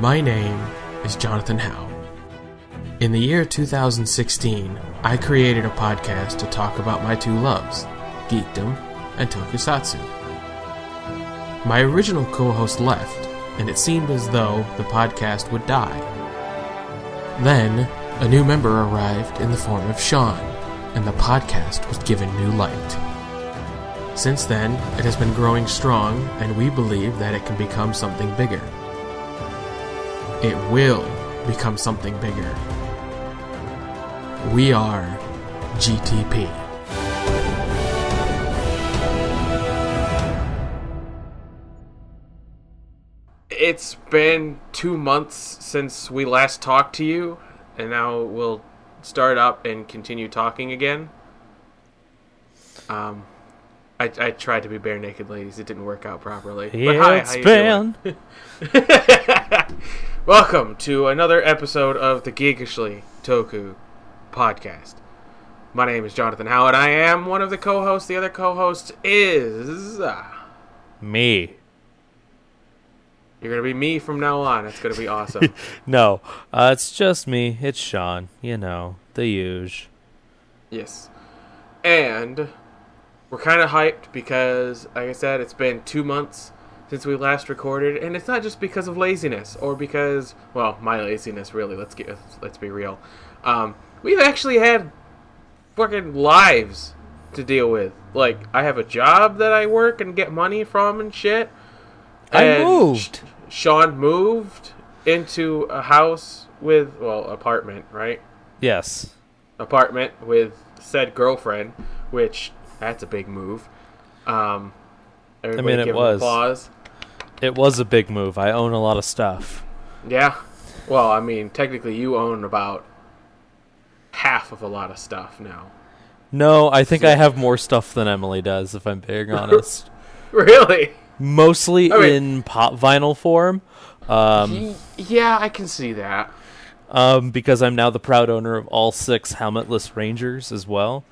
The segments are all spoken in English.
My name is Jonathan Howe. In the year 2016, I created a podcast to talk about my two loves, geekdom and tokusatsu. My original co host left, and it seemed as though the podcast would die. Then, a new member arrived in the form of Shawn, and the podcast was given new light. Since then, it has been growing strong, and we believe that it can become something bigger. It will become something bigger. We are GTP. It's been two months since we last talked to you, and now we'll start up and continue talking again. Um, I, I tried to be Barenaked Ladies. It didn't work out properly. But hi, It's how you been doing? Welcome to another episode of the Geekishly Toku podcast. My name is Jonathan Howard. I am one of the co-hosts. The other co-host is uh, me. you're gonna be me from now on. It's gonna be awesome. No, uh, it's just me. It's Shawn. You know, the huge. yes, and we're kind of hyped because, like I said, it's been two months since we last recorded, and it's not just because of laziness or because, well, my laziness. Really, let's get let's be real. Um, we've actually had fucking lives to deal with. Like, I have a job that I work and get money from and shit. I moved. Shawn moved into a house with, well, apartment, right? Yes. Apartment with said girlfriend, which that's a big move. Um, everybody mean, it was. applause. It was a big move. I own a lot of stuff. Yeah. Well, I mean, technically, you own about half of a lot of stuff now. No, I think I have more stuff than Emily does, if I'm being honest. Really? Mostly I mean- in pop vinyl form. Um, yeah, I can see that. um, because I'm now the proud owner of all six helmetless Rangers as well.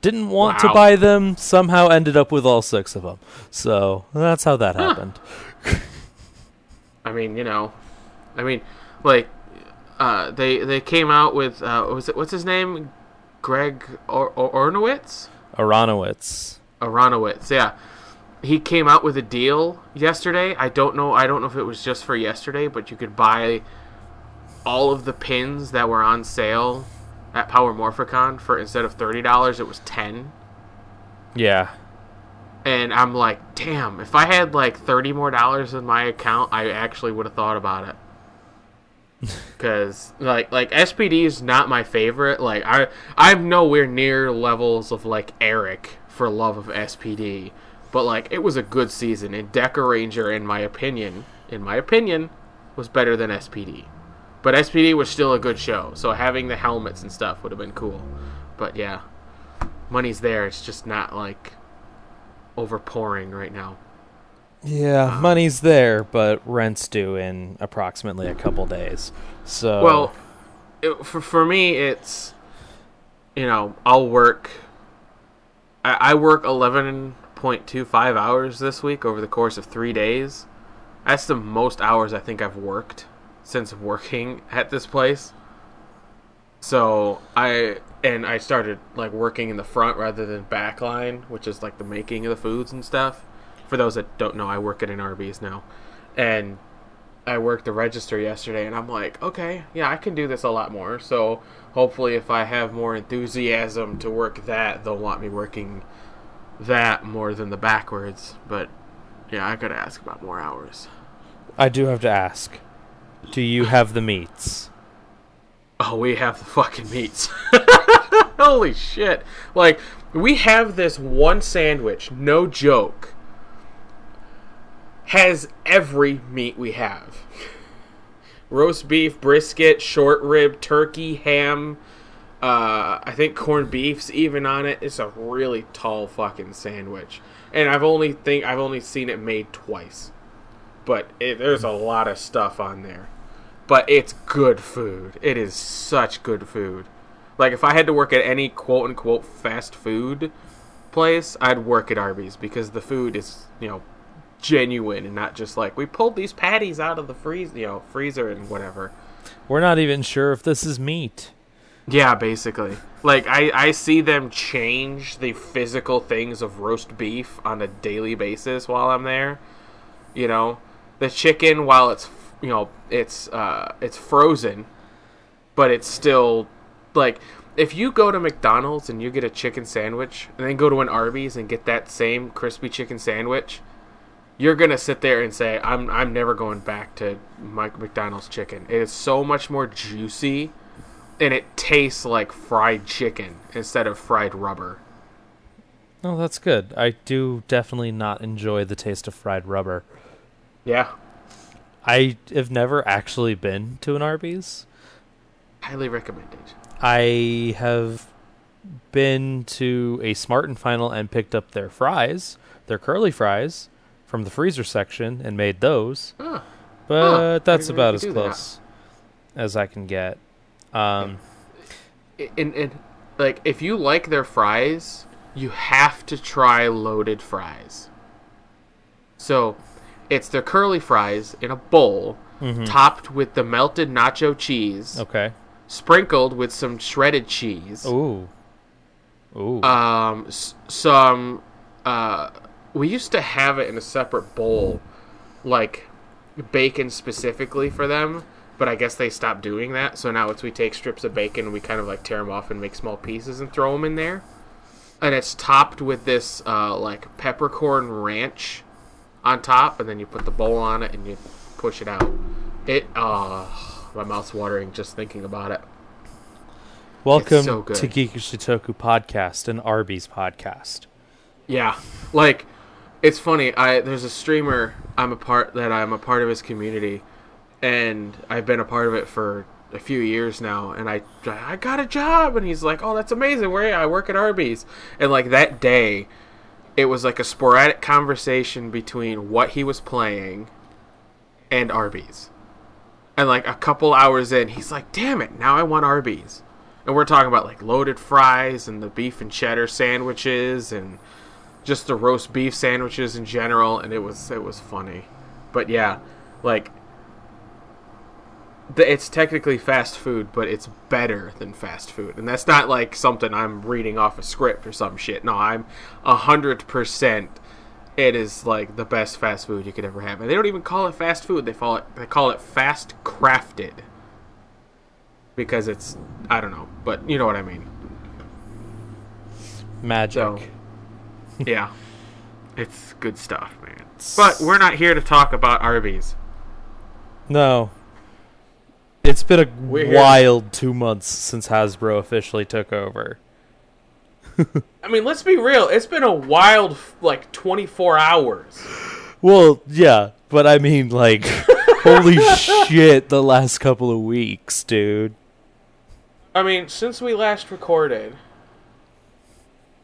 Didn't want to buy them, somehow ended up with all six of them. So that's how that happened. I mean, you know, I mean, like, uh, they they came out with uh, was it what's his name, Greg or- or- Ornowitz, Aronowitz. Aronowitz, yeah. He came out with a deal yesterday. I don't know. I don't know if it was just for yesterday, but you could buy all of the pins that were on sale at Power Morphicon for instead of thirty dollars, it was ten. Yeah. And I'm like, damn, if I had like 30 more dollars in my account, I actually would have thought about it. Cuz like like SPD is not my favorite. Like I I'm nowhere near levels of like Eric for love of SPD. But like it was a good season and Dekaranger in my opinion, in my opinion, was better than SPD. But SPD was still a good show. So having the helmets and stuff would have been cool. But yeah. Money's there. It's just not like overpouring right now. Yeah, um, money's there, but rent's due in approximately a couple days. So Well, it, for for me, it's you know I'll work. I, I work eleven point two five hours this week over the course of three days. That's the most hours I think I've worked since working at this place. So I and I started like working in the front rather than back line, which is like the making of the foods and stuff. For those that don't know, I work at an Arby's now, and I worked the register yesterday, and I'm like, okay, yeah, I can do this a lot more. So hopefully, if I have more enthusiasm to work that, they'll want me working that more than the backwards. But yeah, I gotta ask about more hours. I do have to ask. Do you have the meats? Oh, we have the fucking meats. Holy shit. Like, we have this one sandwich, no joke, has every meat we have roast beef, brisket, short rib, turkey, ham. Uh, I think corned beef's even on it. It's a really tall fucking sandwich, and I've only think I've only seen it made twice, but it, there's a lot of stuff on there but it's good food. It is such good food. Like if I had to work at any quote unquote fast food place, I'd work at Arby's because the food is, you know, genuine and not just like we pulled these patties out of the freeze, you know, freezer and whatever. We're not even sure if this is meat. Yeah, basically. Like I, I see them change the physical things of roast beef on a daily basis while I'm there. You know, the chicken while it's you know it's uh it's frozen, but it's still like if you go to McDonald's and you get a chicken sandwich and then go to an Arby's and get that same crispy chicken sandwich, you're gonna sit there and say, "I'm I'm never going back to my McDonald's chicken. It is so much more juicy, and it tastes like fried chicken instead of fried rubber." Oh, that's good. I do definitely not enjoy the taste of fried rubber. Yeah, I have never actually been to an Arby's. highly recommended. I have been to a Smart and Final and picked up their fries, their curly fries, from the freezer section and made those. Huh. But Huh. that's about as do that. close as I can get. Um, And, and like if you like their fries, you have to try loaded fries. So, it's the curly fries in a bowl, topped with the melted nacho cheese, okay. sprinkled with some shredded cheese. Ooh. Ooh. um s- some uh we used to have it in a separate bowl like bacon specifically for them but i guess they stopped doing that so now it's we take strips of bacon and we kind of like tear them off and make small pieces and throw them in there and it's topped with this uh like peppercorn ranch on top and then you put the bowl on it and you push it out it uh my mouth's watering just thinking about it Welcome so to Geekishly Toku Podcast, an Arby's podcast. Yeah, like it's funny. I there's a streamer I'm a part that I'm a part of his community, and I've been a part of it for a few years now. And I I got a job, and he's like, "Oh, that's amazing. Where? I work at Arby's." And like that day, it was like a sporadic conversation between what he was playing and Arby's. And like a couple hours in, he's like, "Damn it! Now I want Arby's." And we're talking about like loaded fries and the beef and cheddar sandwiches and just the roast beef sandwiches in general and it was it was funny. But yeah, like it's technically fast food, but it's better than fast food. And that's not like something I'm reading off a script or some shit. No, I'm a hundred percent it is like the best fast food you could ever have. And they don't even call it fast food. They call it they call it fast crafted. Because it's I don't know, but you know what I mean. Magic. So yeah. It's good stuff, man. But we're not here to talk about Arby's. No. It's been a We're here- wild two months since Hasbro officially took over. I mean, let's be real. It's been a wild like 24 hours. Well, yeah, but I mean, like, holy shit, the last couple of weeks, dude. I mean, since we last recorded,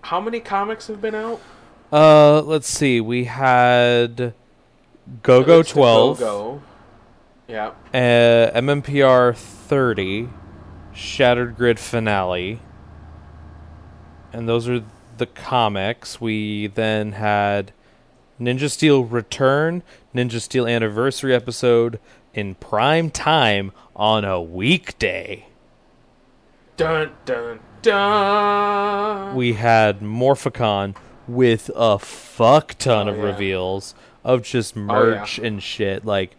how many comics have been out? Uh, let's see. We had Go Go 12, Go-Go. Yeah. uh, MMPR 30, Shattered Grid Finale. And those are the comics. We then had Ninja Steel Return, Ninja Steel Anniversary episode in prime time on a weekday. Dun dun dun. We had Morphicon with a fuck ton Oh, of yeah. reveals of just Oh, yeah. merch and shit. Like,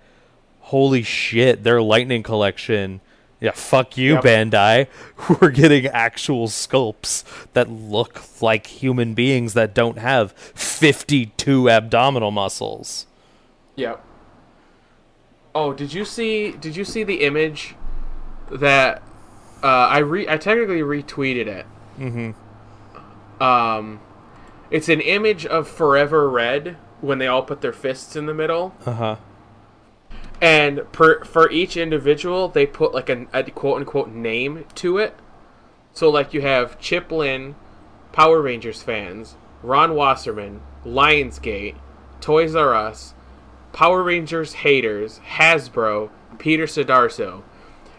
holy shit, their Lightning collection. Yeah, fuck you, Yep. Bandai. We're getting actual sculpts that look like human beings that don't have 52 abdominal muscles. Yep. Oh, did you see? Did you see the image that uh, I re? I technically retweeted it. Mm-hmm. Um, it's an image of Forever Red when they all put their fists in the middle, Uh huh. And per for each individual they put like a, a quote unquote name to it. So like you have Chip Lynn, Power Rangers fans, Ron Wasserman, Lionsgate, Toys R Us, Power Rangers haters, Hasbro, Peter Sudarso,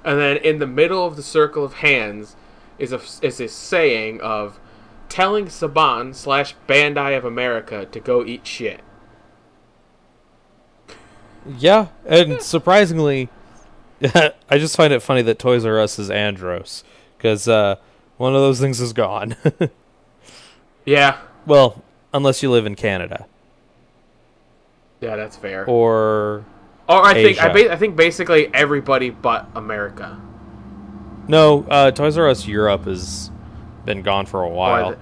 and then in the middle of the circle of hands is a is a saying of telling Saban slash Bandai of America to go eat shit. Yeah, and surprisingly, I just find it funny that Toys R Us is Andros because uh, one of those things is gone. Yeah. well, unless you live in Canada Yeah, that's fair. or Or I think I, ba- I think basically everybody but America. no, uh, Toys R Us Europe has been gone for a while. the-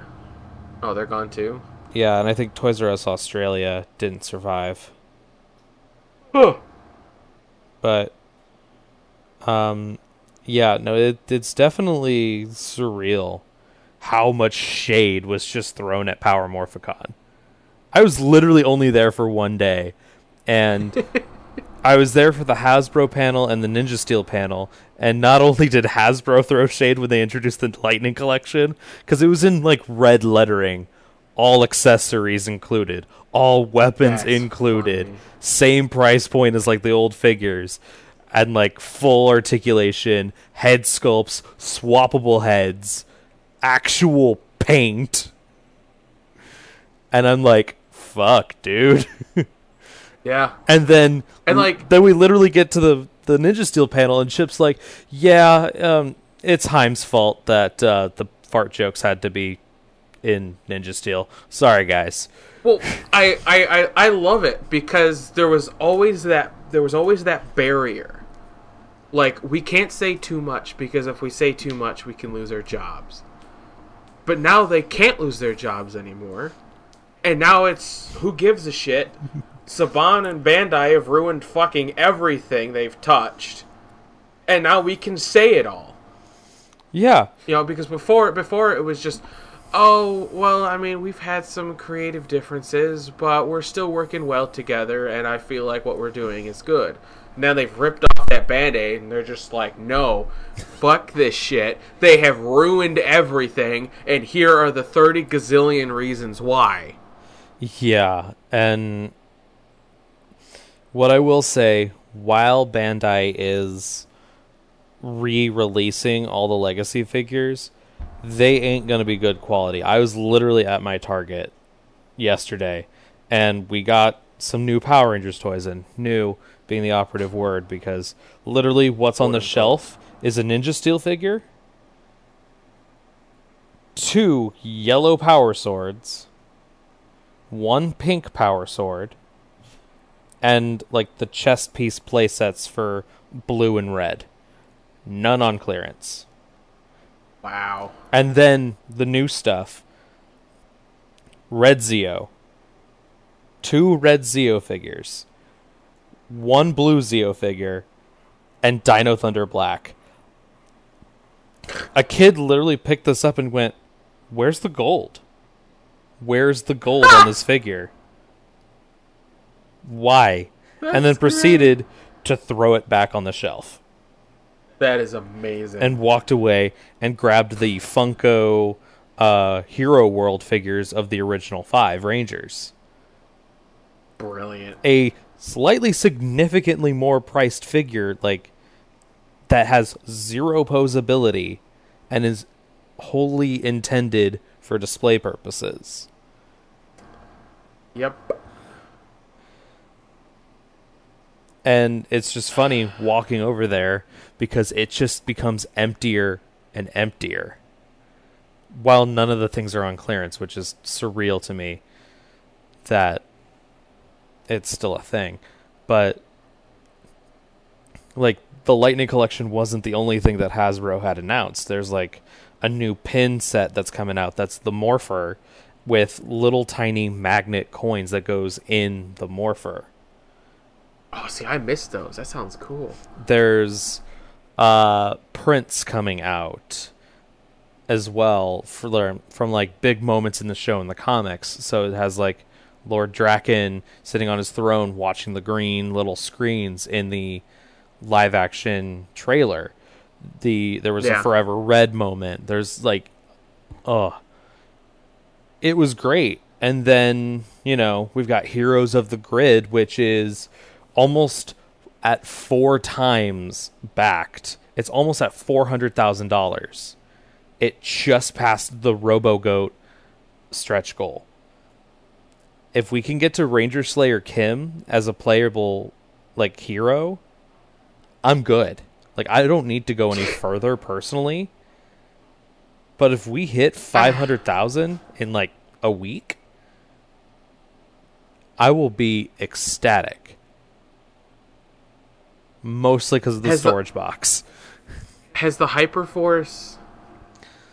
oh, they're gone too. Yeah, and I think Toys R Us Australia didn't survive. Huh. but um yeah no it, it's definitely surreal how much shade was just thrown at power morphicon i was literally only there for one day and i was there for the hasbro panel and the ninja steel panel and not only did hasbro throw shade when they introduced the lightning collection because it was in like red lettering all accessories included all weapons That's included. Funny. same price point as like the old figures. And like full articulation head sculpts swappable heads actual paint. And i'm like fuck dude. Yeah. and then And, like- then we literally get to the the ninja steel panel and chip's like yeah um it's Haim's fault that uh the fart jokes had to be in ninja steel sorry guys Well, I, I, I, I love it because there was always that there was always that barrier. Like we can't say too much because if we say too much, we can lose our jobs. But now they can't lose their jobs anymore, and now it's who gives a shit. Saban and Bandai have ruined fucking everything they've touched, and now we can say it all. yeah You know, because before before it was just, oh well, I mean we've had some creative differences, but we're still working well together, and I feel like what we're doing is good. Now they've ripped off that band aid, and they're just like, no, fuck this shit. They have ruined everything, and here are the thirty gazillion reasons why. Yeah, and what I will say, while Bandai is re-releasing all the legacy figures, they ain't gonna be good quality. I was literally at my Target yesterday, and we got some new Power Rangers toys in. New being the operative word because literally what's on the shelf is a Ninja Steel figure, two yellow power swords, one pink power sword, and like the chest piece playsets for blue and red. None on clearance. Wow. And then the new stuff. Red Zeo. Two red Zeo figures. One blue Zeo figure. And Dino Thunder Black. A kid literally picked this up and went, Where's the gold? Where's the gold on this figure? Why? and then That's proceeded to throw it back on the shelf That is amazing. and walked away and grabbed the Funko uh, Hero World figures of the original five Rangers. brilliant. A slightly significantly more priced figure, like that has zero posability and is wholly intended for display purposes. Yep. And it's just funny walking over there because it just becomes emptier and emptier. While none of the things are on clearance, which is surreal to me that it's still a thing. But like the Lightning Collection wasn't the only thing that Hasbro had announced. There's like a new pin set that's coming out that's the Morpher with little tiny magnet coins that goes in the Morpher. Oh, see, I missed those. That sounds cool. there's uh prints coming out as well for from like big moments in the show in the comics so it has like lord Drakkon sitting on his throne watching the green little screens in the live action trailer the there was Yeah. a forever red moment there's like oh it was great and then you know we've got heroes of the grid which is almost at four times backed. It's almost at four hundred thousand dollars. It just passed the Robo Goat stretch goal. If we can get to Ranger Slayer Kim as a playable like hero, I'm good. Like I don't need to go any further personally. But if we hit ah. 500,000 in like a week, I will be ecstatic. Mostly because of the Has the- storage box. Has the Hyperforce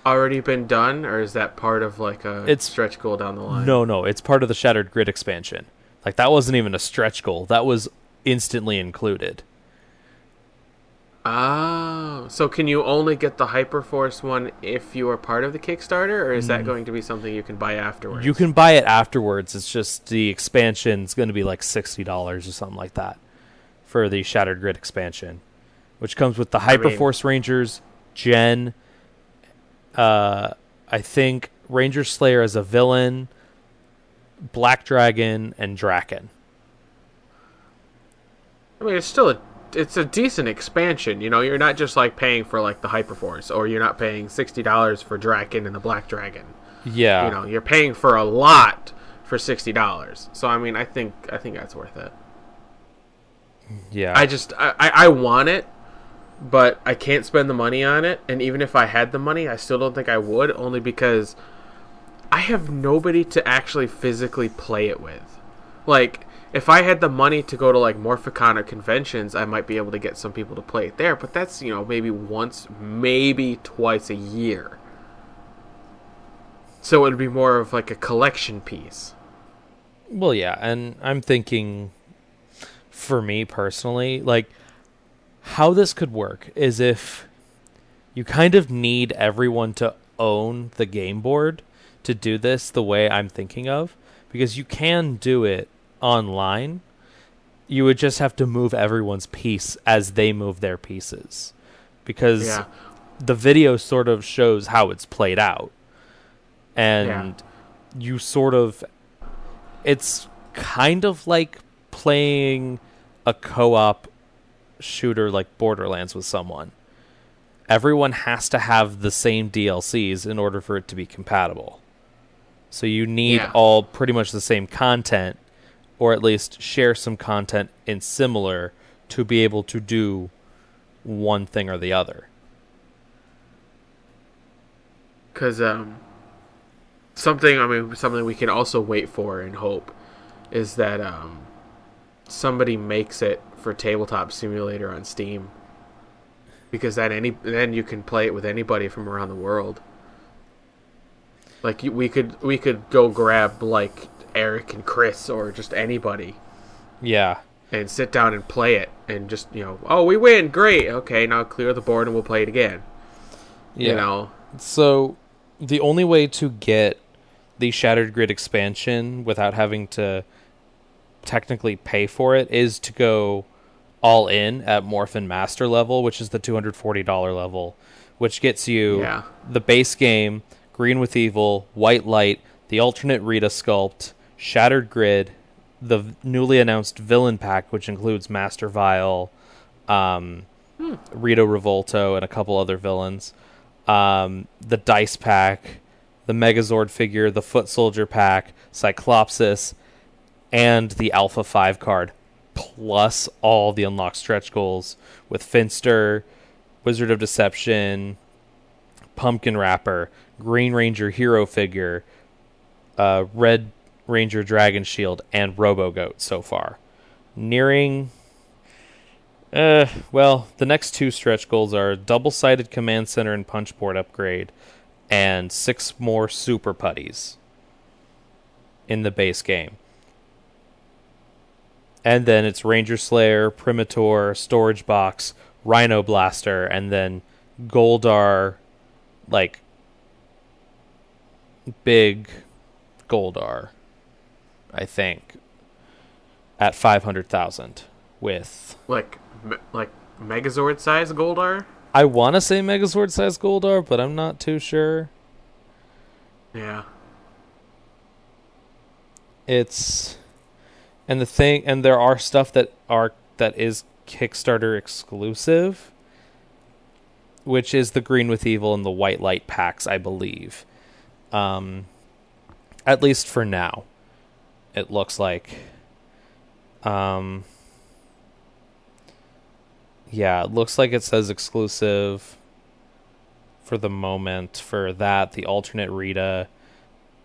already been done, or is that part of like a It's- stretch goal down the line? No, no, it's part of the Shattered Grid expansion. Like that wasn't even a stretch goal. That was instantly included. Oh, so can you only get the Hyperforce one if you are part of the Kickstarter, or is that going to be something you can buy afterwards? Mm. You can buy it afterwards. It's just the expansion's going to be like $60 or something like that for the Shattered Grid expansion, which comes with the I mean- Hyperforce Rangers, Jen, uh, I think Ranger Slayer as a villain, Black Dragon, and Drakkon. I mean, it's still a it's a decent expansion. You know, you're not just like paying for like the Hyperforce, or you're not paying sixty dollars for Drakkon and the Black Dragon. Yeah. You know, you're paying for a lot for sixty dollars. So I mean, I think I think that's worth it. Yeah. I just I, I I want it, but I can't spend the money on it. And even if I had the money, I still don't think I would, only because I have nobody to actually physically play it with. Like, if I had the money to go to like Morphicon or conventions, I might be able to get some people to play it there. But that's you know maybe once, maybe twice a year. So it would be more of like a collection piece. Well, yeah, and I'm thinking for me personally, like how this could work is if you kind of need everyone to own the game board to do this the way I'm thinking of because you can do it online. You would just have to move everyone's piece as they move their pieces. Because Yeah. the video sort of shows how it's played out. And you sort of it's kind of like playing a co-op shooter like Borderlands with someone. Everyone has to have the same DLCs in order for it to be compatible. So you need Yeah. all pretty much the same content or at least share some content in similar to be able to do one thing or the other. because um, something I mean something we can also wait for and hope is that um, somebody makes it for tabletop simulator on Steam because then any then you can play it with anybody from around the world. Like we could we could go grab like Eric and Chris or just anybody Yeah. and sit down and play it and just you know oh we win great okay now clear the board and we'll play it again Yeah. you know So the only way to get the Shattered Grid expansion without having to technically pay for it is to go all in at Morphin Master level, which is the $240 level, which gets you Yeah. the base game, Green with Evil, White Light, the alternate Rita sculpt, Shattered Grid, the newly announced villain pack, which includes Master Vile, um, Rito Revolto, and a couple other villains. Um, the dice pack, the Megazord figure, the Foot Soldier pack, Cyclopsis, and the Alpha 5 card, plus all the unlocked stretch goals with Finster, Wizard of Deception, Pumpkin Rapper, Green Ranger Hero figure, uh, Red Ranger Dragon Shield, and Robo Goat so far. Nearing. Uh, well, the next two stretch goals are double sided command center and punch board upgrade, and six more super putties in the base game. And then it's Ranger Slayer, Primator, Storage Box, Rhino Blaster, and then Goldar, like big Goldar, I think, at 500,000 with. like me- like Megazord size Goldar. I want to say Megazord size Goldar, but I'm not too sure. Yeah, It's and the thing and there are stuff that are that is Kickstarter exclusive, which is the Green with Evil and the White Light packs, I believe. Um at least for now. It looks like um Yeah, it looks like it says exclusive for the moment for that, the alternate Rita,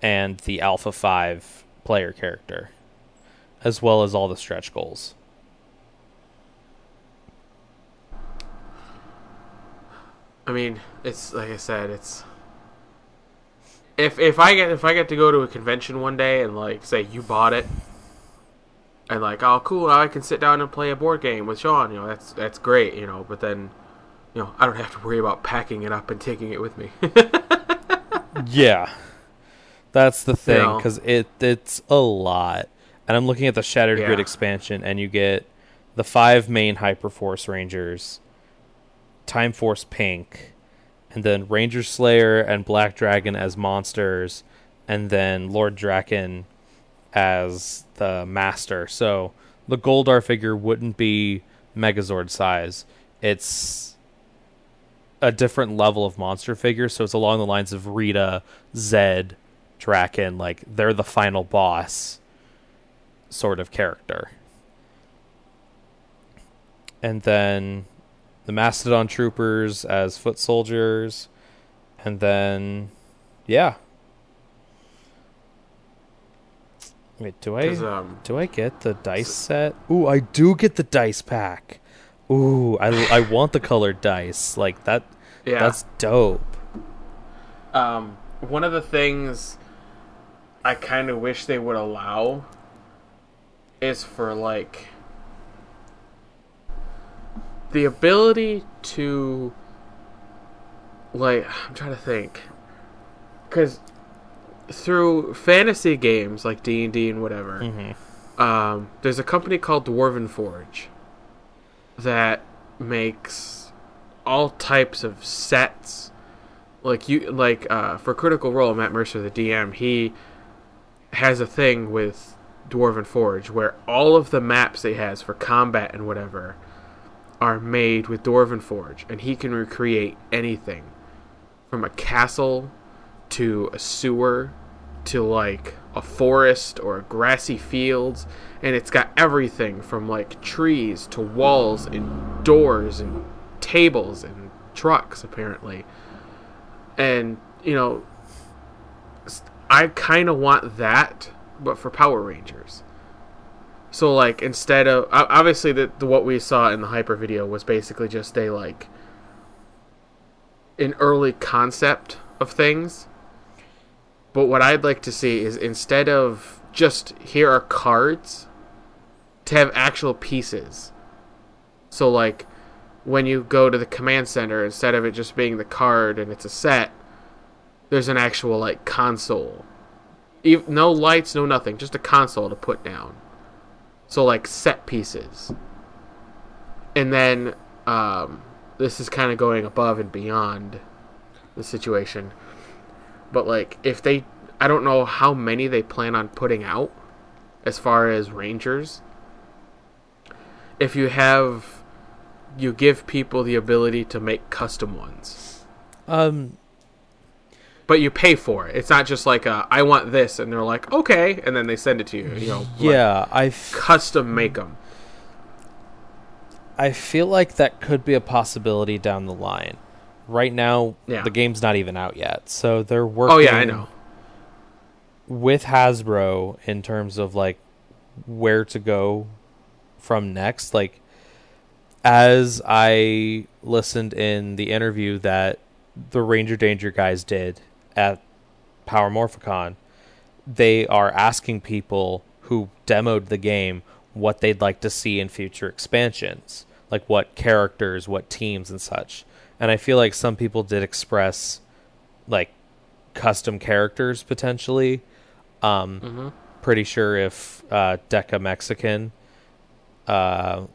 and the Alpha 5 player character, as well as all the stretch goals. I mean, it's like I said, it's if if I get if I get to go to a convention one day and like say you bought it and like oh cool now I can sit down and play a board game with Shawn you know that's that's great you know but then you know I don't have to worry about packing it up and taking it with me yeah, that's the thing know. because it it's a lot, and I'm looking at the Shattered Grid expansion, and you get the five main Hyperforce Rangers, Time Force Pink, and then Ranger Slayer and Black Dragon as monsters, and then Lord Drakkon as the master. So the Goldar figure wouldn't be Megazord size. It's a different level of monster figure, so it's along the lines of Rita, Zed, Drakkon, like they're the final boss sort of character. And then the Mastodon troopers as foot soldiers, and then yeah. Wait, do I um, do I get the dice set? Ooh, I do get the dice pack. Ooh, I I want the colored dice. Like that yeah that's dope. um one of the things I kind of wish they would allow is for like the ability to like I'm trying to think cuz through fantasy games like D&D and whatever Mhm. um, there's a company called Dwarven Forge that makes all types of sets. Like you, like uh, for Critical Role, Matt Mercer, the DM, he has a thing with Dwarven Forge where all of the maps he has for combat and whatever are made with Dwarven Forge, and he can recreate anything. From a castle to a sewer to like a forest or grassy fields and it's got everything from like trees to walls and doors and tables and trucks apparently. And you know i kind of want that but for power rangers so like instead of obviously the, the what we saw in the hyper video was basically just a like an early concept of things but what I'd like to see is instead of just here are cards, to have actual pieces. So like when you go to the command center, instead of it just being the card and it's a set, there's an actual like console. No lights, no nothing, just a console to put down. So like set pieces. And then um, this is kind of going above and beyond the situation but like if they I don't know how many they plan on putting out as far as rangers. If you have you give people the ability to make custom ones. Um But you pay for it. It's not just like a, I want this and they're like, "Okay," and then they send it to you, you know. yeah, I f- custom make them. I feel like that could be a possibility down the line. Right now, Yeah. the game's not even out yet, so they're working. Oh yeah, I know. with Hasbro in terms of like where to go from next. Like as I listened in the interview that the Ranger Danger guys did at Power Morphicon, they are asking people who demoed the game what they'd like to see in future expansions, like what characters, what teams, and such. And I feel like some people did express like custom characters potentially. Um, Mhm. Pretty sure if uh, Deca Mexican uh,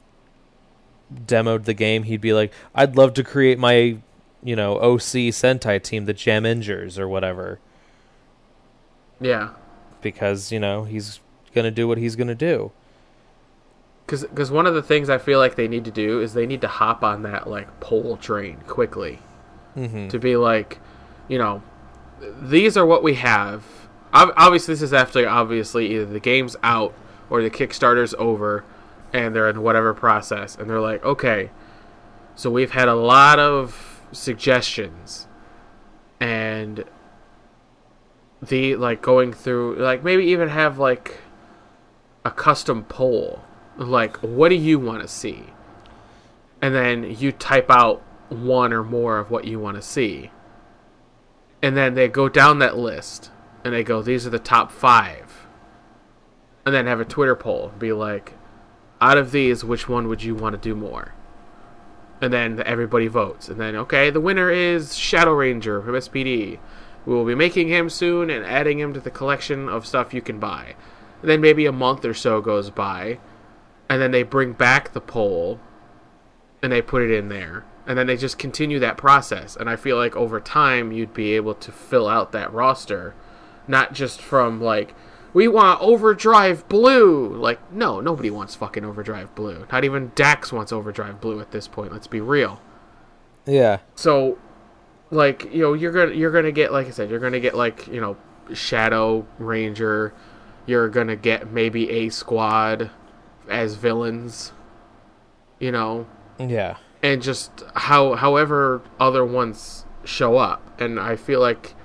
demoed the game, he'd be like, "I'd love to create my, you know, OC Sentai team, the Jamingers or whatever," Yeah. because you know he's gonna do what he's gonna do. Because one of the things I feel like they need to do is they need to hop on that like poll train quickly. Mm-hmm. to be like, you know, these are what we have. Obviously, this is after obviously either the game's out or the Kickstarter's over, and they're in whatever process, and they're like, okay, So we've had a lot of suggestions, and the like going through like maybe even have like a custom poll, like what do you want to see, and then you type out one or more of what you want to see, and then they go down that list and they go these are the top five, and then have a Twitter poll be like, out of these which one would you want to do more and then everybody votes. And then, okay, the winner is Shadow Ranger from SPD. We will be making him soon and adding him to the collection of stuff you can buy. And then maybe a month or so goes by, and then they bring back the poll and they put it in there. And then they just continue that process. And I feel like over time, you'd be able to fill out that roster, not just from like, we want Overdrive Blue. Like, no, nobody wants fucking Overdrive Blue. Not even Dax wants Overdrive Blue at this point. Let's be real. Yeah. So, like, you know, you're gonna you're gonna get like I said, you're gonna get like you know, Shadow Ranger. You're gonna get maybe a squad as villains. You know, Yeah. and just how however other ones show up and i feel like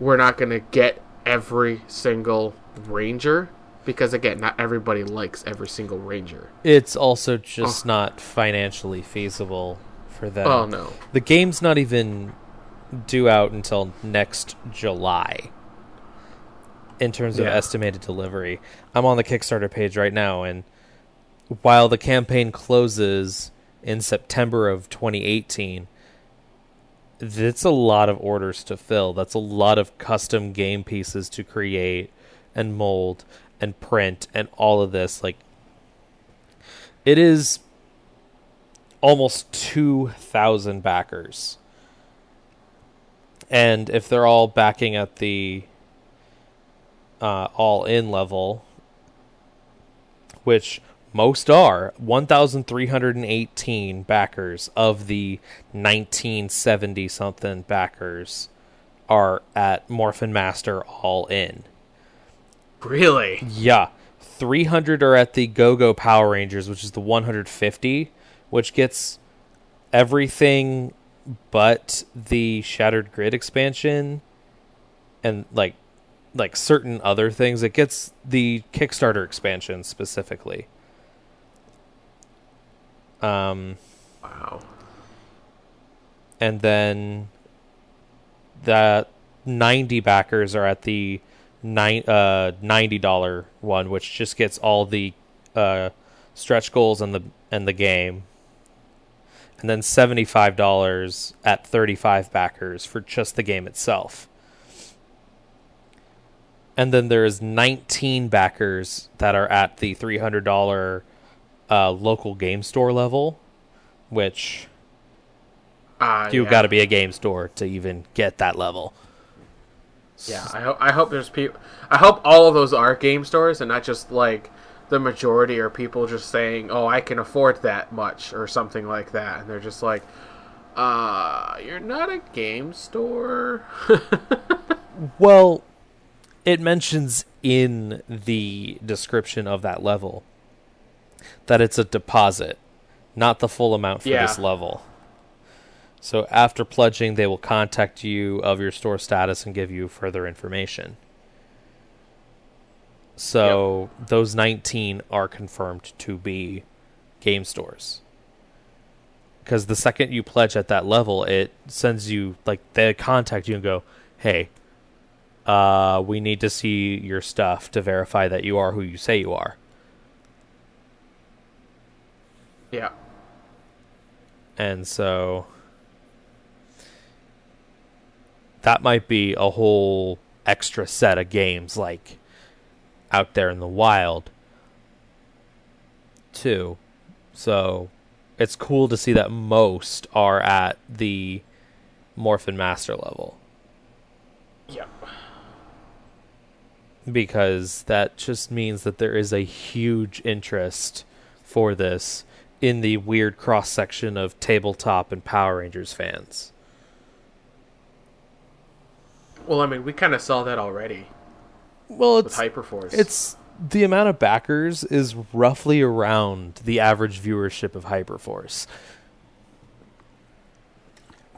we're not to get every single ranger because again not everybody likes every single ranger It's also just oh. not financially feasible for them. oh no The game's not even due out until next July in terms of Yeah. estimated delivery. I'm on the Kickstarter page right now, and while the campaign closes in September of 2018, that's a lot of orders to fill. That's a lot of custom game pieces to create and mold and print and all of this. Like, it is almost 2,000 backers. And if they're all backing at the uh, all in level, which most are, 1,318 backers of the 1970 something backers are at Morphin Master all in. Really Yeah. 300 are at the Go Go Power Rangers, which is the 150, which gets everything but the Shattered Grid expansion and like like certain other things. It gets the Kickstarter expansion specifically. Um wow and then the 90 backers are at the nine, uh, $90 one which just gets all the uh, stretch goals and the and the game and then $75 at 35 backers for just the game itself and then there's 19 backers that are at the $300 uh, local game store level which uh, You've yeah. got to be a game store to even get that level. Yeah i hope i hope there's people i hope all of those are game stores and not just like the majority are people just saying oh i can afford that much or something like that and they're just like uh you're not a game store Well, it mentions in the description of that level that it's a deposit, not the full amount for Yeah. this level. So after pledging, they will contact you of your store status and give you further information. So those 19 are confirmed to be game stores. Because the second you pledge at that level, it sends you, like, they contact you and go, hey, uh, we need to see your stuff to verify that you are who you say you are. yeah And so that might be a whole extra set of games like out there in the wild too. So it's cool to see that most are at the Morphin Master level yeah because that just means that there is a huge interest for this in the weird cross section of tabletop and Power Rangers fans. Well i mean we kind of saw that already Well, it's hyperforce it's the amount of backers is roughly around the average viewership of Hyperforce.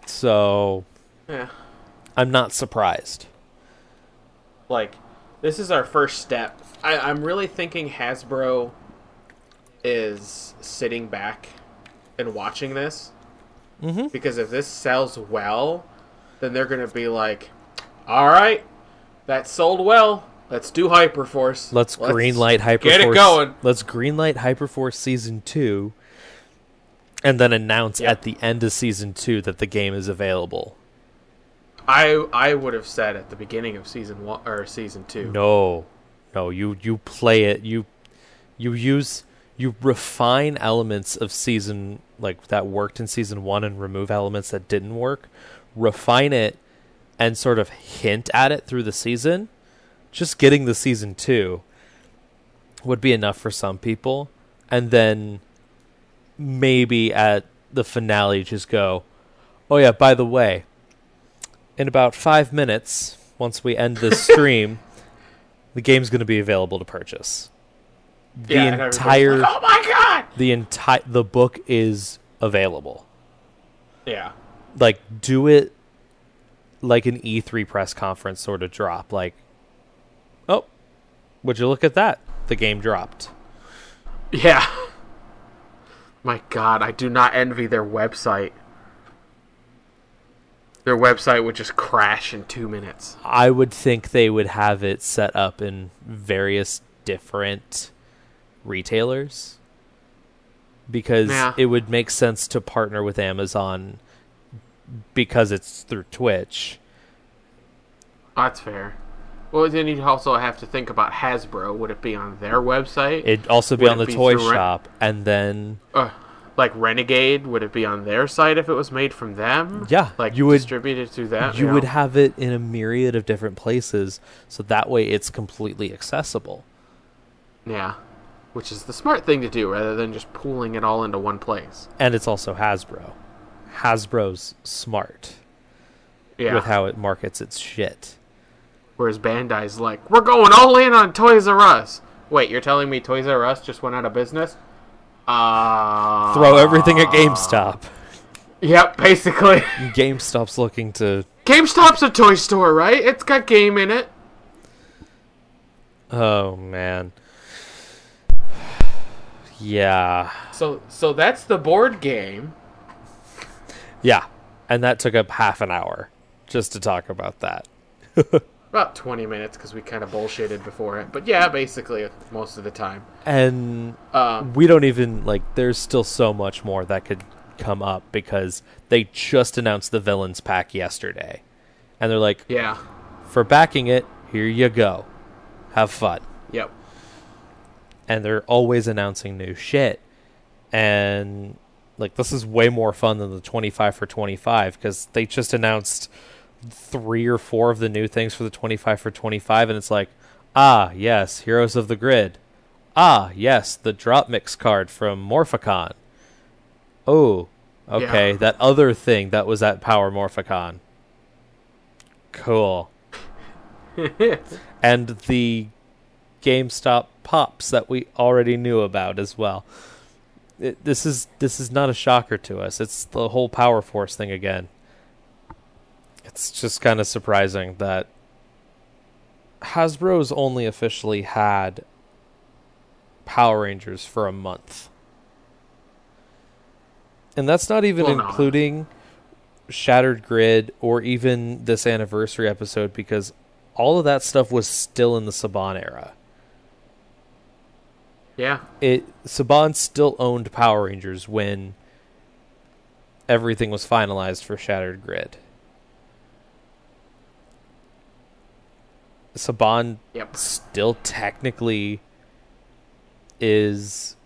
So Yeah. I'm not surprised. Like, this is our first step. I, I'm really thinking Hasbro is sitting back and watching this. Mm-hmm. Because if this sells well, then they're going to be like, all right, that sold well. Let's do Hyperforce. Let's, greenlight Hyperforce. Get it going. Let's greenlight Hyperforce season two, and then announce Yep. at the end of season two that the game is available. I I would have said at the beginning of season one or season two. No, no, you you play it. You you use you refine elements of season like that worked in season one and remove elements that didn't work. Refine it and sort of hint at it through the season. Just getting the season two would be enough for some people, and then maybe at the finale just go, oh yeah, by the way, in about five minutes, once we end this stream, the game's going to be available to purchase. The Yeah, entire like, oh my god! the entire the book is available. Yeah. Like do it like an E3 press conference sort of drop like oh, would you look at that? The game dropped. Yeah. My god, I do not envy their website. Their website would just crash in two minutes. I would think they would have it set up in various different retailers because Yeah. it would make sense to partner with Amazon because it's through Twitch. That's fair. Well, then you'd also have to think about Hasbro. Would it be on their website? It'd also be Would on the be toy through shop and then uh, like Renegade, would it be on their site if it was made from them? Yeah, like you would- distributed through that. you would have it in a myriad of different places so that way it's completely accessible. yeah, which is the smart thing to do rather than just pooling it all into one place. And it's also Hasbro. Hasbro's smart Yeah. with how it markets its shit. Whereas Bandai's like, we're going all in on Toys R Us. Wait, you're telling me Toys R Us just went out of business? Uh, Throw everything at GameStop. Yep, basically. GameStop's looking to GameStop's a toy store, right? It's got game in it. Oh man. Yeah. So, so that's the board game. Yeah. And that took up half an hour just to talk about that. About 20 minutes because we kind of bullshitted before it. But yeah, basically most of the time. And Um, we don't even like there's still so much more that could come up because they just announced the villains pack yesterday. And they're like, yeah. for backing it, here you go. Have fun. Yep. and they're always announcing new shit. And like this is way more fun than the 25 for 25 because they just announced three or four of the new things for the 25 for 25 and it's like ah yes heroes of the grid ah yes the drop mix card from morphicon oh okay Yeah. that other thing that was at power morphicon cool and the GameStop pops that we already knew about as well. It, this is this is not a shocker to us. It's the whole Power Force thing again. It's just kind of surprising that Hasbro's only officially had Power Rangers for a month. And that's not even Well, no. including Shattered Grid or even this anniversary episode because all of that stuff was still in the Saban era. Yeah. It Saban still owned Power Rangers when everything was finalized for Shattered Grid. Saban Yep. still technically is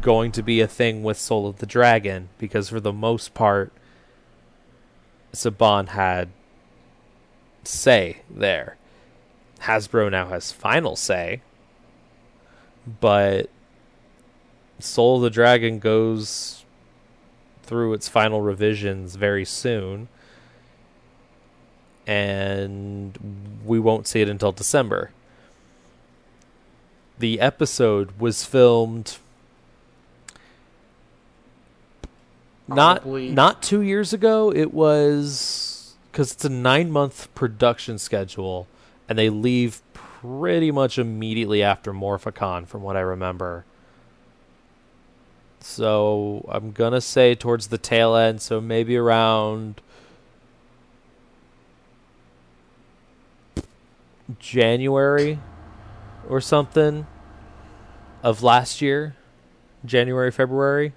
going to be a thing with Soul of the Dragon because for the most part Saban had say there. Hasbro now has final say, but Soul of the Dragon goes through its final revisions very soon, and we won't see it until December. The episode was filmed Probably- not not two years ago. It was because it's a nine month production schedule, and they leave pretty much immediately after Morphicon, from what I remember. So I'm gonna say towards the tail end, so maybe around January or something of last year, January, February.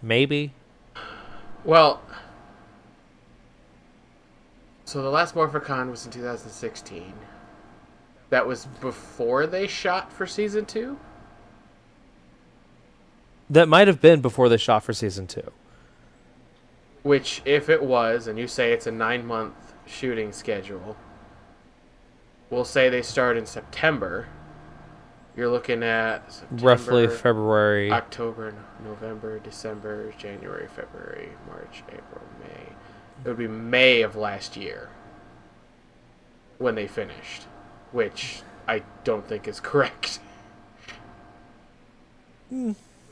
Maybe. Well, so the last Morphicon was in 2016. That was before they shot for season two. That might have been before they shot for season two. Which, if it was, and you say it's a nine month shooting schedule, we'll say they start in September. You're looking at September, Roughly February. October, November, December, January, February, March, April, May. It would be May of last year when they finished, which I don't think is correct.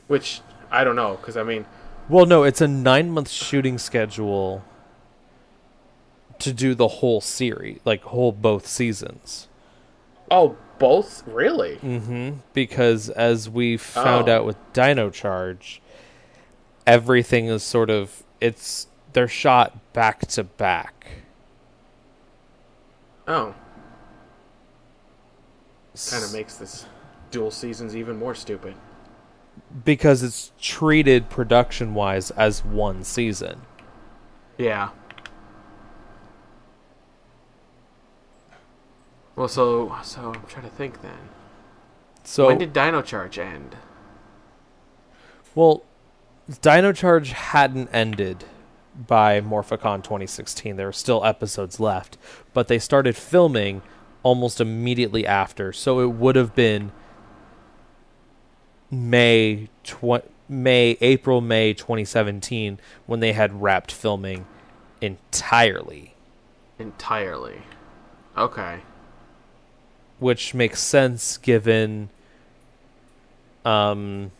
Which I don't know, because I mean, Well, no, it's a nine month shooting schedule to do the whole series, like whole both seasons. oh, both really? Mm-hmm. Because as we found Oh. out with Dino Charge, everything is sort of it's they're shot back to back. Oh, kind of makes this dual seasons even more stupid. because it's treated production wise as one season. Yeah. Well, so so I'm trying to think then. So when did Dino Charge end? Well, Dino Charge hadn't ended by Morphicon 2016. There were still episodes left, but they started filming almost immediately after. So it would have been May tw- May April May 2017 when they had wrapped filming entirely, Entirely. Okay. which makes sense given um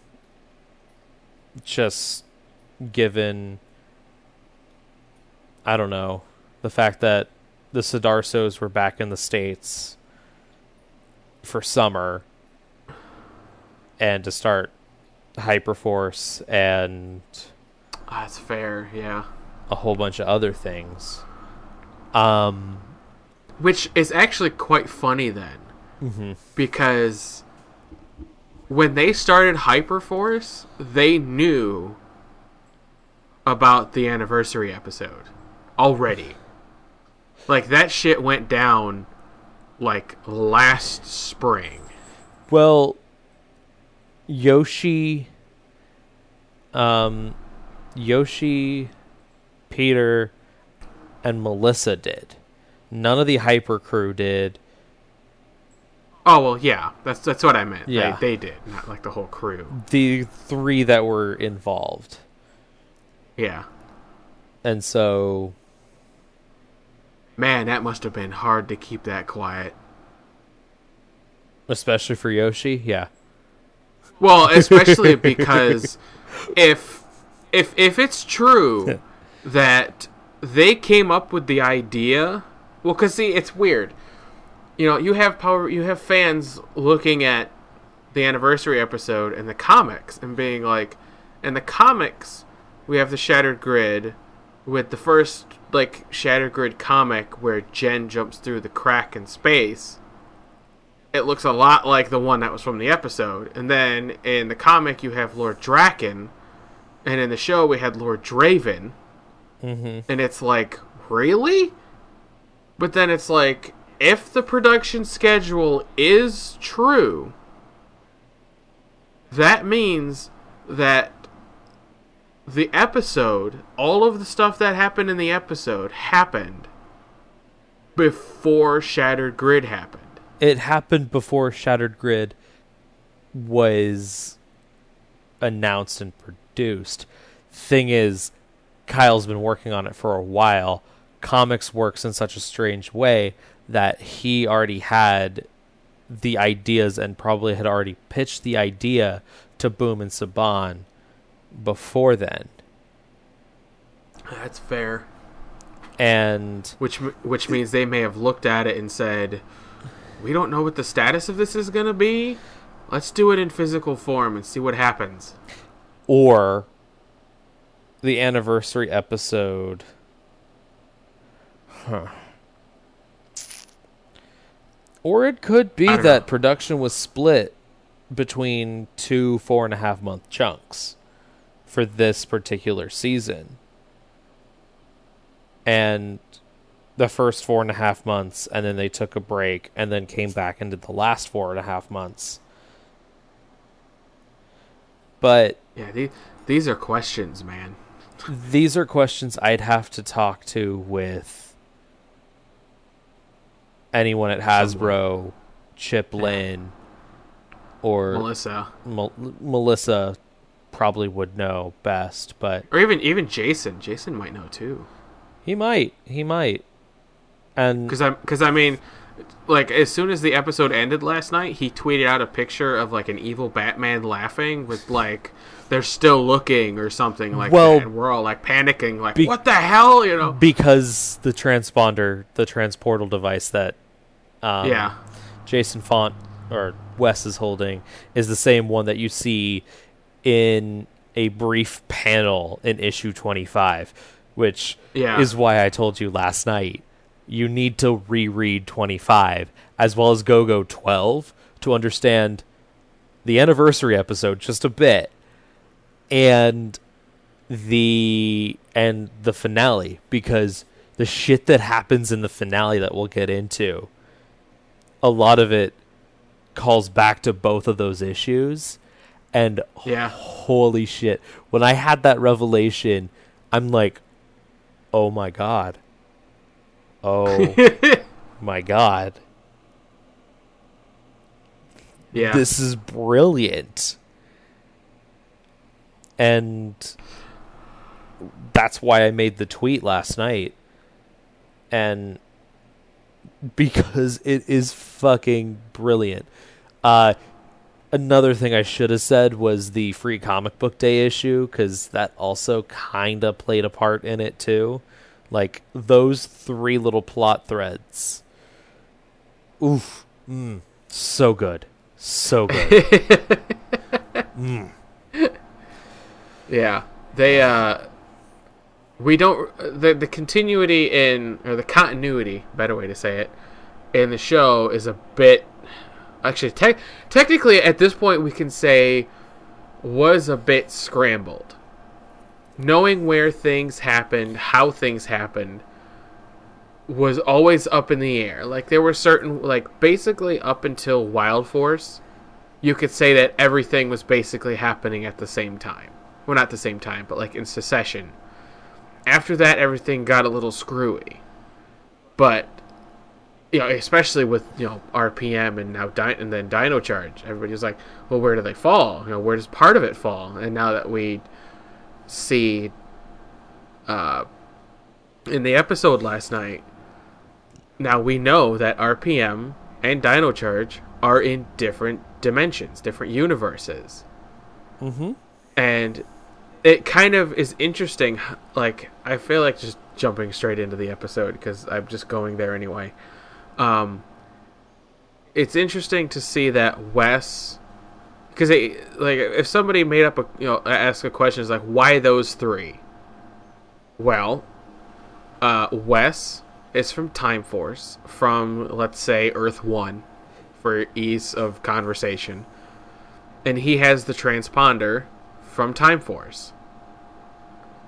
just given I don't know the fact that the Sudarsos were back in the states for summer and to start Hyperforce and That's fair. Yeah. a whole bunch of other things. Um Which is actually quite funny then, mhm. because when they started Hyperforce, they knew about the anniversary episode already. Like that shit went down like last spring. Well, Yoshi, um, Yoshi, Peter, and Melissa did. None of the Hyper Crew did. Oh well, yeah, that's that's what I meant. Yeah. they, they did, not like the whole crew. The three that were involved, Yeah, and so man, that must have been hard to keep that quiet. especially for Yoshi, yeah, Well, especially because if if if it's true that they came up with the idea, well, cause see, it's weird. You know, you have power, you have fans looking at the anniversary episode and the comics and being like, in the comics, we have the Shattered Grid with the first like Shattered Grid comic where Jen jumps through the crack in space it looks a lot like the one that was from the episode. And then in the comic, you have Lord Drakkon, and in the show, we had Lord Draven. mm-hmm. And it's like, really? But then it's like, if the production schedule is true, that means that the episode, all of the stuff that happened in the episode, happened before Shattered Grid happened. it happened before Shattered Grid was announced and produced. Thing is, Kyle's been working on it for a while. Comics works in such a strange way that he already had the ideas and probably had already pitched the idea to Boom and Saban before then. That's fair. And Which which means they may have looked at it and said, "We don't know what the status of this is going to be. Let's do it in physical form and see what happens." or the anniversary episode. Huh. Or it could be that know. production was split between two four and a half month chunks for this particular season. And the first four and a half months, and then they took a break, and then came back and did the last four and a half months. But Yeah, these these are questions, man. these are questions I'd have to talk to with anyone at Hasbro, Chip Lynn, or Melissa, Mel- Melissa probably would know best, but or even even Jason. Jason might know too. he might. He might. And Because I because I mean, like as soon as the episode ended last night, he tweeted out a picture of like an evil Batman laughing with like they're still looking or something like Well, that, and we're all like panicking, like be- what the hell, you know? because the transponder, the transportal device that um, yeah, Jason Faunt or Wes is holding is the same one that you see in a brief panel in issue 25, which Yeah. is why I told you last night you need to reread 25 as well as Go Go 12 to understand the anniversary episode just a bit and the and the finale because the shit that happens in the finale that we'll get into a lot of it calls back to both of those issues and yeah. holy shit. When i had that revelation i'm like oh my god. Oh my god. Yeah. this is brilliant. And that's why i made the tweet last night. And because it is fucking brilliant. Uh another thing i should have said was the free comic book day issue because that also kind of played a part in it too. Like those three little plot threads. Oof. Mm, so good. So good. Yeah, they uh, we don't the the continuity in or the continuity, better way to say it, in the show is a bit. Actually, te- technically, at this point, we can say was a bit scrambled. Knowing where things happened, how things happened, was always up in the air. Like there were certain, like basically up until Wild Force, you could say that everything was basically happening at the same time. Well, not the same time, but like in succession. After that, everything got a little screwy. But you know, especially with you know RPM and now Di- and then Dino Charge, everybody was like, "Well, where do they fall? You know, where does part of it fall?" And now that we see, uh, in the episode last night, now we know that RPM and Dino Charge are in different dimensions, different universes mm-hmm and it kind of is interesting like i feel like just jumping straight into the episode because i'm just going there anyway um it's interesting to see that wes because like if somebody made up a you know ask a question is like why those three well uh wes is from time force from let's say earth one for ease of conversation and he has the transponder from Time Force.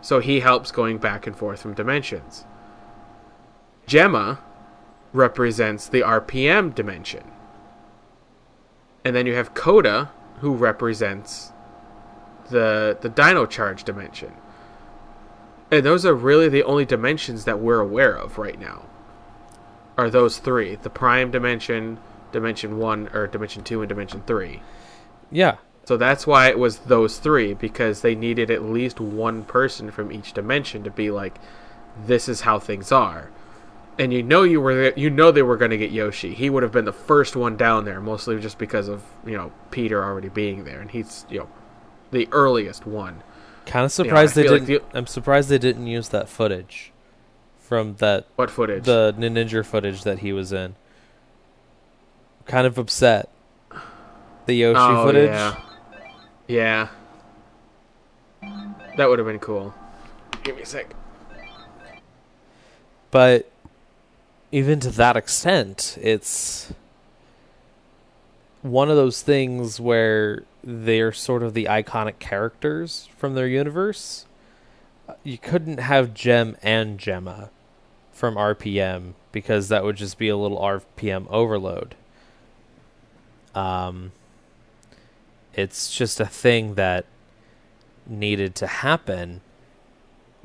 So he helps going back and forth from dimensions. Gemma represents the RPM dimension. And then you have Koda, who represents the the Dino Charge dimension. And those are really the only dimensions that we're aware of right now. Are those three. The prime dimension, dimension one or dimension two and dimension three. yeah So that's why it was those three because they needed at least one person from each dimension to be like, "This is how things are," and you know you were you know they were going to get Yoshi. He would have been the first one down there, mostly just because of you know Peter already being there, and he's you know the earliest one. Kind of surprised I they feel like didn't. I'm surprised they didn't use that footage from that What footage? the Ninja footage that he was in. Kind of upset. The Yoshi oh, footage. Yeah. Yeah. That would have been cool. Give me a sec. But even to that extent, it's one of those things where they're sort of the iconic characters from their universe. You couldn't have Gem and Gemma from RPM because that would just be a little RPM overload. Um, it's just a thing that needed to happen.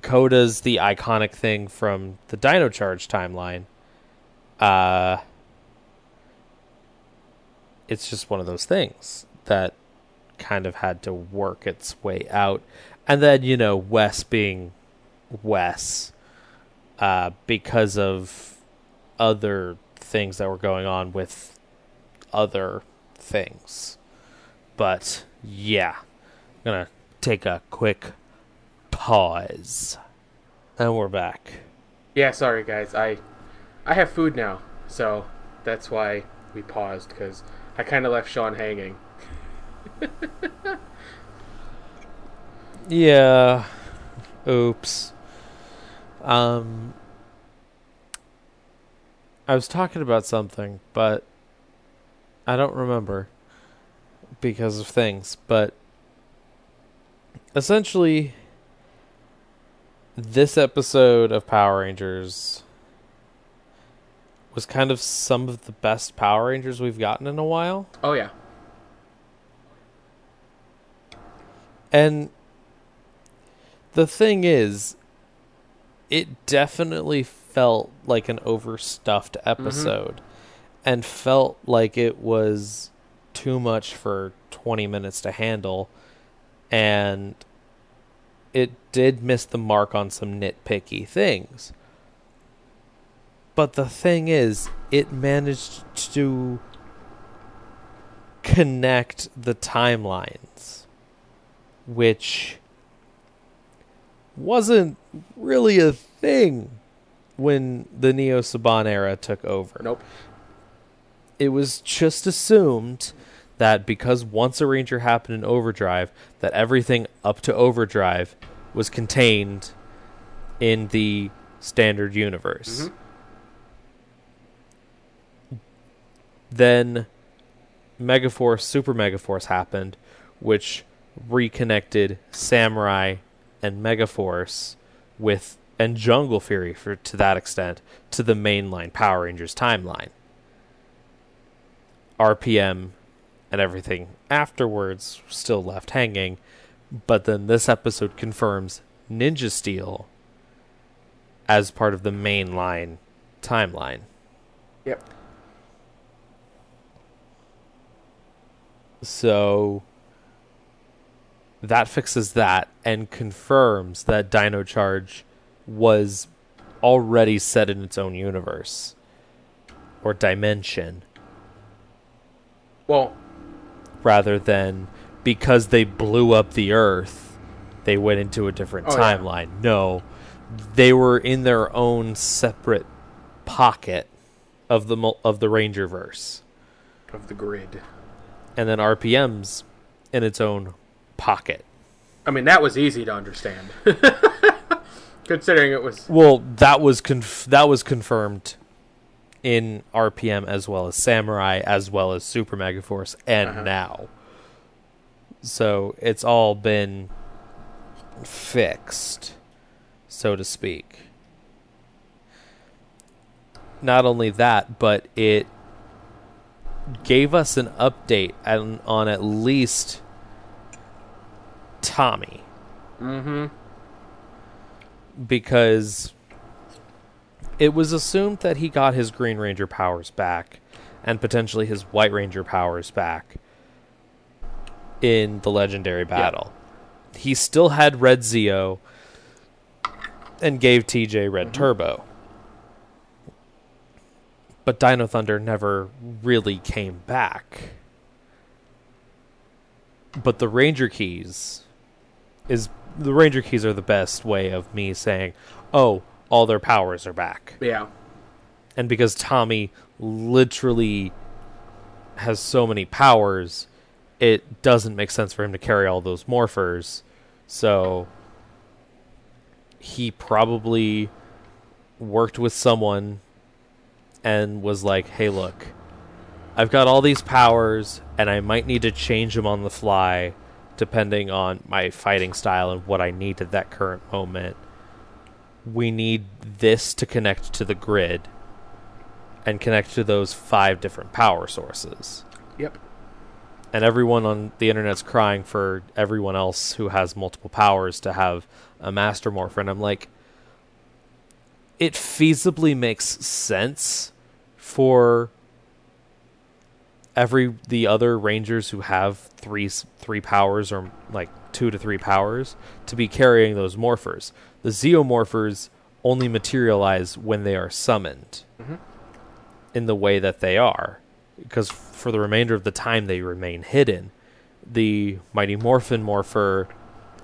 Koda's the iconic thing from the Dino Charge timeline. Uh, it's just one of those things that kind of had to work its way out. And then, you know, Wes being Wes, uh, because of other things that were going on with other things. But yeah, I'm gonna take a quick pause, and we're back. Yeah, sorry guys. I I have food now, so that's why we paused because I kind of left Shawn hanging. Yeah. Oops. Um I was talking about something, but I don't remember because of things, but essentially this episode of Power Rangers was kind of some of the best Power Rangers we've gotten in a while. Oh yeah. And the thing is, it definitely felt like an overstuffed mm-hmm. episode and felt like it was too much for 20 minutes to handle. And it did miss the mark on some nitpicky things. But the thing is, it managed to connect the timelines which wasn't really a thing when the Neo Saban era took over. Nope. It was just assumed that because once a Ranger happened in Overdrive, that everything up to Overdrive was contained in the standard universe. Mm-hmm. Then Megaforce, Super Megaforce happened, which reconnected Samurai and Megaforce with and Jungle Fury for to that extent to the mainline Power Rangers timeline. RPM and everything afterwards still left hanging, but then this episode confirms Ninja Steel as part of the mainline timeline. Yep. So that fixes that and confirms that Dino Charge was already set in its own universe or dimension Well, rather than because they blew up the earth they went into a different Oh, yeah. timeline. No. They were in their own separate pocket of the of the Rangerverse. of the grid. And then RPM's in its own pocket. I mean, that was easy to understand. Considering it was. Well, that was conf- that was confirmed in RPM as well as Samurai as well as Super Megaforce and Uh-huh. now. So it's all been fixed, so to speak. Not only that, but it gave us an update on, on at least Tommy Mm-hmm. because it was assumed that he got his Green Ranger powers back and potentially his White Ranger powers back in the legendary battle. He still had Red Zeo and gave TJ Red Turbo. But Dino Thunder never really came back. But the Ranger Keys is the Ranger keys are the best way of me saying, "Oh, all their powers are back." Yeah. And because Tommy literally has so many powers, it doesn't make sense for him to carry all those morphers. So he probably worked with someone and was like, "Hey, look, I've got all these powers and I might need to change them on the fly depending on my fighting style and what I need at that current moment. We need this to connect to the grid and connect to those five different power sources. Yep. And everyone on the internet's crying for everyone else who has multiple powers to have a master morpher and I'm like it feasibly makes sense for every the other rangers who have three three powers or like two to three powers to be carrying those morphers. The zeomorphers only materialize when they are summoned Mhm. in the way that they are, because for the remainder of the time they remain hidden. The mighty morphin morpher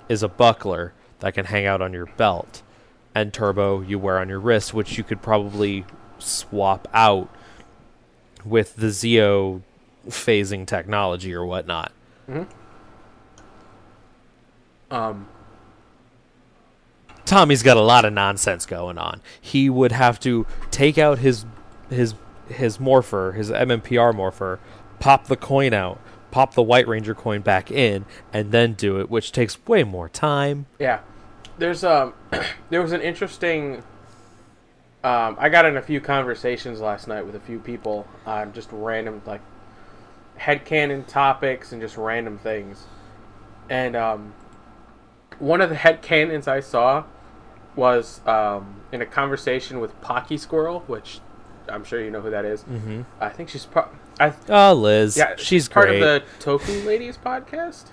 is a buckler that can hang out on your belt, and turbo you wear on your wrist, which you could probably swap out with the Zeo phasing technology or whatnot. Um. Tommy's got a lot of nonsense going on. He would have to take out his his his morpher, his MMPR morpher, pop the coin out, pop the White Ranger coin back in, and then do it, which takes way more time. Yeah. There's um. there was an interesting. Um, I got in a few conversations last night with a few people on just random like headcanon topics and just random things. And um, one of the headcanons I saw was um, in a conversation with Pocky Squirrel, which I'm sure you know who that is. Mm-hmm. I think she's part. I Oh, Liz, yeah, she's part great. of the Toku Ladies podcast.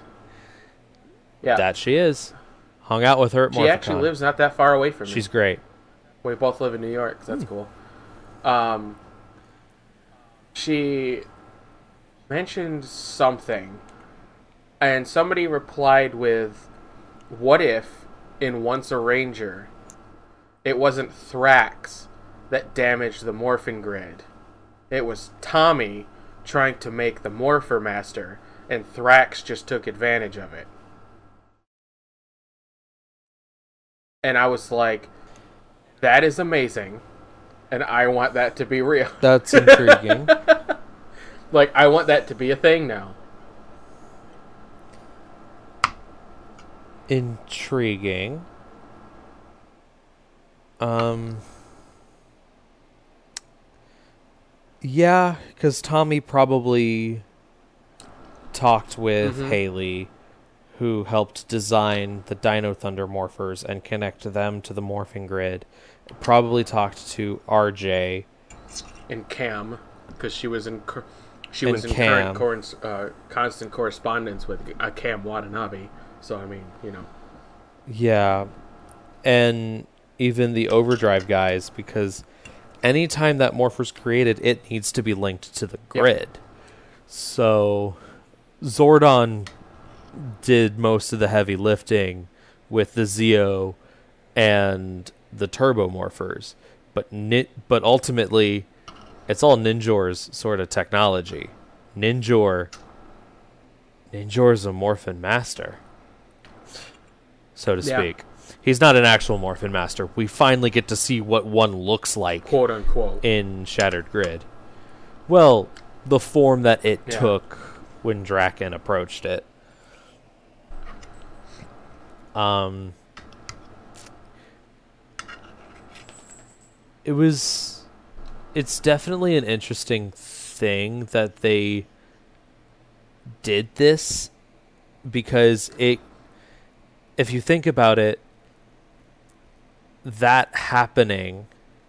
Yeah, That she is. Hung out with her at she Morphicon. actually lives not that far away from me. She's great. We both live in New York. So that's Hmm. cool. Um, she mentioned something, and somebody replied with, "What if, in Once a Ranger, it wasn't Thrax that damaged the Morphin Grid? It was Tommy trying to make the Morpher Master, and Thrax just took advantage of it." And I was like, that is amazing. And I want that to be real. That's intriguing. Like, I want that to be a thing now. intriguing. Um. Yeah, because Tommy probably talked with Mhm. Hayley, who helped design the Dino Thunder morphers and connect them to the morphing grid. Probably talked to RJ. In Cam, because she was in she was in Cam. current uh, constant correspondence with uh, Cam Watanabe. So I mean, you know, Yeah. And even the overdrive guys, because anytime that morpher's created, it needs to be linked to the Yep. grid. So Zordon did most of the heavy lifting with the Zeo and the turbo morphers. But ni- but ultimately it's all Ninjor's sort of technology. Ninjor Ninjor's a morphin master so to Yeah. speak. He's not an actual Morphin Master. We finally get to see what one looks like quote unquote. in Shattered Grid. Well, the form that it Yeah. took when Drakkon approached it. Um, it was. It's definitely an interesting thing that they did this because it. If you think about it, that happening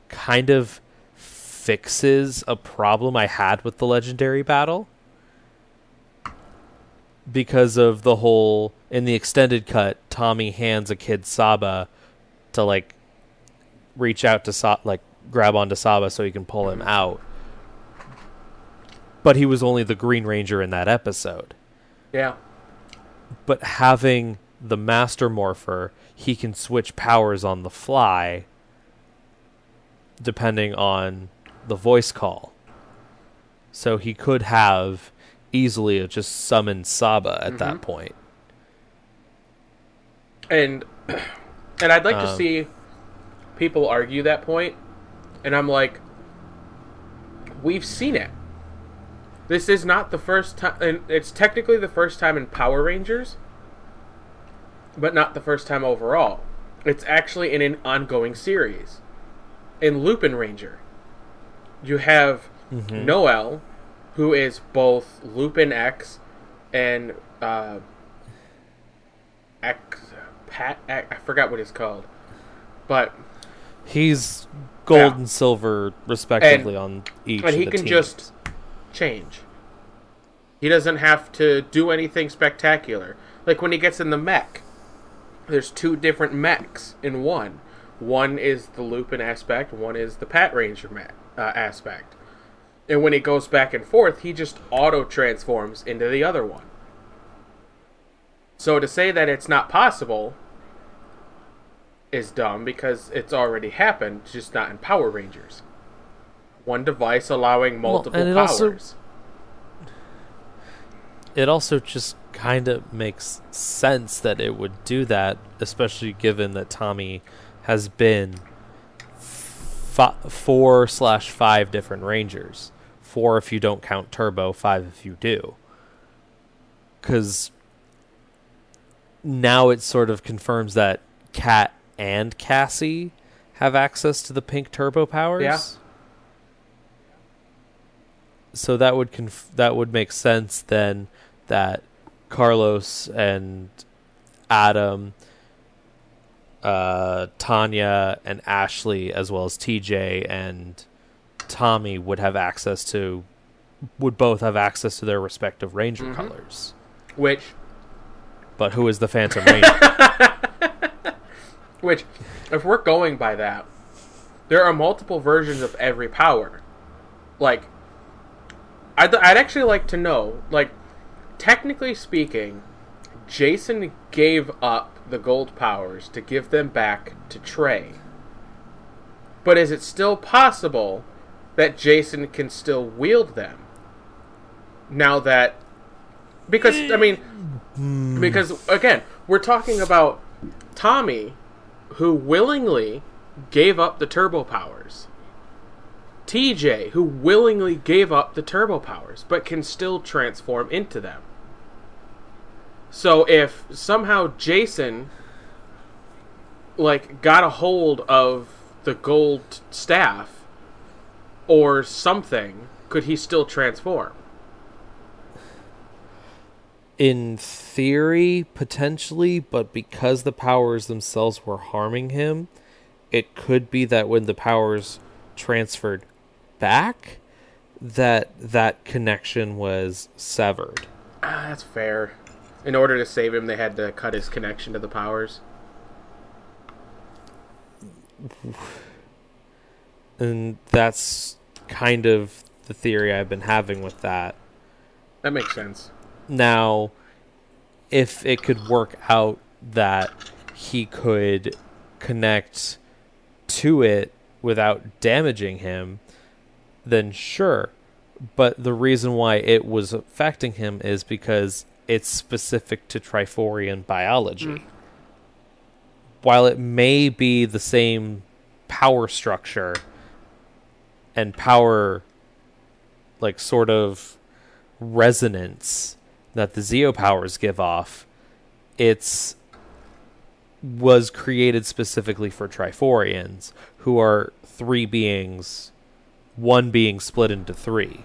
kind of fixes a problem I had with the legendary battle because of the whole in the extended cut Tommy hands a kid Saba to like reach out to Sa- like grab onto Saba so he can pull him out. But he was only the green ranger in that episode. Yeah, but having the Master Morpher, he can switch powers on the fly depending on the voice call. So he could have easily just summoned Saba at that point. and and I'd like to Um, see people argue that point, and I'm like, we've seen it. This is not the first time, and it's technically the first time in Power Rangers, but not the first time overall. It's actually in an ongoing series. In Lupin Ranger, you have Noel, who is both Lupin X and uh, X Pat. X, I forgot what he's called, but He's gold Yeah. and silver respectively on each and he can teams. just change. He doesn't have to do anything spectacular. Like when he gets in the mech, there's two different mechs in one. One is the Lupin aspect, one is the Pat Ranger mech, uh, aspect. And when he goes back and forth, he just auto transforms into the other one. So to say that it's not possible is dumb because it's already happened, just not in Power Rangers. One device allowing multiple it powers. also- it also just kind of makes sense that it would do that, especially given that Tommy has been four slash five different Rangers. Four if you don't count Turbo, five if you do. Because now it sort of confirms that Cat and Cassie have access to the pink turbo powers. Yeah. So that would conf- that would make sense then that Carlos and Adam, uh, Tanya and Ashley, as well as TJ and Tommy, would have access to would both have access to their respective Ranger Mhm. colors. Which, But who is the Phantom Ranger? which, if we're going by that, there are multiple versions of every power. Like, I'd, I'd actually like to know, like, technically speaking, Jason gave up the gold powers to give them back to Trey. But is it still possible that Jason can still wield them? Now that. Because, I mean, hmm. because again, we're talking about Tommy, who willingly gave up the turbo powers. TJ, who willingly gave up the turbo powers, but can still transform into them. So if somehow Jason like got a hold of the gold staff or something, could he still transform? In theory, potentially, but because the powers themselves were harming him, it could be that when the powers transferred back, that that connection was severed. Ah, that's fair. In order to save him, they had to cut his connection to the powers. And that's kind of the theory I've been having with that. That makes sense. Now, if it could work out that he could connect to it without damaging him, then sure. But the reason why it was affecting him is because it's specific to Triforian biology. Hmm. While it may be the same power structure and power, like, sort of resonance that the Zeo powers give off, it's was created specifically for Triforians, who are three beings, one being split into three.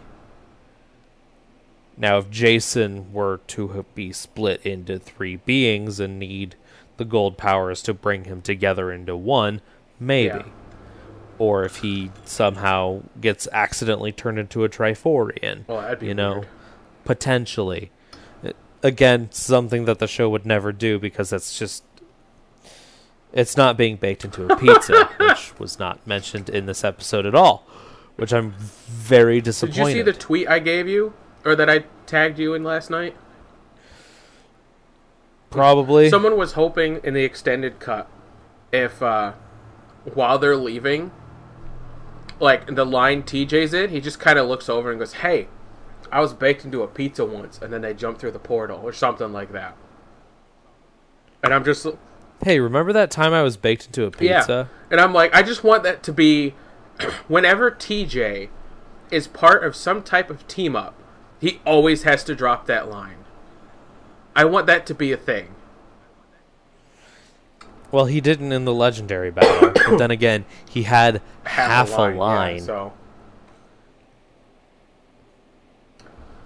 Now, if Jason were to be split into three beings and need the gold powers to bring him together into one, maybe. Yeah. Or if he somehow gets accidentally turned into a Triforian Well, that'd be you know weird. potentially Uh, again something that the show would never do because that's just it's not being baked into a pizza which was not mentioned in this episode at all which i'm very disappointed. Did you see the tweet I gave you, or that I tagged you in last night? Probably. Someone was hoping in the extended cut if uh while they're leaving like the line TJ's in, he just kind of looks over and goes, "Hey, I was baked into a pizza once," and then they jumped through the portal or something like that. And I'm just hey, remember that time I was baked into a pizza? yeah, and I'm like, I just want that to be whenever TJ is part of some type of team up, he always has to drop that line. I want that to be a thing. Well, he didn't in the legendary battle, but then again, he had half, a line. line. yeah, so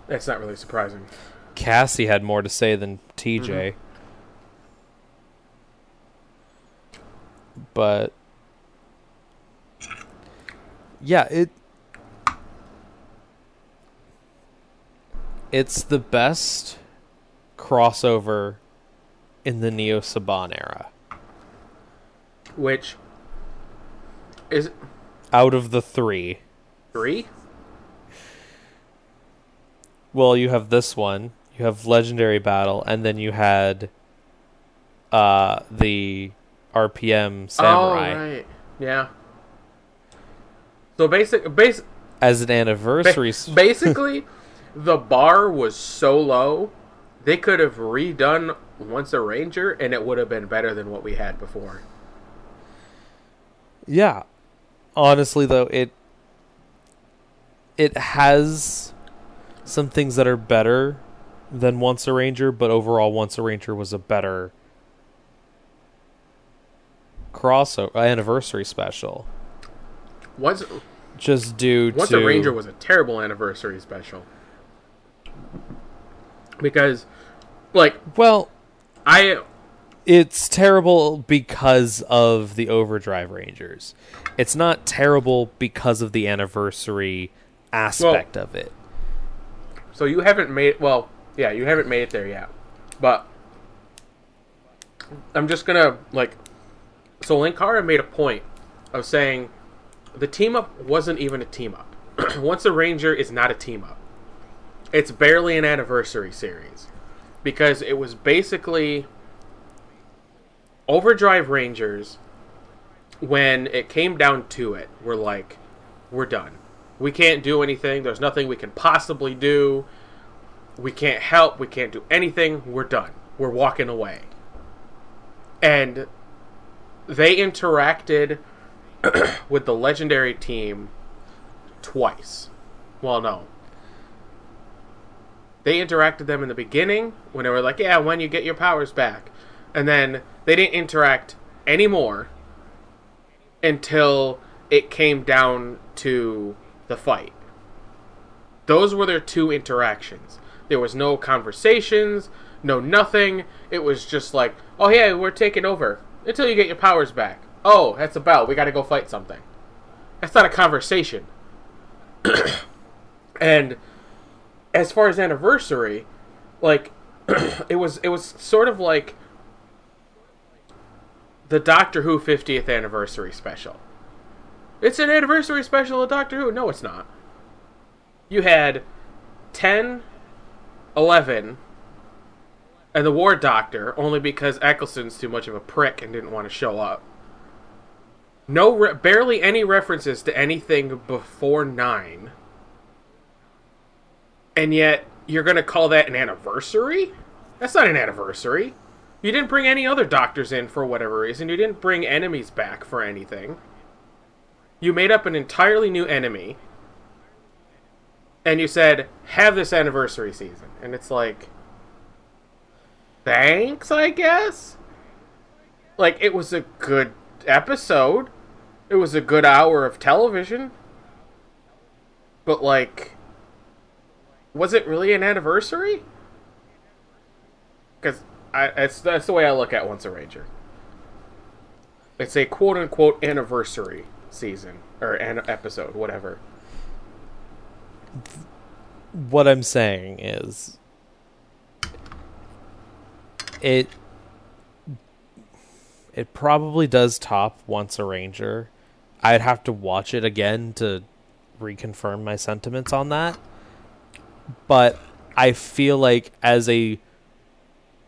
that's not really surprising. Cassie had more to say than TJ. Mm-hmm. But yeah, it it's the best crossover in the Neo Saban era. Which is Out of the 3. three? Well, you have this one, you have Legendary Battle, and then you had uh the RPM Samurai Oh right, yeah. So basic, base, as an anniversary. ba- basically, the bar was so low, they could have redone Once a Ranger, and it would have been better than what we had before. Yeah. Honestly though, it it has some things that are better than Once a Ranger, but overall Once a Ranger was a better crossover uh, anniversary special. Once, Just due Once to a Ranger was a terrible anniversary special because, like, well, I it's terrible because of the Overdrive Rangers. It's not terrible because of the anniversary aspect of it. So you haven't made well, yeah, you haven't made it there yet. But I'm just gonna like so Linkara made a point of saying the team up wasn't even a team up. Once a Ranger is not a team up. It's barely an anniversary series. Because it was basically Overdrive Rangers when it came down to it, were like, we're done. We can't do anything. There's nothing we can possibly do. We can't help. We can't do anything. We're done. We're walking away. And they interacted with the legendary team twice. Well, no. They interacted them in the beginning when they were like, "Yeah, when you get your powers back," and then they didn't interact anymore until it came down to the fight. Those were their two interactions. There was no conversations, no nothing. It was just like, "Oh yeah, we're taking over until you get your powers back." Oh, that's a bell. We got to go fight something. That's not a conversation. and as far as anniversary, like it was it was sort of like the Doctor Who 50th anniversary special. It's an anniversary special of Doctor Who. No, it's not. You had 10, 11, and the War Doctor only because Eccleston's too much of a prick and didn't want to show up. No, re- barely any references to anything before nine, and yet you're gonna call that an anniversary? That's not an anniversary. You didn't bring any other doctors in for whatever reason. You didn't bring enemies back for anything. You made up an entirely new enemy, and you said, "Have this anniversary season," and it's like, thanks, I guess. Like it was a good episode. It was a good hour of television. But like was it really an anniversary? Cuz I it's that's the way I look at Once a Ranger. It's a quote unquote anniversary season or an episode, whatever. what I'm saying is it it probably does top once a ranger. I'd have to watch it again to reconfirm my sentiments on that. But I feel like as a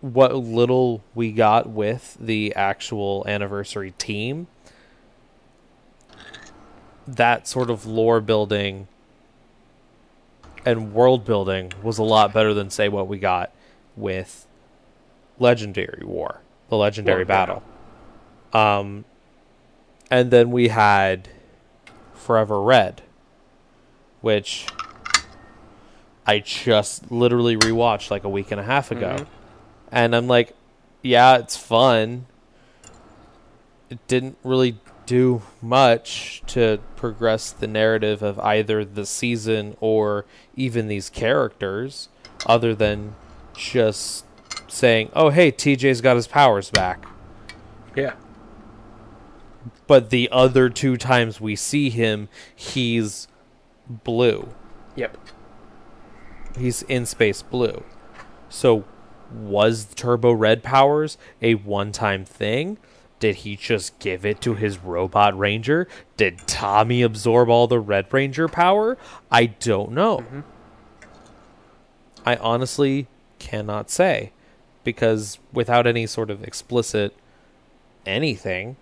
what little we got with the actual anniversary team, that sort of lore building and world building was a lot better than say what we got with Legendary War, the Legendary Well, yeah. Battle. Um, and then we had Forever Red, which I just literally rewatched like a week and a half ago. Mhm. And I'm like, yeah, it's fun. It didn't really do much to progress the narrative of either the season or even these characters, other than just saying, oh, hey, TJ's got his powers back. Yeah. But the other two times we see him, he's blue. Yep. He's in space blue. So was Turbo Red powers a one-time thing? Did he just give it to his robot ranger? Did Tommy absorb all the Red Ranger power? I don't know. I honestly cannot say because without any sort of explicit anything.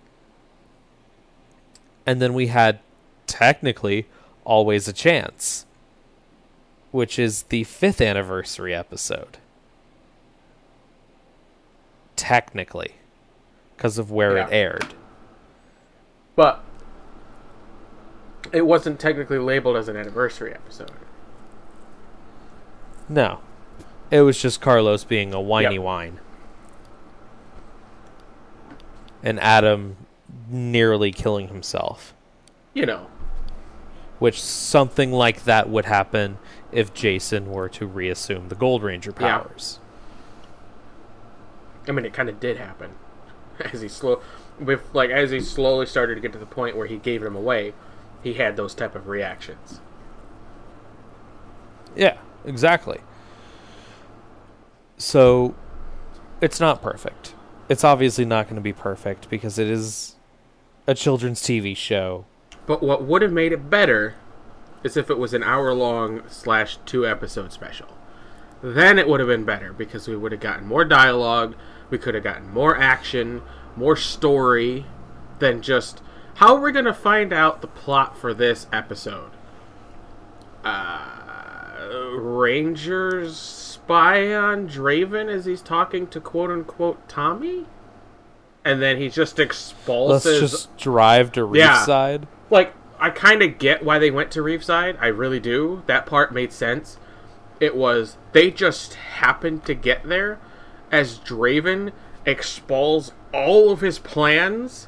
And then we had technically always a chance which is the fifth anniversary episode. Technically, because of where it aired. But it wasn't technically labeled as an anniversary episode. No, it was just Carlos being a whiny Yep. whine. And Adam nearly killing himself. You know. Which something like that would happen if Jason were to reassume the Gold Ranger Yeah. powers. I mean, it kind of did happen as he slow, with like as he slowly started to get to the point where he gave them away. He had those type of reactions. Yeah, exactly. So it's not perfect. It's obviously not going to be perfect because it is a children's TV show. But what would have made it better is if it was an hour long slash two episode special. Then it would have been better because we would have gotten more dialogue, we could have gotten more action, more story than just how we're we going to find out the plot for this episode? Uh, Rangers spy on Draven as he's talking to quote unquote Tommy? And then he just expulses. Let's just drive to Yeah. Reefside. like I kind of get why they went to Reefside. I really do. That part made sense. It was they just happened to get there as Draven expels all of his plans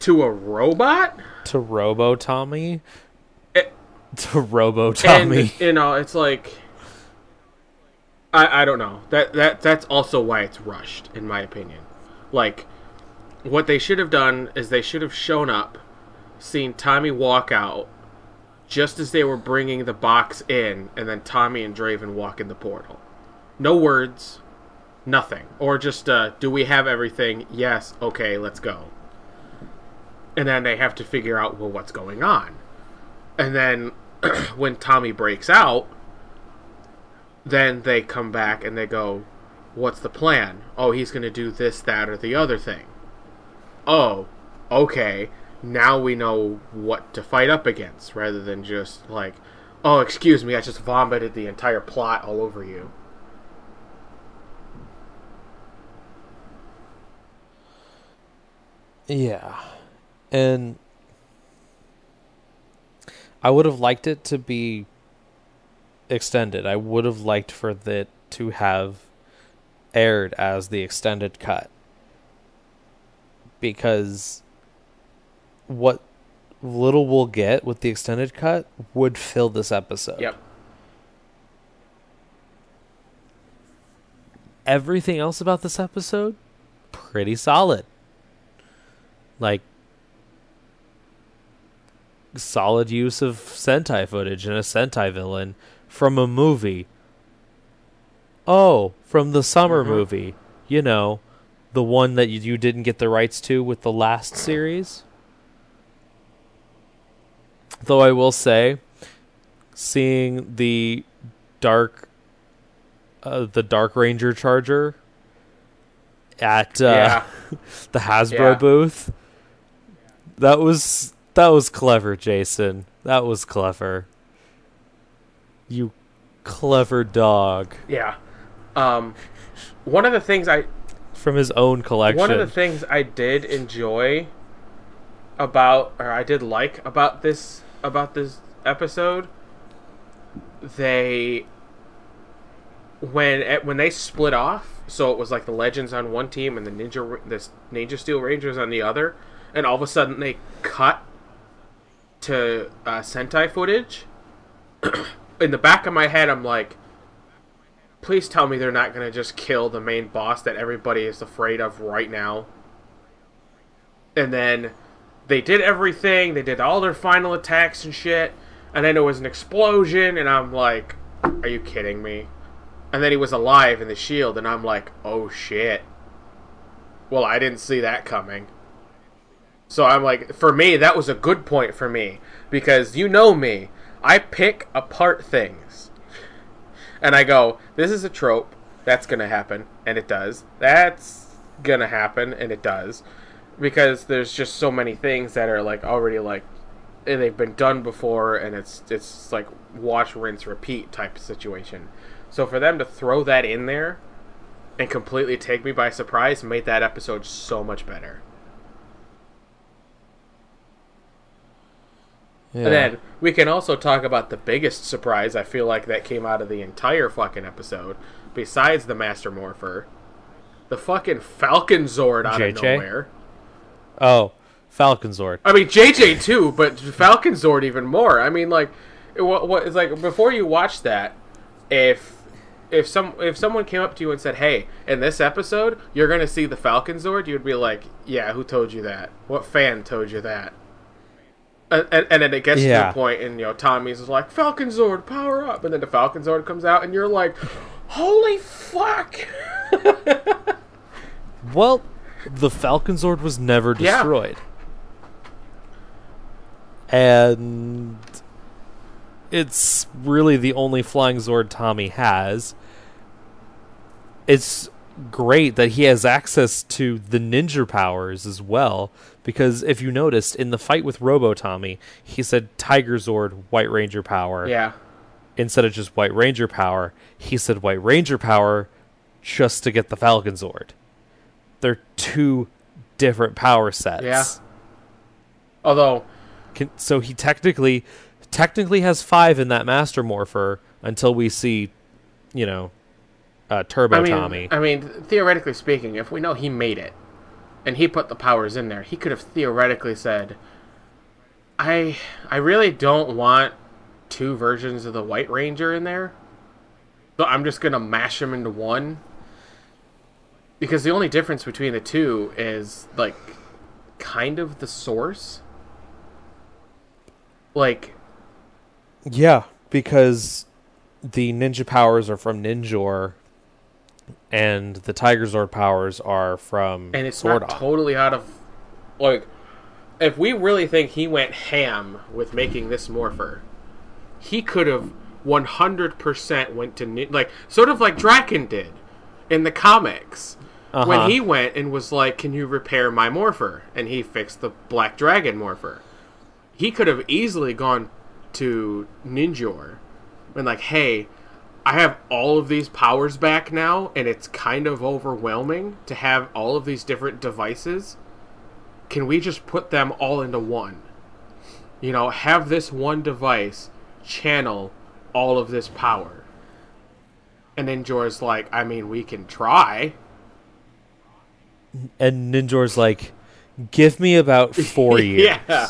to a robot. to Robo Tommy. It- eh. to Robo Tommy. And you know, it's like I I don't know. That that that's also why it's rushed in my opinion. Like what they should have done is they should have shown up, seen Tommy walk out just as they were bringing the box in and then Tommy and Draven walk in the portal. No words, nothing. Or just uh do we have everything? Yes. Okay, let's go. And then they have to figure out well what's going on. And then when Tommy breaks out, then they come back and they go, What's the plan? Oh, he's going to do this, that, or the other thing. Oh, okay. Now we know what to fight up against rather than just like, Oh, excuse me, I just vomited the entire plot all over you. Yeah. And I would have liked it to be extended. I would have liked for it to have aired as the extended cut. Because what little we'll get with the extended cut would fill this episode. Yep. Everything else about this episode pretty solid. Like solid use of Sentai footage and a Sentai villain from a movie. Oh, from the summer Mhm. movie. You know, the one that you, you didn't get the rights to with the last series. Though I will say, seeing the dark, uh, the Dark Ranger Charger at uh, Yeah. the Hasbro Yeah. booth. That was that was clever, Jason. That was clever. You clever dog Yeah. Um, one of the things I from his own collection. one of the things I did enjoy about or I did like about this about this episode they when when they split off so it was like the legends on one team and the ninja this ninja steel rangers on the other and all of a sudden they cut to uh, sentai footage in the back of my head i'm like please tell me they're not going to just kill the main boss that everybody is afraid of right now. And then they did everything, they did all their final attacks and shit, and then there was an explosion, and I'm like, are you kidding me? And then he was alive in the shield, and I'm like, oh shit. Well, I didn't see that coming. So I'm like, for me, that was a good point for me. Because you know me, I pick apart things and I go, "This is a trope. That's gonna happen," and it does. That's gonna happen, and it does, because there's just so many things that are like already like they've been done before, and it's it's like wash, rinse, repeat type of situation. So for them to throw that in there and completely take me by surprise made that episode so much better. Yeah. And then we can also talk about the biggest surprise I feel like that came out of the entire fucking episode, besides the Master Morpher. The fucking Falcon Zord out of nowhere. oh, Falcon Zord. I mean JJ too, but Falcon Zord even more. I mean like it, what, what it's like before you watch that, if if some if someone came up to you and said, "Hey, in this episode, you're going to see the Falcon Zord," you would be like, "Yeah, who told you that? What fan told you that?" And, and, and then it gets to Yeah. the point, and you know Tommy's is like, "Falcon Zord, power up!" And then the Falcon Zord comes out, and you're like, "Holy fuck!" Well, the Falcon Zord was never Yeah. destroyed. And it's really the only flying Zord Tommy has. It's great that he has access to the ninja powers as well because if you noticed in the fight with Robo Tommy, he said Tiger Zord White Ranger power yeah, instead of just White Ranger power, he said White Ranger power just to get the Falcon Zord. They're two different power sets. Yeah. although Can, so he technically technically has five in that Master Morpher until we see, you know, uh, Turbo I mean, Tommy. I mean, theoretically speaking, if we know he made it and he put the powers in there, he could have theoretically said, "I, I really don't want two versions of the White Ranger in there, so I'm just gonna mash them into one." Because the only difference between the two is like kind of the source. Like yeah, because the ninja powers are from Ninjor, and the Tiger Zord powers are from and it's Zordon. not totally out of like if we really think he went ham with making this morpher he could have 100% went to ni- like sort of like Drakkon did in the comics Uh-huh. when he went and was like can you repair my morpher and he fixed the black dragon morpher he could have easily gone to Ninjor and like hey I have all of these powers back now, and it's kind of overwhelming to have all of these different devices. Can we just put them all into one? You know, have this one device channel all of this power. And then Jor's like, I mean, we can try. and Ninjor's like, "Give me about four years." Yeah.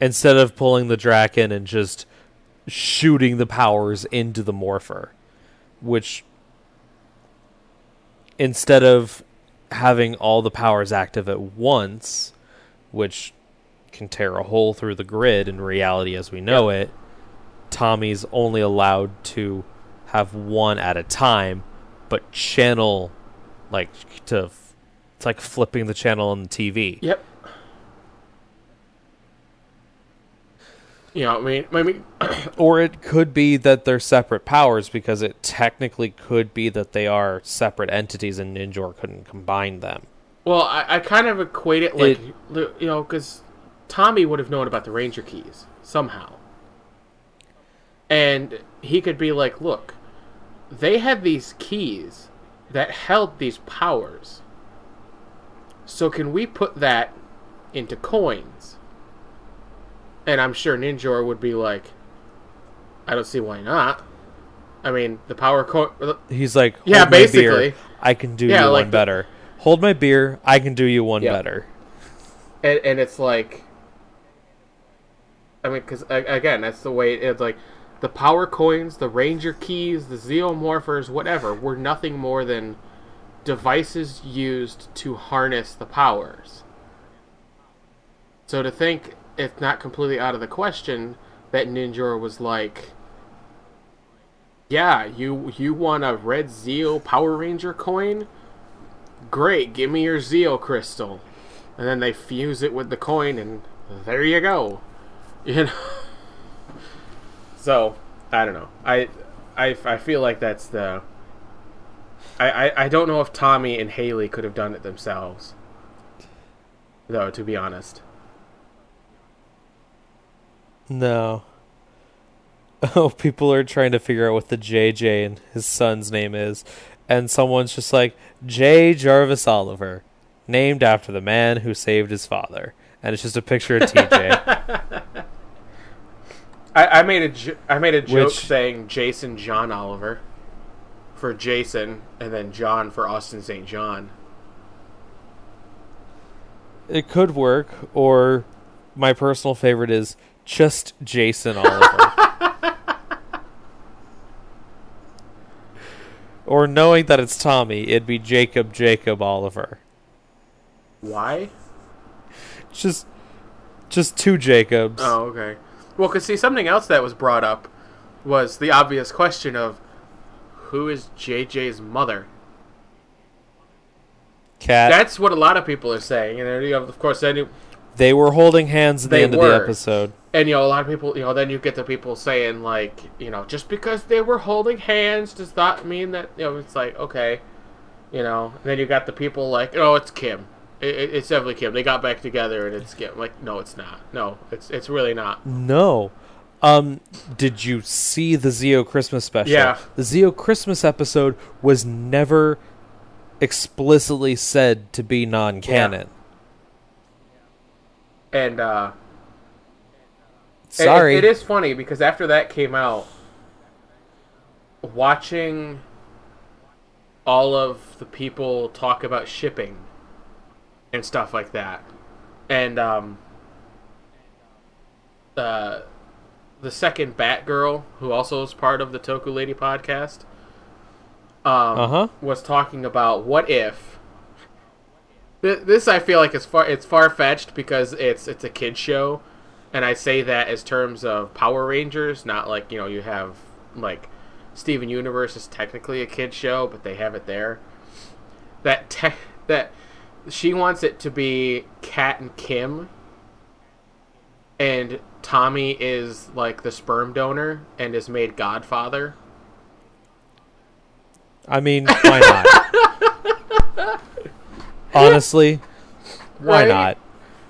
Instead of pulling the Drakkon and just shooting the powers into the Morpher, which instead of having all the powers active at once, which can tear a hole through the grid in reality as we know it, Tommy's only allowed to have one at a time, but channel like to it's like flipping the channel on the TV. Yep. You know, I mean, I mean, Or it could be that they're separate powers because it technically could be that they are separate entities and Ninjor couldn't combine them. well, I, I kind of equate it like It- you know, because Tommy would have known about the Ranger keys somehow, and he could be like, "Look, they had these keys that held these powers. So can we put that into coins?" And I'm sure Ninjor would be like, "I don't see why not." I mean, the power coin. He's like, Yeah, "Hold my beer, basically. I can do Yeah, you like one the- better. Hold my beer, I can do you one Yeah. better." and, and it's like i mean because again that's the way it's like the power coins the ranger keys the xeomorphers whatever were nothing more than devices used to harness the powers so to think it's not completely out of the question that ninjor was like yeah you you want a red zeo power ranger coin great give me your zeo crystal and then they fuse it with the coin, and there you go. You know. So I don't know. I, I, I feel like that's the. I, I, I don't know if Tommy and Hayley could have done it themselves. Though, to be honest. No. Oh, people are trying to figure out what the JJ and his son's name is, and someone's just like J. Jarvis Oliver, named after the man who saved his father, and it's just a picture of TJ. I, I made a jo- I made a joke Which- saying Jason John Oliver for Jason, and then John for Austin St. John. it could work, or my personal favorite is just Jason Oliver. or knowing that it's Tommy, it'd be Jacob Jacob Oliver. Why? Just, just two Jacobs. Oh, okay. Well, because see, something else that was brought up was the obvious question of who is JJ's mother. Kat. That's what a lot of people are saying, and you have, of course, you, They were holding hands at the end of the episode. and you know a lot of people, you know, then you get the people saying like, you know, just because they were holding hands does that mean that you know it's like okay, you know. And then you got the people like, oh, it's Kim. It, it, it's definitely Kim. They got back together, and it's Kim. Like, no, it's not. No, it's it's really not. No. Um, did you see the Zeo Christmas special? Yeah. The Zeo Christmas episode was never explicitly said to be non-canon. And uh, Sorry. It, it is funny because after that came out, watching all of the people talk about shipping and stuff like that, and um, uh, the second Batgirl, who also is part of the Toku Lady podcast, um, Uh-huh. was talking about what if. Th- This I feel like is far it's far fetched because it's it's a kid show, and I say that as terms of Power Rangers, not like you know you have like Steven Universe is technically a kid show, but they have it there. That te- that she wants it to be Kat and Kim, and Tommy is like the sperm donor and is made Godfather. I mean, why not? Honestly, why Right? not?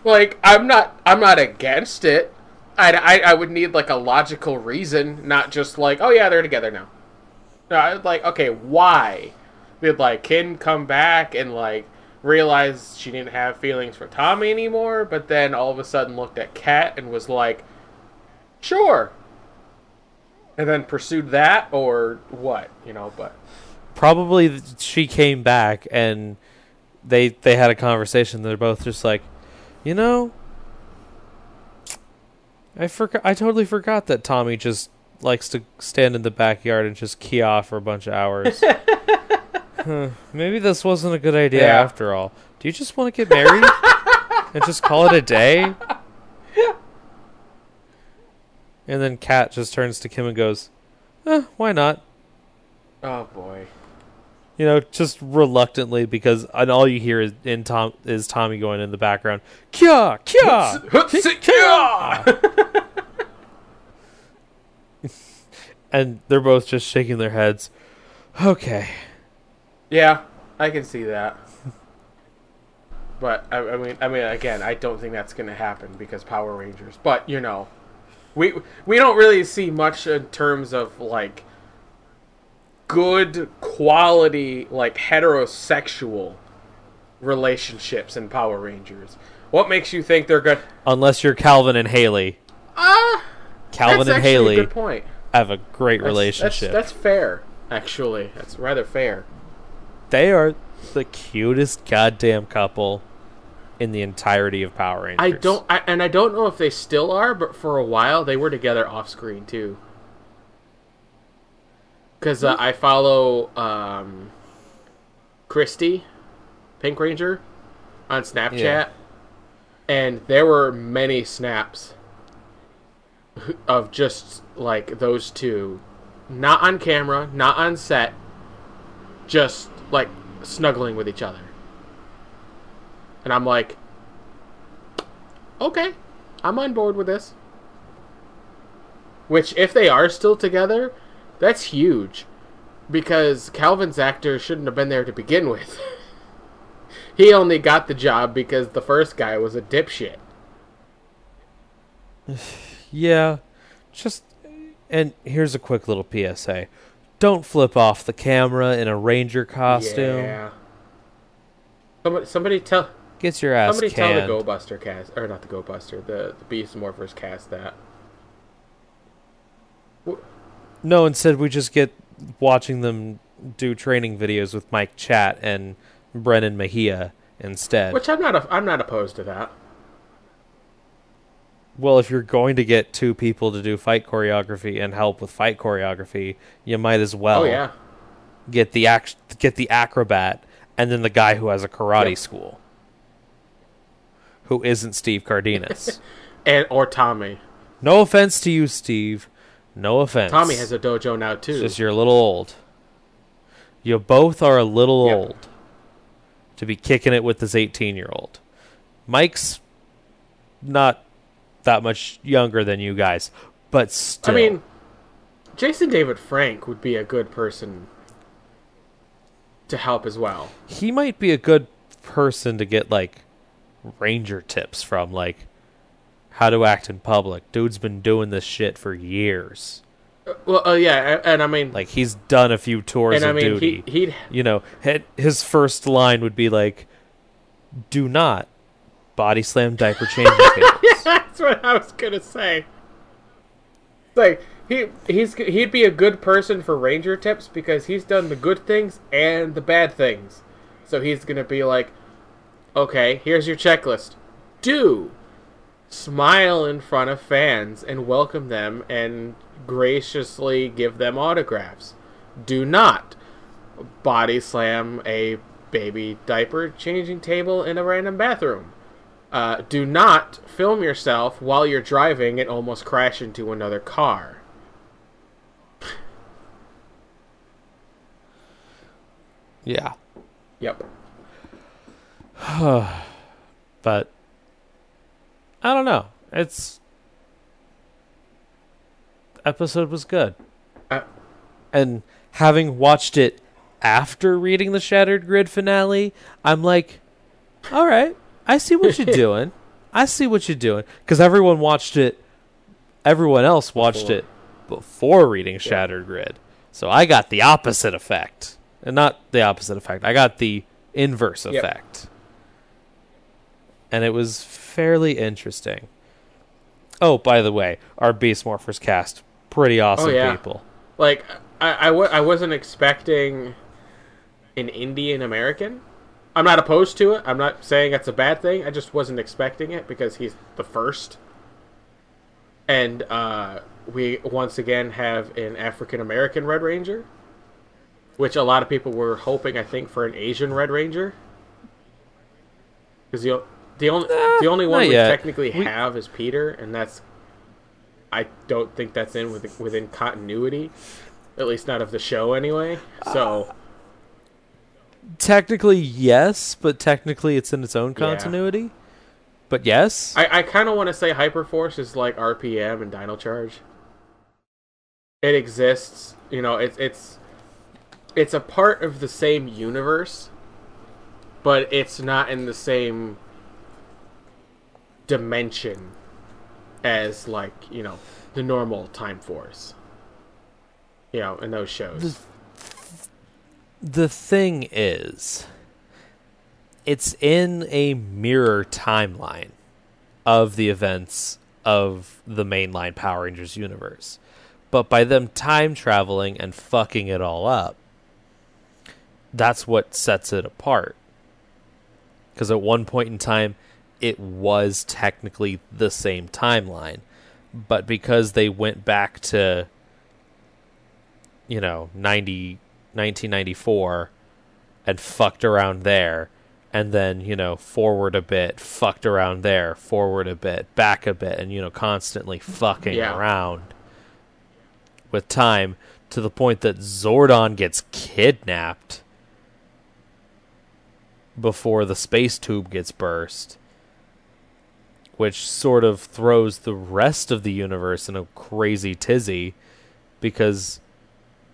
Like I'm not I'm not against it. I, I, I would need like a logical reason, not just like oh yeah they're together now. No, I would like okay why did like Kim come back and like realize she didn't have feelings for Tommy anymore, but then all of a sudden looked at Kat and was like, sure, and then pursued that or what you know? But Probably she came back and they they had a conversation. They're both just like, you know, I forgot. I totally forgot that Tommy just likes to stand in the backyard and just key off for a bunch of hours. Huh, Maybe this wasn't a good idea Yeah. after all. Do you just want to get married and just call it a day? And then Kat just turns to Kim and goes, eh, "Why not?" oh boy, You know, just reluctantly because and all you hear is in Tom is Tommy going in the background, "Kya, kya, Hutsi- and they're both just shaking their heads. Okay. Yeah, I can see that. But I, I mean, I mean, again, I don't think that's going to happen because Power Rangers. But you know, we we don't really see much in terms of like good quality like heterosexual relationships in Power Rangers. What makes you think they're good? Unless you're Calvin and Hayley. Ah, Calvin that's and Hayley a good point. have a great That's- relationship. That's, that's fair, actually. That's rather fair. They are the cutest goddamn couple in the entirety of Power Rangers. I don't, I, and I don't know if they still are, but for a while they were together off screen too. Because uh, I follow um, Chrysti, Pink Ranger, on Snapchat, Yeah. and there were many snaps of just like those two, not on camera, not on set, just like snuggling with each other. And I'm like, okay, I'm on board with this. Which, if they are still together, that's huge. Because Calvin's actor shouldn't have been there to begin with. he only got the job because the first guy was a dipshit. Yeah, just and here's a quick little PSA: don't flip off the camera in a ranger costume. Yeah. Somebody, somebody tell Gets your ass somebody canned. tell the Go Buster cast or not the Go Buster, the the Beast Morphers cast that. No, instead we just get watching them do training videos with Mike Chat and Brennan Mejia instead. Which I'm not a, I'm not opposed to that. Well, if you're going to get two people to do fight choreography and help with fight choreography, you might as well oh yeah. get the act- get the acrobat and then the guy who has a karate Yep. school, who isn't Steve Cardenas. And or Tommy. no offense to you, Steve. No offense. Tommy has a dojo now It's too. just you're a little old. You both are a little Yep. old to be kicking it with this 18 year old. Mike's not that much younger than you guys, but still. I mean, Jason David Frank would be a good person to help as well. he might be a good person to get like ranger tips from, like how to act in public. Dude's been doing this shit for years. Well, uh, yeah, and I mean, Like he's done a few tours and I of mean, duty. he, he'd you know, his first line would be like, "Do not body slam diaper changing yeah, That's what I was gonna say. Like he he's he'd be a good person for ranger tips because he's done the good things and the bad things. So he's gonna be like, okay, here's your checklist. Do smile in front of fans and welcome them and graciously give them autographs. Do not body slam a baby diaper changing table in a random bathroom. Uh, do not film yourself while you're driving and almost crash into another car. yeah, Yep. but I don't know. It's episode was good, Uh, and having watched it after reading the Shattered Grid finale, I'm like, all right, I see what you're doing. I see what you're doing because everyone watched it. Everyone else watched Before. it before reading Shattered Grid, so I got the opposite effect, and not the opposite effect. I got the inverse Yep. effect, and it was fairly interesting. Oh, by the way, our Beast Morphers cast pretty awesome Oh, yeah. people. like I, I, w- I wasn't expecting an Indian American. I'm not opposed to it. I'm not saying that's a bad thing. I just wasn't expecting it because he's the first. And uh, we once again have an African American Red Ranger, which a lot of people were hoping, I think, for an Asian Red Ranger. Because the, the only uh, the only one we yet. technically We- have is Peter, and that's I don't think that's in within, within continuity, at least not of the show anyway. So Technically, yes, but technically it's in its own Yeah. continuity. But yes, I, I kind of want to say Hyperforce is like RPM and Dino Charge. it exists. You know, it's it's it's a part of the same universe, but it's not in the same dimension as like you know the normal Time Force. You know, in those shows. The thing is, it's in a mirror timeline of the events of the mainline Power Rangers universe. But by them time traveling and fucking it all up, that's what sets it apart. Because at one point in time, it was technically the same timeline. But because they went back to, you know, 90, 1994 and fucked around there, and then, you know, forward a bit, fucked around there, forward a bit, back a bit, and, you know, constantly fucking Yeah. around with time to the point that Zordon gets kidnapped before the space tube gets burst, which sort of throws the rest of the universe in a crazy tizzy because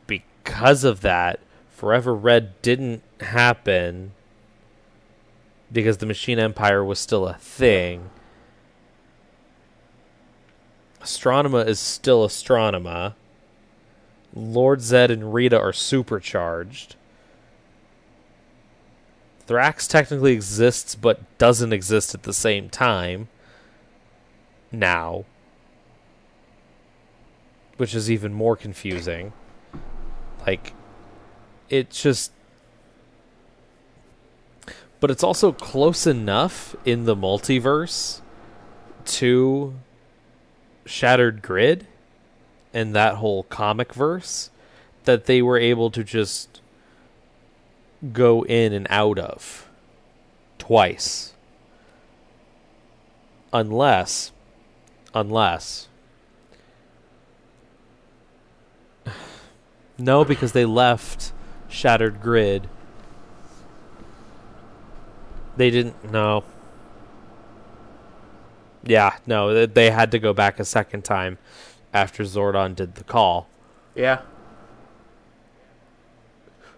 because of that, Forever Red didn't happen because the Machine Empire was still a thing. Astronema is still Astronema. Lord Zed and Rita are supercharged. Thrax technically exists but doesn't exist at the same time. Now. Which is even more confusing. Like, it's just. But it's also close enough in the multiverse to Shattered Grid and that whole comic verse that they were able to just go in and out of twice. Unless, unless. No, because they left Shattered Grid. They didn't. No. Yeah, no, they- had to go back a second time after Zordon did the call. Yeah.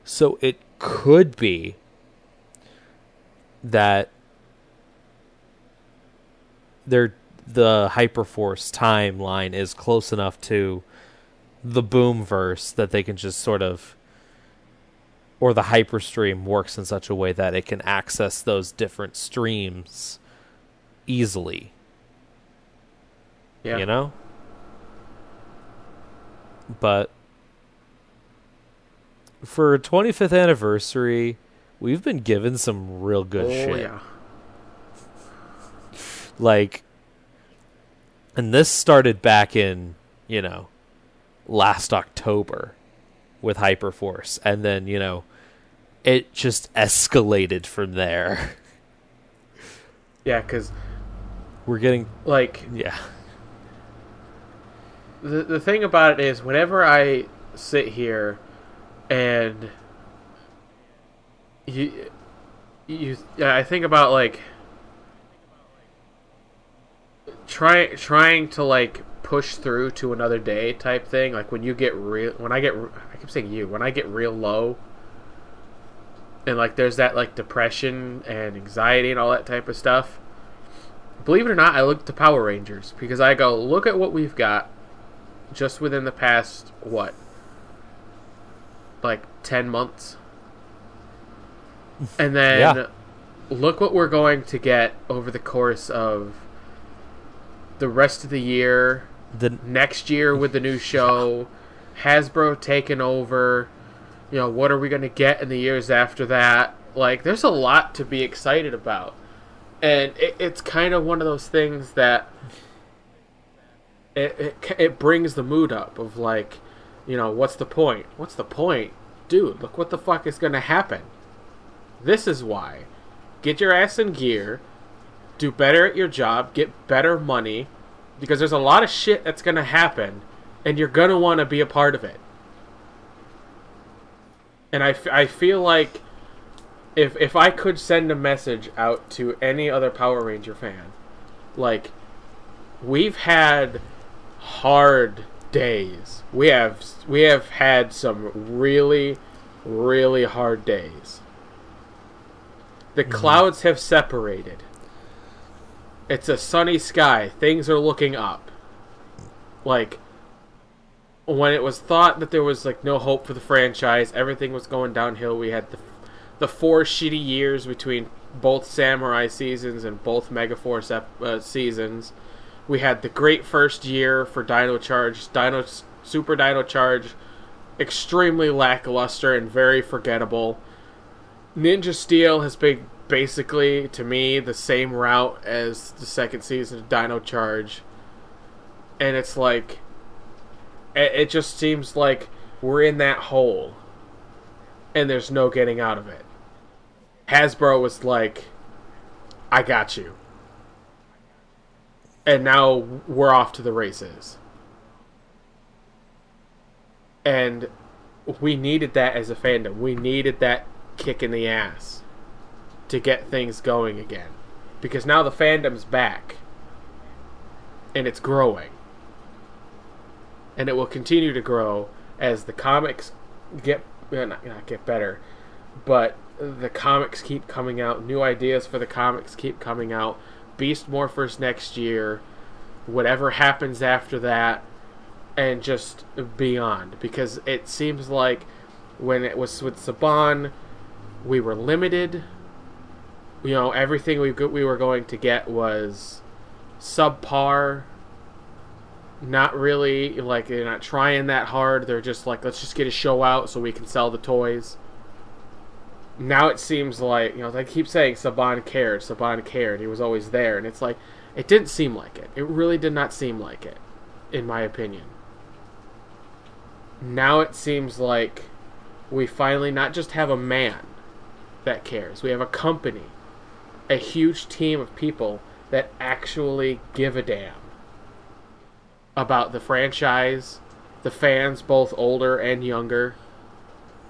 So it could be that their the Hyperforce timeline is close enough to the Boomverse that they can just sort of or the Hyperstream works in such a way that it can access those different streams easily. Yeah. You know? But for 25th anniversary, we've been given some real good oh shit. yeah. Like and this started back in, you know, last October with Hyperforce and then, you know, it just escalated from there. Yeah, because We're getting like yeah. the the thing about it is, whenever I sit here and you you, I think about like trying trying to like push through to another day type thing. Like when you get real, when I get, I keep saying you, when I get real low. And like, there's that like depression and anxiety and all that type of stuff. Believe it or not, I look to Power Rangers because I go, look at what we've got just within the past what like 10 months and then Yeah. look what we're going to get over the course of the rest of the year The next year with the new show hasbro taking over you know what are we going to get in the years after that like there's a lot to be excited about and it, it's kind of one of those things that it, it it brings the mood up of like, you know, what's the point? What's the point, dude? Look what the fuck is gonna happen. This is why. Get your ass in gear. Do better at your job. Get better money, because there's a lot of shit that's gonna happen, and you're gonna want to be a part of it. And I, f- I feel like if if I could send a message out to any other Power Ranger fan, like we've had hard days. We have we have had some really really hard days. The mm-hmm. clouds have separated. It's a sunny sky. Things are looking up. Like when it was thought that there was like no hope for the franchise, everything was going downhill. We had the the four shitty years between both Samurai seasons and both Megaforce ep- uh, seasons. We had the great first year for Dino Charge, Dino Super Dino Charge, extremely lackluster and very forgettable. Ninja Steel has been basically, to me, the same route as the second season of Dino Charge, and it's like, it, just seems like we're in that hole, and there's no getting out of it. Hasbro was like, I got you. And now we're off to the races. And we needed that as a fandom. We needed that kick in the ass to get things going again. Because now the fandom's back. And it's growing. And it will continue to grow as the comics get uh, not, not get better, but the comics keep coming out. New ideas for the comics keep coming out. Beast Morphers next year. Whatever happens after that, and just beyond. Because it seems like when it was with Saban, we were limited. You know, everything we we were going to get was subpar. Not really like they're not trying that hard. They're just like, let's just get a show out so we can sell the toys now it seems like you know they keep saying Saban cared, Saban cared. He was always there, and it's like it didn't seem like it. It really did not seem like it, in my opinion. Now it seems like we finally not just have a man that cares. We have a company, a huge team of people that actually give a damn about the franchise, the fans, both older and younger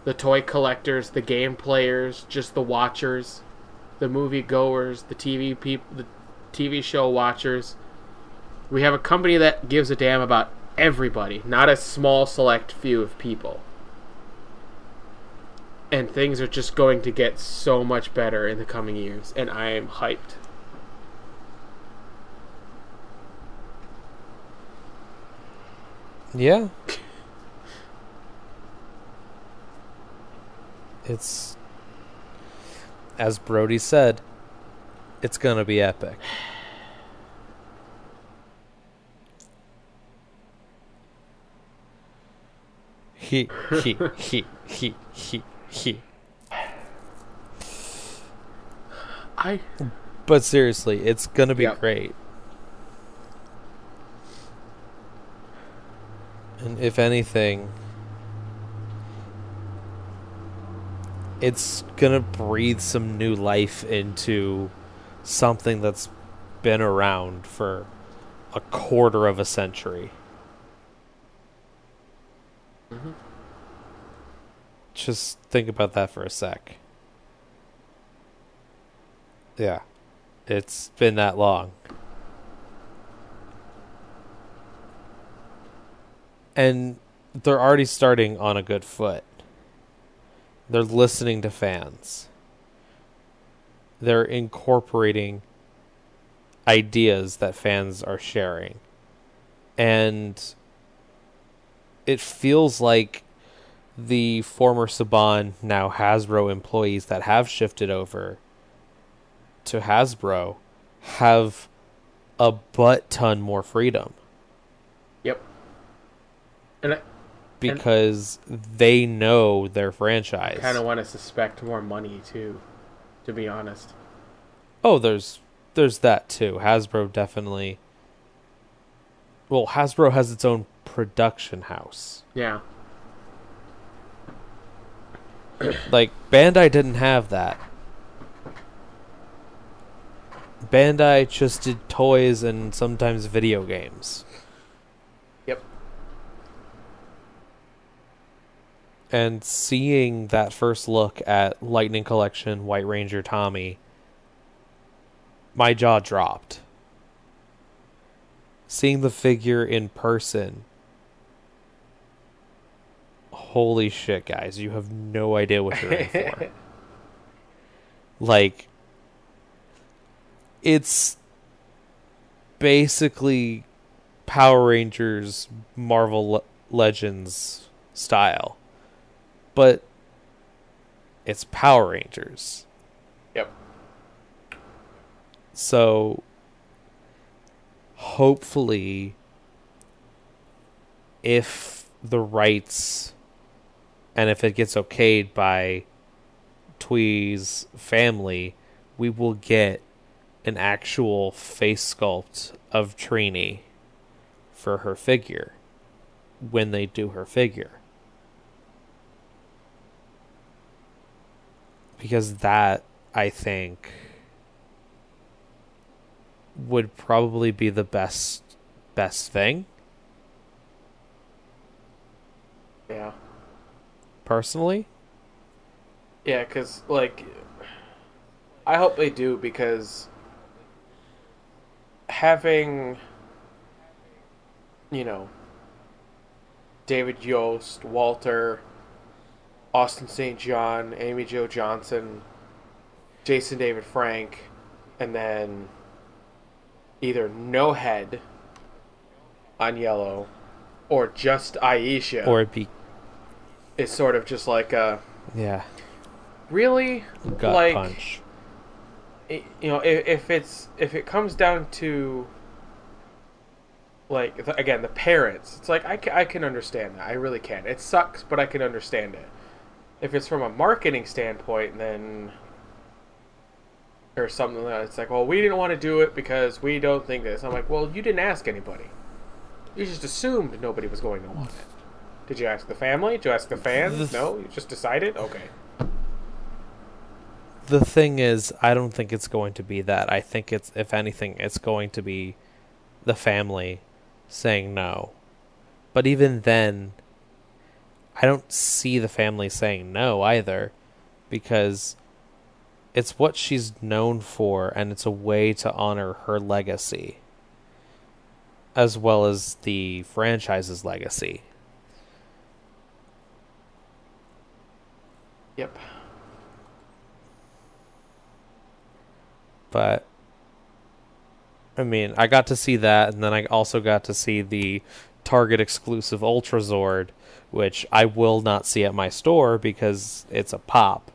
the toy collectors, the game players, just the watchers, the movie goers, the TV people, the TV show watchers. We have a company that gives a damn about everybody, not a small select few of people. And things are just going to get so much better in the coming years, and I am hyped. Yeah. it's as Brody said, it's gonna be epic. He he he he he he. I But seriously, it's gonna be Yep. great. And if anything, it's gonna breathe some new life into something that's been around for a quarter of a century. Mm-hmm. Just think about that for a sec. Yeah. It's been that long. And they're already starting on a good foot. They're listening to fans. They're incorporating ideas that fans are sharing. And it feels like the former Saban, now Hasbro employees that have shifted over to Hasbro have a butt ton more freedom yep. And I because they know their franchise. kind of want to suspect more money too, to be honest. Oh, there's there's that too. Hasbro definitely. Well, Hasbro has its own production house. Yeah. Like Bandai didn't have that. Bandai just did toys and sometimes video games. Yep. And seeing that first look at Lightning Collection, White Ranger Tommy, my jaw dropped. Seeing the figure in person holy shit, guys, you have no idea what you're in for. like, it's basically Power Rangers Marvel Le- Legends style. But it's Power Rangers. Yep. So hopefully if the rights and if it gets okayed by Thuy's family, we will get an actual face sculpt of Trini for her figure when they do her figure. Because that, I think, would probably be the best best thing Yeah. Personally. Yeah, because, like, I hope they do because having, you know, David Yost, Walter, Austin St. John, Amy Jo Johnson, Jason David Frank, and then either no head on yellow or just Aisha Or it'd be is sort of just like a yeah, really gut like punch. i- you know if, if it's if it comes down to like the, again the parents it's like I, ca- I can understand that. I really can. It sucks but i can understand it. If it's from a marketing standpoint then or something like that it's like well we didn't want to do it because we don't think this. I'm like well you didn't ask anybody. You just assumed nobody was going to want it did you ask the family did you ask the fans The- no you just decided okay the thing is, I don't think it's going to be that. I think it's, if anything, it's going to be the family saying no. But even then, I don't see the family saying no either, because it's what she's known for, and it's a way to honor her legacy, as well as the franchise's legacy. Yep but I mean, I got to see that, and then I also got to see the Target exclusive Ultra Zord, which I will not see at my store because it's a pop.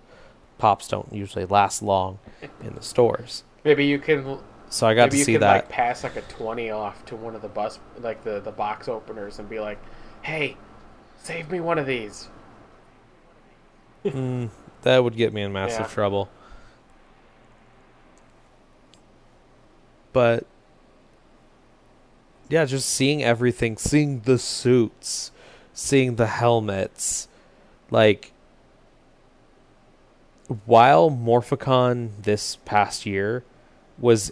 Pops don't usually last long in the stores, maybe you can so I got Maybe to you see could that. like pass like a twenty off to one of the bus like the the box openers and be like, "Hey, save me one of these." Mm, that would get me in massive Yeah. trouble. But yeah, just seeing everything, seeing the suits, seeing the helmets, like while Morphicon this past year was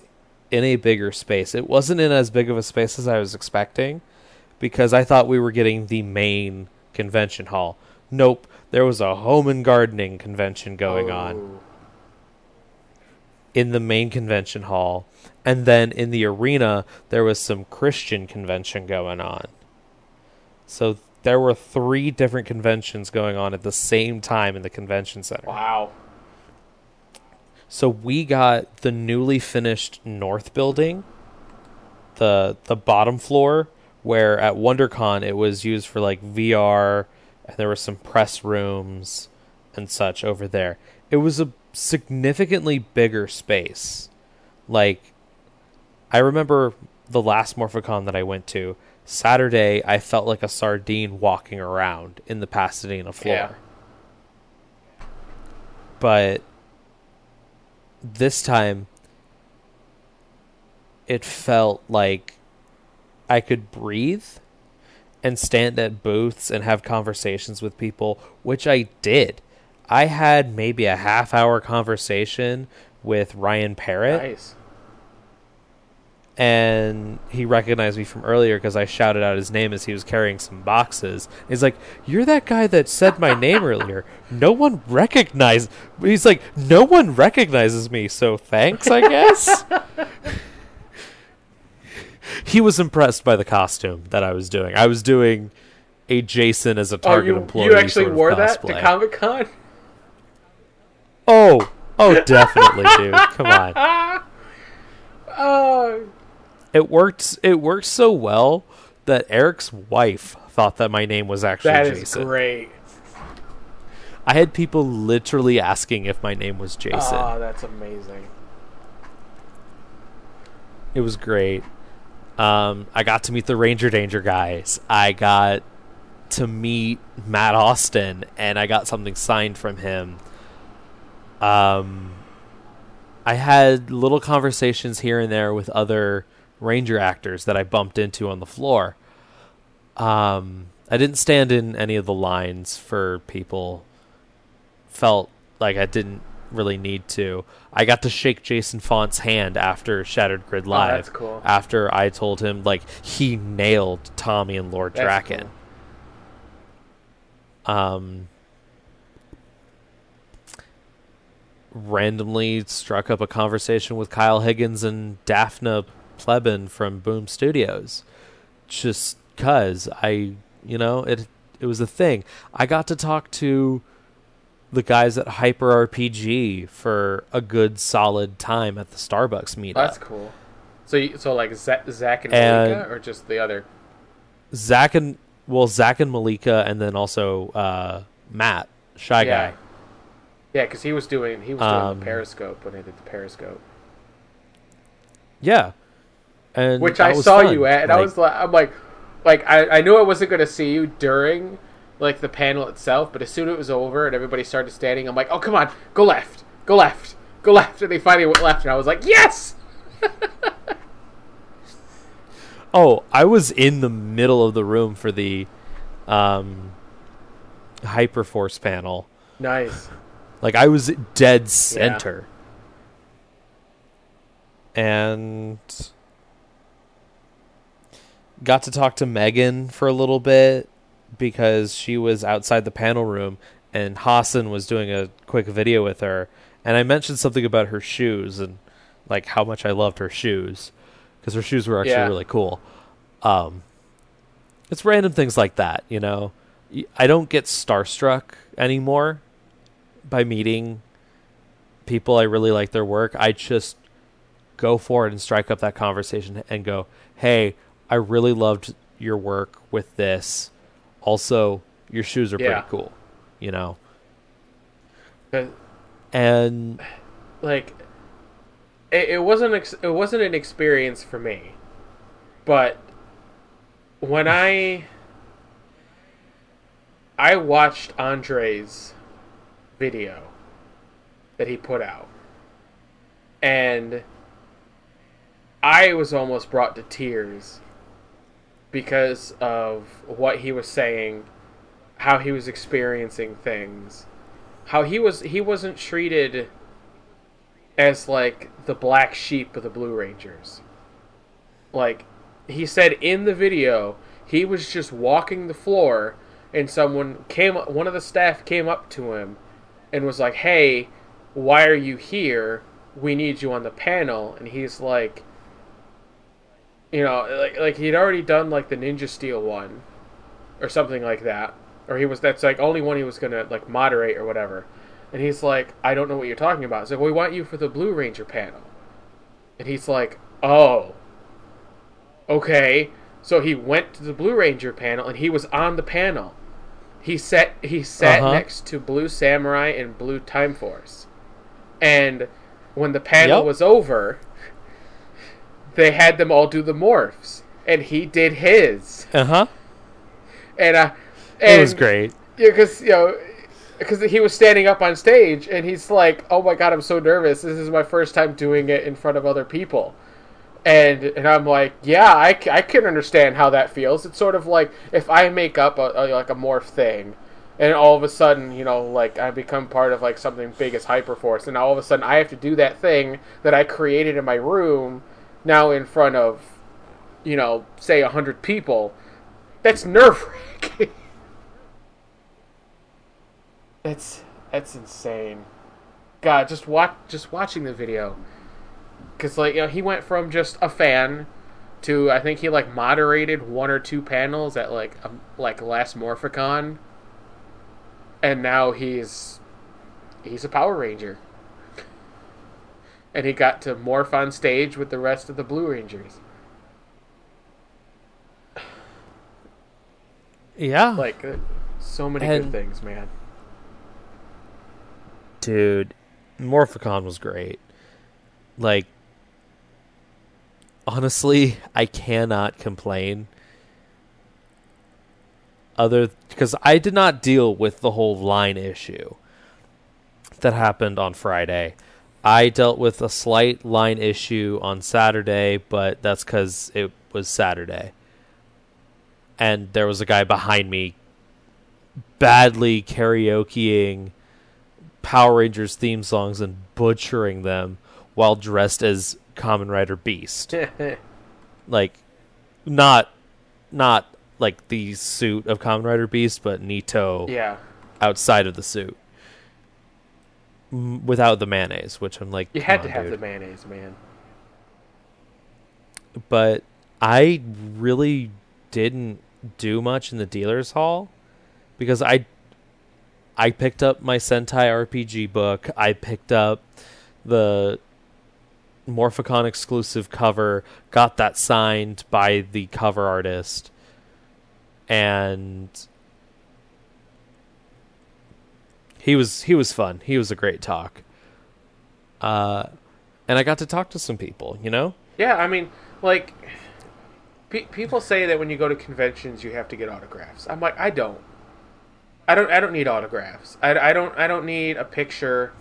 in a bigger space, it wasn't in as big of a space as I was expecting because I thought we were getting the main convention hall. Nope, there was a home and gardening convention going on Oh. in the main convention hall, and then in the arena there was some Christian convention going on. So there were three different conventions going on at the same time in the convention center. Wow. So we got the newly finished north building, the the bottom floor where at WonderCon it was used for like VR and there were some press rooms and such over there. It was a significantly bigger space. Like I remember the last Morphicon that I went to, Saturday I felt like a sardine walking around in the Pasadena floor. Yeah. But this time it felt like I could breathe and stand at booths and have conversations with people, which I did. I had maybe a half hour conversation with Ryan Parrott Nice. and he recognized me from earlier because I shouted out his name as he was carrying some boxes. He's like, "You're that guy that said my name earlier. No one recognized." He's like, "No one recognizes me, so thanks, I guess." he was impressed by the costume that I was doing. I was doing a Jason as a Oh, Target you, employee. you actually sort of wore that to cosplay. Comic Con? Oh, oh, definitely, dude. Come on. Oh, It worked. It worked so well that Eric's wife thought that my name was actually that is Jason. great. I had people literally asking if my name was Jason. Oh, that's amazing. It was great. Um, I got to meet the Ranger Danger guys. I got to meet Matt Austin, and I got something signed from him. Um, I had little conversations here and there with other Ranger actors that I bumped into on the floor. Um, I didn't stand in any of the lines for people. Felt like I didn't really need to. I got to shake Jason Faunt's hand after Shattered Grid Live. Oh, that's cool. After I told him like he nailed Tommy and Lord That's Drakkon. Um, randomly struck up a conversation with Kyle Higgins and Dafna Pleban from Boom Studios, just cause I, you know, it it was a thing. I got to talk to the guys at Hyper RPG for a good solid time at the Starbucks meetup. That's cool. So, you, so like Zach, Zach and, And- Malika, or just the other? Zach and well, Zach and Malika, and then also uh, Matt, shy yeah. guy. Yeah, because he was doing he was doing Um, the Periscope when I did the Periscope, Yeah, and which I saw fun. you at, and I was like, I'm like, like I, I knew I wasn't going to see you during like the panel itself, but as soon as it was over and everybody started standing, I'm like, oh come on, go left, go left, go left, and they finally went left, and I was like, yes. Oh, I was in the middle of the room for the um, Hyperforce panel. Nice. Like I was dead center. And got to talk to Megan for a little bit because she was outside the panel room and Hassan was doing a quick video with her and I mentioned something about her shoes and like how much I loved her shoes because her shoes were actually Yeah. really cool. Um it's random things like that, you know. I don't get starstruck anymore by meeting people I really like their work. I just go for it and strike up that conversation and go, "Hey, I really loved your work with this. Also, your shoes are Yeah. pretty cool." You know. 'Cause, And like it, it wasn't ex- it wasn't an experience for me but when i i watched andre's video that he put out and i was almost brought to tears because of what he was saying how he was experiencing things how he was he wasn't treated as like the black sheep of the Blue Rangers. Like he said in the video, he was just walking the floor and someone came one of the staff came up to him and was like, "Hey, why are you here? We need you on the panel." And he's like you know, like like he'd already done like the Ninja Steel one or something like that. Or he was that's like only one he was going to like moderate or whatever. And he's like, I don't know what you're talking about. It's like, we want you for the Blue Ranger panel. And he's like, oh. Okay. So he went to the Blue Ranger panel and he was on the panel. He sat he sat Uh-huh. next to Blue Samurai and Blue Time Force. And when the panel Yep. was over, they had them all do the morphs. And he did his. uh-huh. And uh It was great. yeah, because you know, because he was standing up on stage and he's like, "Oh my god, I'm so nervous. This is my first time doing it in front of other people." And and I'm like, "Yeah, I, I can understand how that feels. It's sort of like if I make up a, a like a morph thing, and all of a sudden, you know, like I become part of like something big as Hyperforce, and all of a sudden I have to do that thing that I created in my room now in front of, you know, say a hundred people. That's nerve wracking." That's that's insane. God, just watch just watching the video, because like you know he went from just a fan to I think he like moderated one or two panels at like um, like last Morphicon, and now he's he's a Power Ranger, and he got to morph on stage with the rest of the Blue Rangers. Yeah. Like uh, so many And- good things, man. dude, Morphicon was great. Like, honestly, I cannot complain. Other because I did not deal with the whole line issue that happened on Friday. I dealt with a slight line issue on Saturday, but that's because it was Saturday. And there was a guy behind me badly karaokeing Power Rangers theme songs and butchering them while dressed as Common Rider Beast. like not not like the suit of Common Rider Beast, but Nito yeah, outside of the suit. M- Without the mayonnaise, which I'm like, you had on, to have dude. the mayonnaise, man. but I really didn't do much in the dealer's hall because I I picked up my Sentai RPG book. I picked up the Morphicon exclusive cover, got that signed by the cover artist, and he was he was fun. He was a great talk. Uh, and I got to talk to some people, you know. Yeah, I mean, like, pe- people say that when you go to conventions, you have to get autographs. I'm like, I don't. I don't. I don't need autographs. I, I don't. I don't need a picture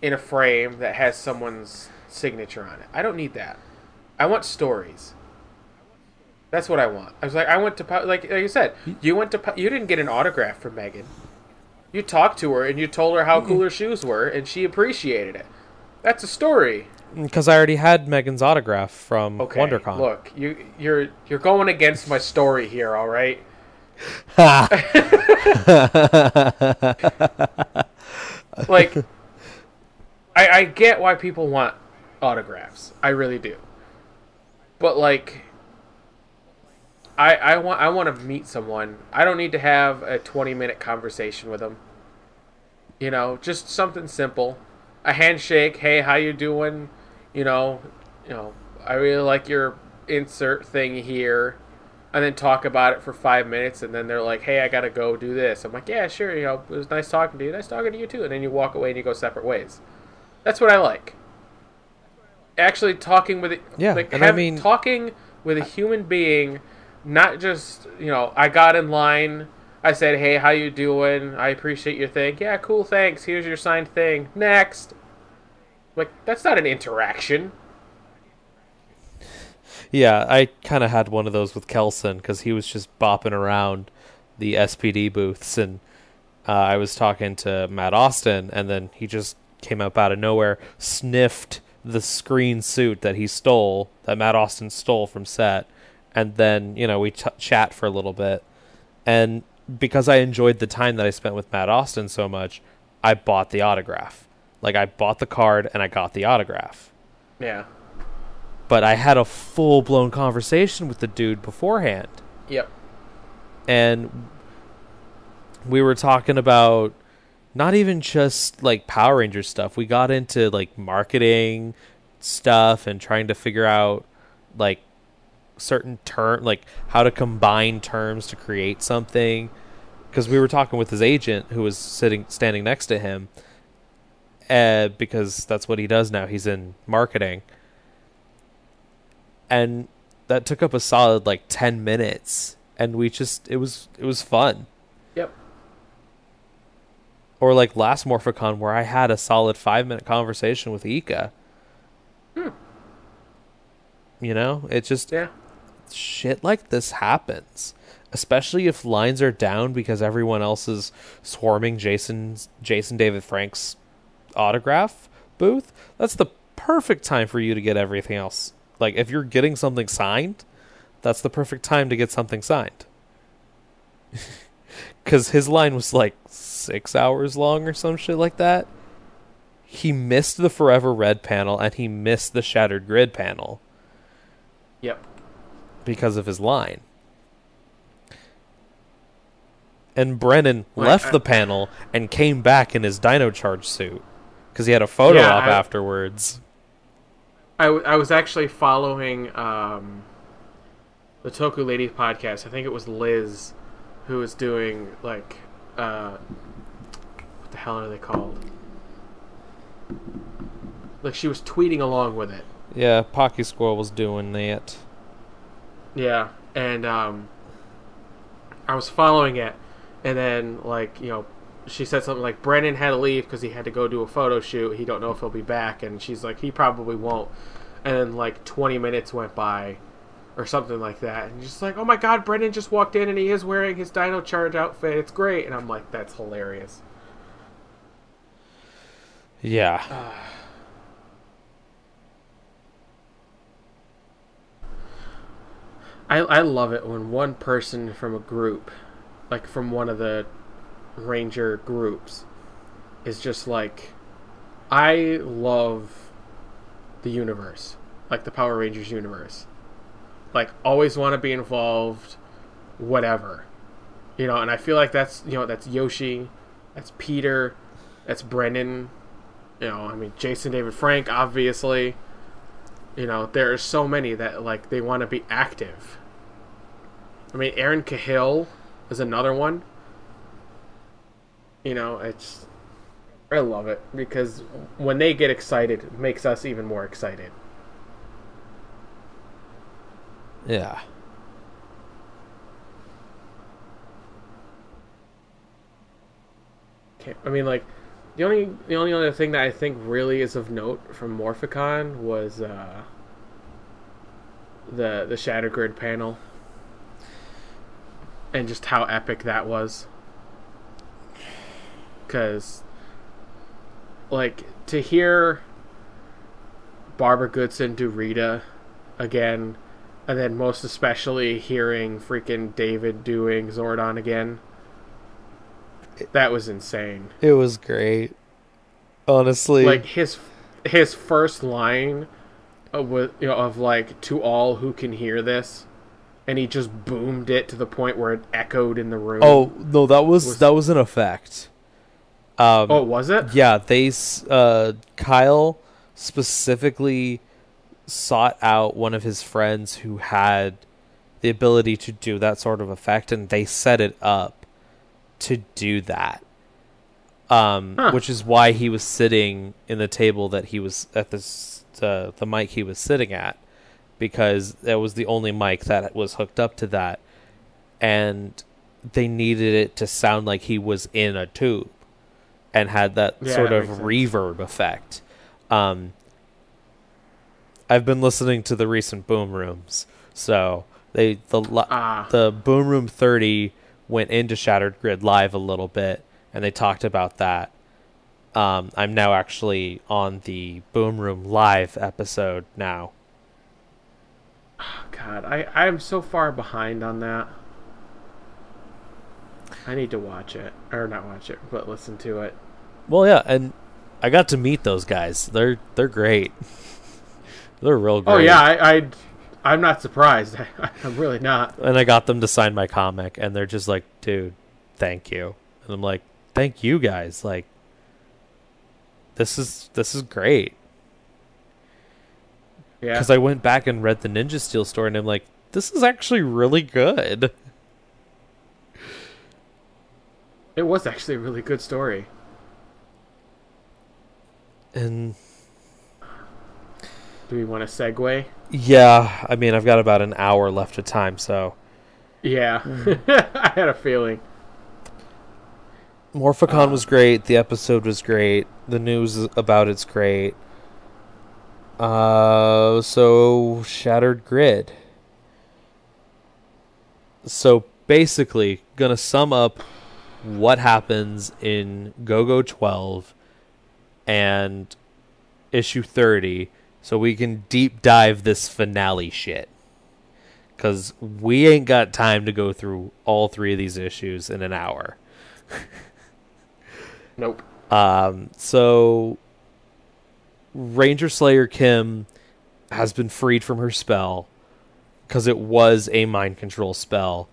in a frame that has someone's signature on it. I don't need that. I want stories. That's what I want. I was like, I went to Po- like like you said, you went to Po- you didn't get an autograph from Megan. You talked to her and you told her how cool her shoes were, and she appreciated it. That's a story. Because I already had Megan's autograph from Okay. WonderCon. Look, you you're you're going against my story here, all right? like I I get why people want autographs. I really do. But like I I want I want to meet someone. I don't need to have a 20-minute conversation with them. You know, just something simple. A handshake, "Hey, how you doing?" You know, you know, I really like your insert thing here. And then talk about it for five minutes, and then they're like, "Hey, I gotta go do this." I'm like, "Yeah, sure. You know, it was nice talking to you. Nice talking to you too." And then you walk away and you go separate ways. That's what I like. Actually, talking with it, Yeah, like and I mean- talking with a human being, not just you know, I got in line. I said, "Hey, how you doing? I appreciate your thing. Yeah, cool, thanks. Here's your signed thing. Next." Like that's not an interaction. Yeah, I kind of had one of those with Kelson because he was just bopping around the SPD booths, and uh, I was talking to Matt Austin, and then he just came up out of nowhere, sniffed the screen suit that he stole, that Matt Austin stole from set, and then you know we ch- chat for a little bit, and because I enjoyed the time that I spent with Matt Austin so much, I bought the autograph. Like I bought the card and I got the autograph Yeah. but I had a full blown conversation with the dude beforehand, Yep. and we were talking about not even just like Power Ranger stuff. We got into like marketing stuff and trying to figure out like certain term, like how to combine terms to create something. Because we were talking with his agent, who was sitting standing next to him, uh, because that's what he does now. He's in marketing and that took up a solid like 10 minutes and we just it was it was fun Yep. or like last morphicon where i had a solid five minute conversation with ika Hmm you know it just Yeah. Shit like this happens especially if lines are down because everyone else is swarming jason's jason david frank's autograph booth that's the perfect time for you to get everything else. Like if you're getting something signed that's the perfect time to get something signed. Because his line was like six hours long or some shit like that. He missed the forever red panel and he missed the shattered grid panel. Because of his line. And Brennan Like, left I- the panel and came back in his Dino Charge suit because he had a photo Yeah, op I- afterwards. I, w- I was actually following um, the Toku Ladies podcast. I think it was Liz who was doing like uh, what the hell are they called? Like she was tweeting along with it. Yeah, Pocky Squirrel was doing that. Yeah, and um, I was following it, and then like you know, she said something like Brennan had to leave because he had to go do a photo shoot. He don't know if he'll be back, and she's like, he probably won't. And then like 20 minutes went by, or something like that, and just like, oh my god, Brennan just walked in and he is wearing his Dino Charge outfit. It's great, and I'm like, that's hilarious. Yeah. I I love it when one person from a group, like from one of the ranger groups, is just like, I love the universe, like the Power Rangers universe. Like always want to be involved, whatever, you know. And I feel like that's you know that's Yoshi, that's Peter, that's Brennan, you know. I mean Jason David Frank, obviously. You know, there are so many that like they want to be active. I mean, Erin Cahill is another one. You know, it's I love it because when they get excited, it makes us even more excited. Yeah. I mean, like the only the only other thing that I think really is of note from Morphicon was uh, the the Shatter Grid panel, and just how epic that was. Because, like, to hear Barbara Goodson do Rita again, and then most especially hearing freaking David doing Zordon again. That was insane. It was great. Honestly. Like his his first line uh, of, you know, of like to all who can hear this, and he just boomed it to the point where it echoed in the room. oh, no, that was, was- that was an effect. Um oh, was it? Yeah, they uh Kyle specifically sought out one of his friends who had the ability to do that sort of effect and they set it up to do that. Um Huh. which is why he was sitting in the table that he was at this uh, the mic he was sitting at because that was the only mic that was hooked up to that and they needed it to sound like he was in a tube and had that Yeah, sort that of makes sense. reverb effect. Um, I've been listening to the recent Boom Rooms, so they the Ah. the Boom Room thirty went into Shattered Grid live a little bit, and they talked about that. Um, I'm now actually on the Boom Room live episode now. God, I I'm so far behind on that. I need to watch it or not watch it, but listen to it. Well, yeah, and I got to meet those guys. They're they're great. they're real great. Oh yeah, I, I I'm not surprised. I'm really not. and I got them to sign my comic, and they're just like, "Dude, thank you." And I'm like, "Thank you guys." Like, this is this is great Yeah. because I went back and read the Ninja Steel story, and I'm like, "This is actually really good." It was actually a really good story. And Do we want to segue? yeah, I mean, I've got about an hour left of time, so Yeah. I had a feeling. Morphicon uh. was great. The episode was great. The news about it's great. Uh, so Shattered Grid. So basically, gonna sum up what happens in GoGo 12 and issue 30 so we can deep dive this finale shit. Because we ain't got time to go through all three of these issues in an hour. Nope. Um, so Ranger Slayer Kim has been freed from her spell because it was a mind control spell.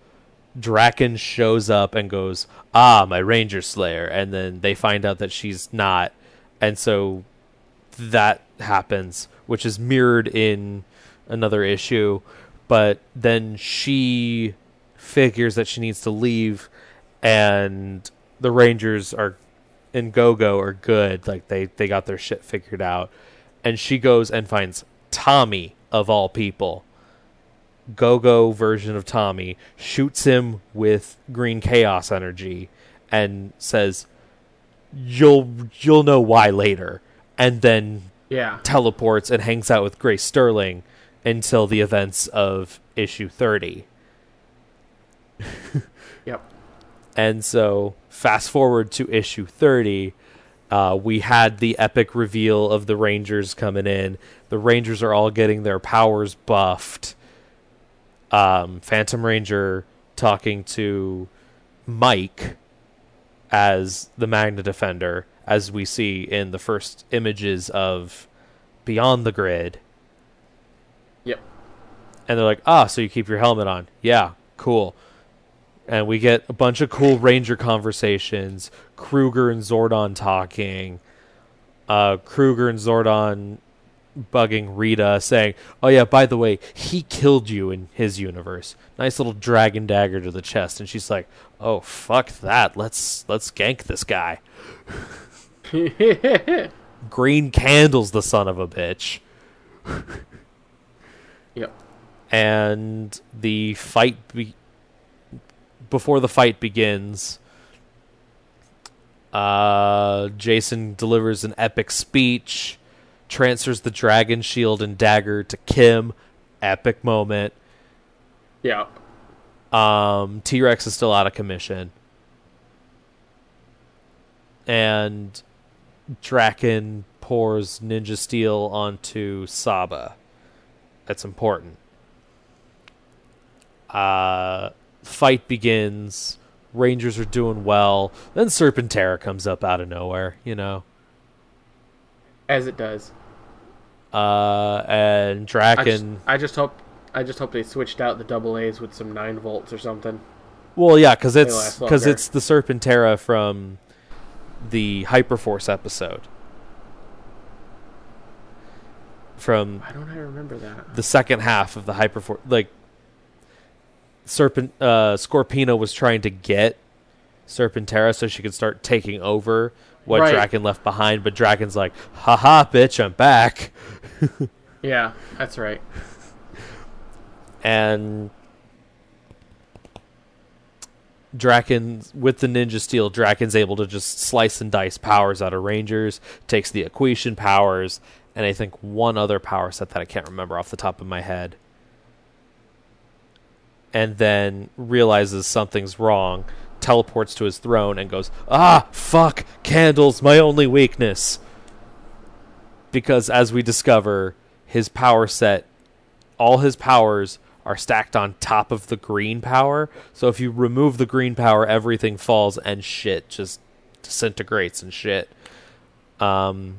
Drakkon shows up and goes, "Ah, my Ranger Slayer," and then they find out that she's not, and so that happens, which is mirrored in another issue. But then she figures that she needs to leave, and the Rangers are in Go Go are good, like they they got their shit figured out, and she goes and finds Tommy of all people Go Go version of Tommy, shoots him with green chaos energy, and says, "You'll you'll know why later." And then Yeah. teleports and hangs out with Grace Sterling until the events of issue thirty. Yep. And so, fast forward to issue 30, uh, we had the epic reveal of the Rangers coming in. The Rangers are all getting their powers buffed. Um, Phantom Ranger talking to Mike as the Magna Defender, as we see in the first images of Beyond the Grid. Yep. And they're like, ah, so you keep your helmet on. Yeah, cool. And we get a bunch of cool Ranger conversations. Kruger and Zordon talking. Uh, Kruger and Zordon bugging Rita, saying, "Oh yeah, by the way, he killed you in his universe." Nice little dragon dagger to the chest, and she's like, "Oh fuck that! Let's let's gank this guy." Green Candle's the son of a bitch. Yep. and the fight be- before the fight begins uh Jason delivers an epic speech transfers the dragon shield and dagger to Kim. Epic moment. Yeah. um T-Rex is still out of commission. And Drakkon pours ninja steel onto Saba. That's important. Uh, fight begins. Rangers are doing well. Then Serpentera comes up out of nowhere, you know. As it does. Uh, and I just, I just hope I just hope they switched out the double A's with some nine volts or something. well, yeah, because it's because it's the Serpentera from the Hyperforce episode from Why don't I remember that? the second half of the Hyperforce. Like Serpent uh, Scorpina was trying to get Serpentera so she could start taking over what Right. Drakkon left behind, but Drakkon's like, haha, bitch, I'm back. Yeah, that's right. And Drakkon, with the Ninja Steel, Drakkon's able to just slice and dice powers out of Rangers, takes the Aquitian powers, and I think one other power set that I can't remember off the top of my head. And then realizes something's wrong, teleports to his throne, and goes, Ah, fuck, candles, my only weakness. Because as we discover, his power set, all his powers are stacked on top of the green power. So if you remove the green power, everything falls and shit just disintegrates and shit. Um,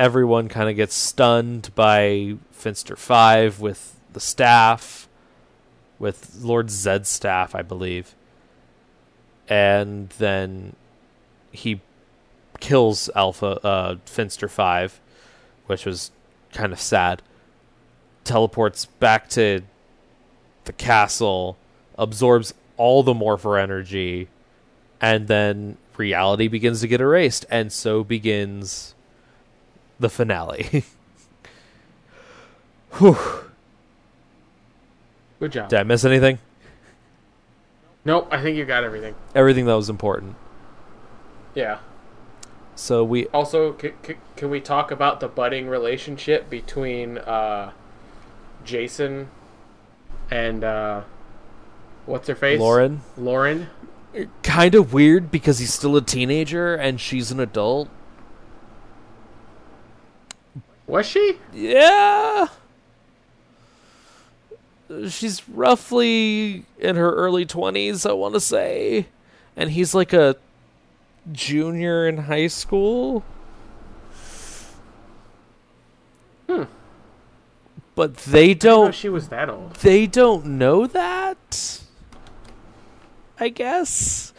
everyone kind of gets stunned by Finster 5 with the staff, with Lord Zed's staff, I believe. And then he kills Alpha uh, Finster 5, which was kind of sad. Teleports back to the castle, absorbs all the Morpher energy, and then reality begins to get erased, and so begins the finale. Whew. Good job. Did I miss anything? Nope, I think you got everything. Everything that was important. Yeah. So we Also, c- c- can we talk about the budding relationship between uh, Jason and uh, what's her face? Lauren Lauren. kind of weird because he's still a teenager and she's an adult. Was she? Yeah. She's roughly in her early 20s, I want to say. And he's like a junior in high school. Hmm. But they don't she was that old. they don't know that. I guess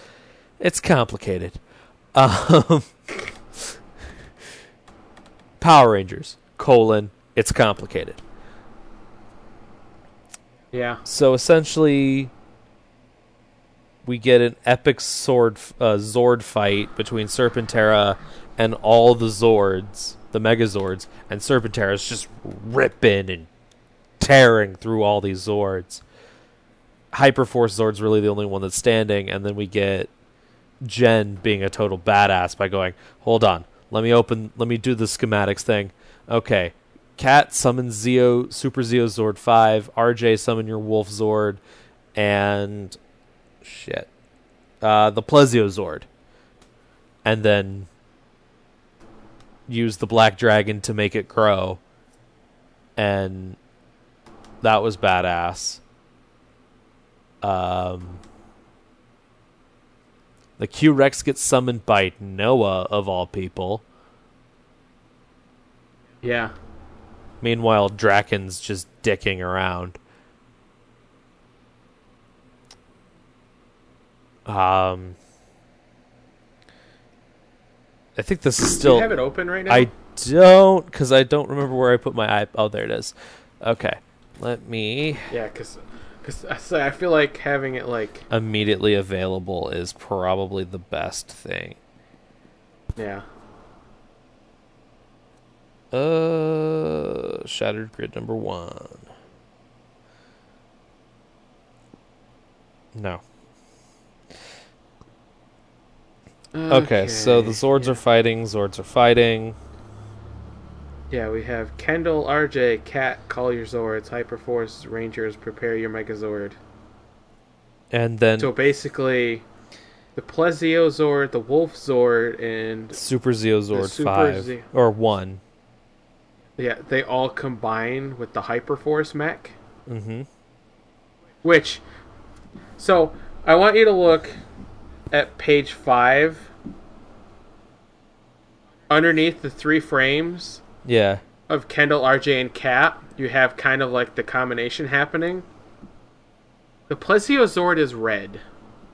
it's complicated. Um, Power Rangers colon it's complicated. Yeah. So essentially, we get an epic sword uh, Zord fight between Serpentera and all the Zords, the Megazords, and Serpentera is just ripping and tearing through all these Zords. Hyperforce Zord's really the only one that's standing, and then we get Jen being a total badass by going, "Hold on, let me open, let me do the schematics thing." Okay, Kat summons Zeo Super Zeo Zord five. RJ summon your Wolf Zord, and shit, uh, the Plesio Zord, and then use the Black Dragon to make it grow, and that was badass. Um, the Q Rex gets summoned by Noah of all people. Yeah. Meanwhile, Drakkon's just dicking around. Um, I think this is Do still. you have it open right now? I don't, because I don't remember where I put my eye. Oh, there it is. Okay, let me. Yeah, because I say I feel like having it like Immediately available is probably the best thing. yeah. Uh, Shattered Grid number one. No. Okay, okay so the Zords yeah. are fighting. Zords are fighting. Yeah, we have Kendall, RJ, Kat, call your Zords, Hyperforce, Rangers, prepare your Megazord. And then So basically, the Plesio Zord, the Wolf Zord, and Super Zeo Zord Super 5. Ze- or 1. Yeah, they all combine with the Hyperforce mech. Mm-hmm. Which, so I want you to look at page five. Underneath the three frames Yeah. of Kendall, RJ, and Kat, you have kind of like the combination happening. The Plesio Zord is red.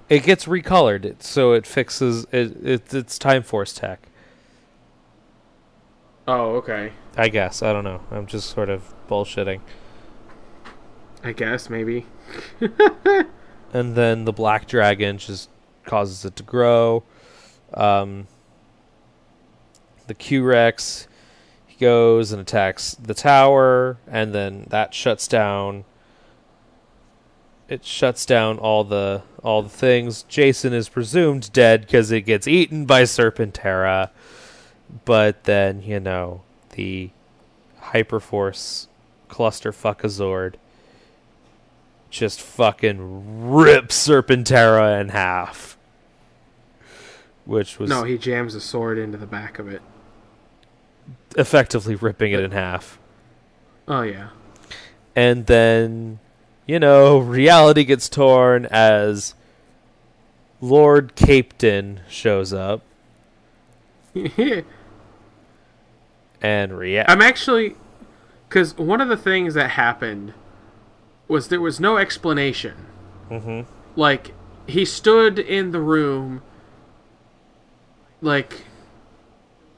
It gets recolored, it- so it fixes it, it. It's Time Force tech. Oh, okay. I guess. I don't know. I'm just sort of bullshitting. I guess maybe. and then the black dragon just causes it to grow. Um, the Q Rex goes and attacks the tower, and then that shuts down. It shuts down all the all the things. Jason is presumed dead because it gets eaten by Serpentera, but then you know the Hyperforce cluster fuckazord just fucking rips Serpentera in half. Which was No, he jams a sword into the back of it. effectively ripping it in half. Oh yeah. And then, you know, reality gets torn as Lord Captain shows up and rea- I'm actually because one of the things that happened was there was no explanation. Mhm. Like he stood in the room, like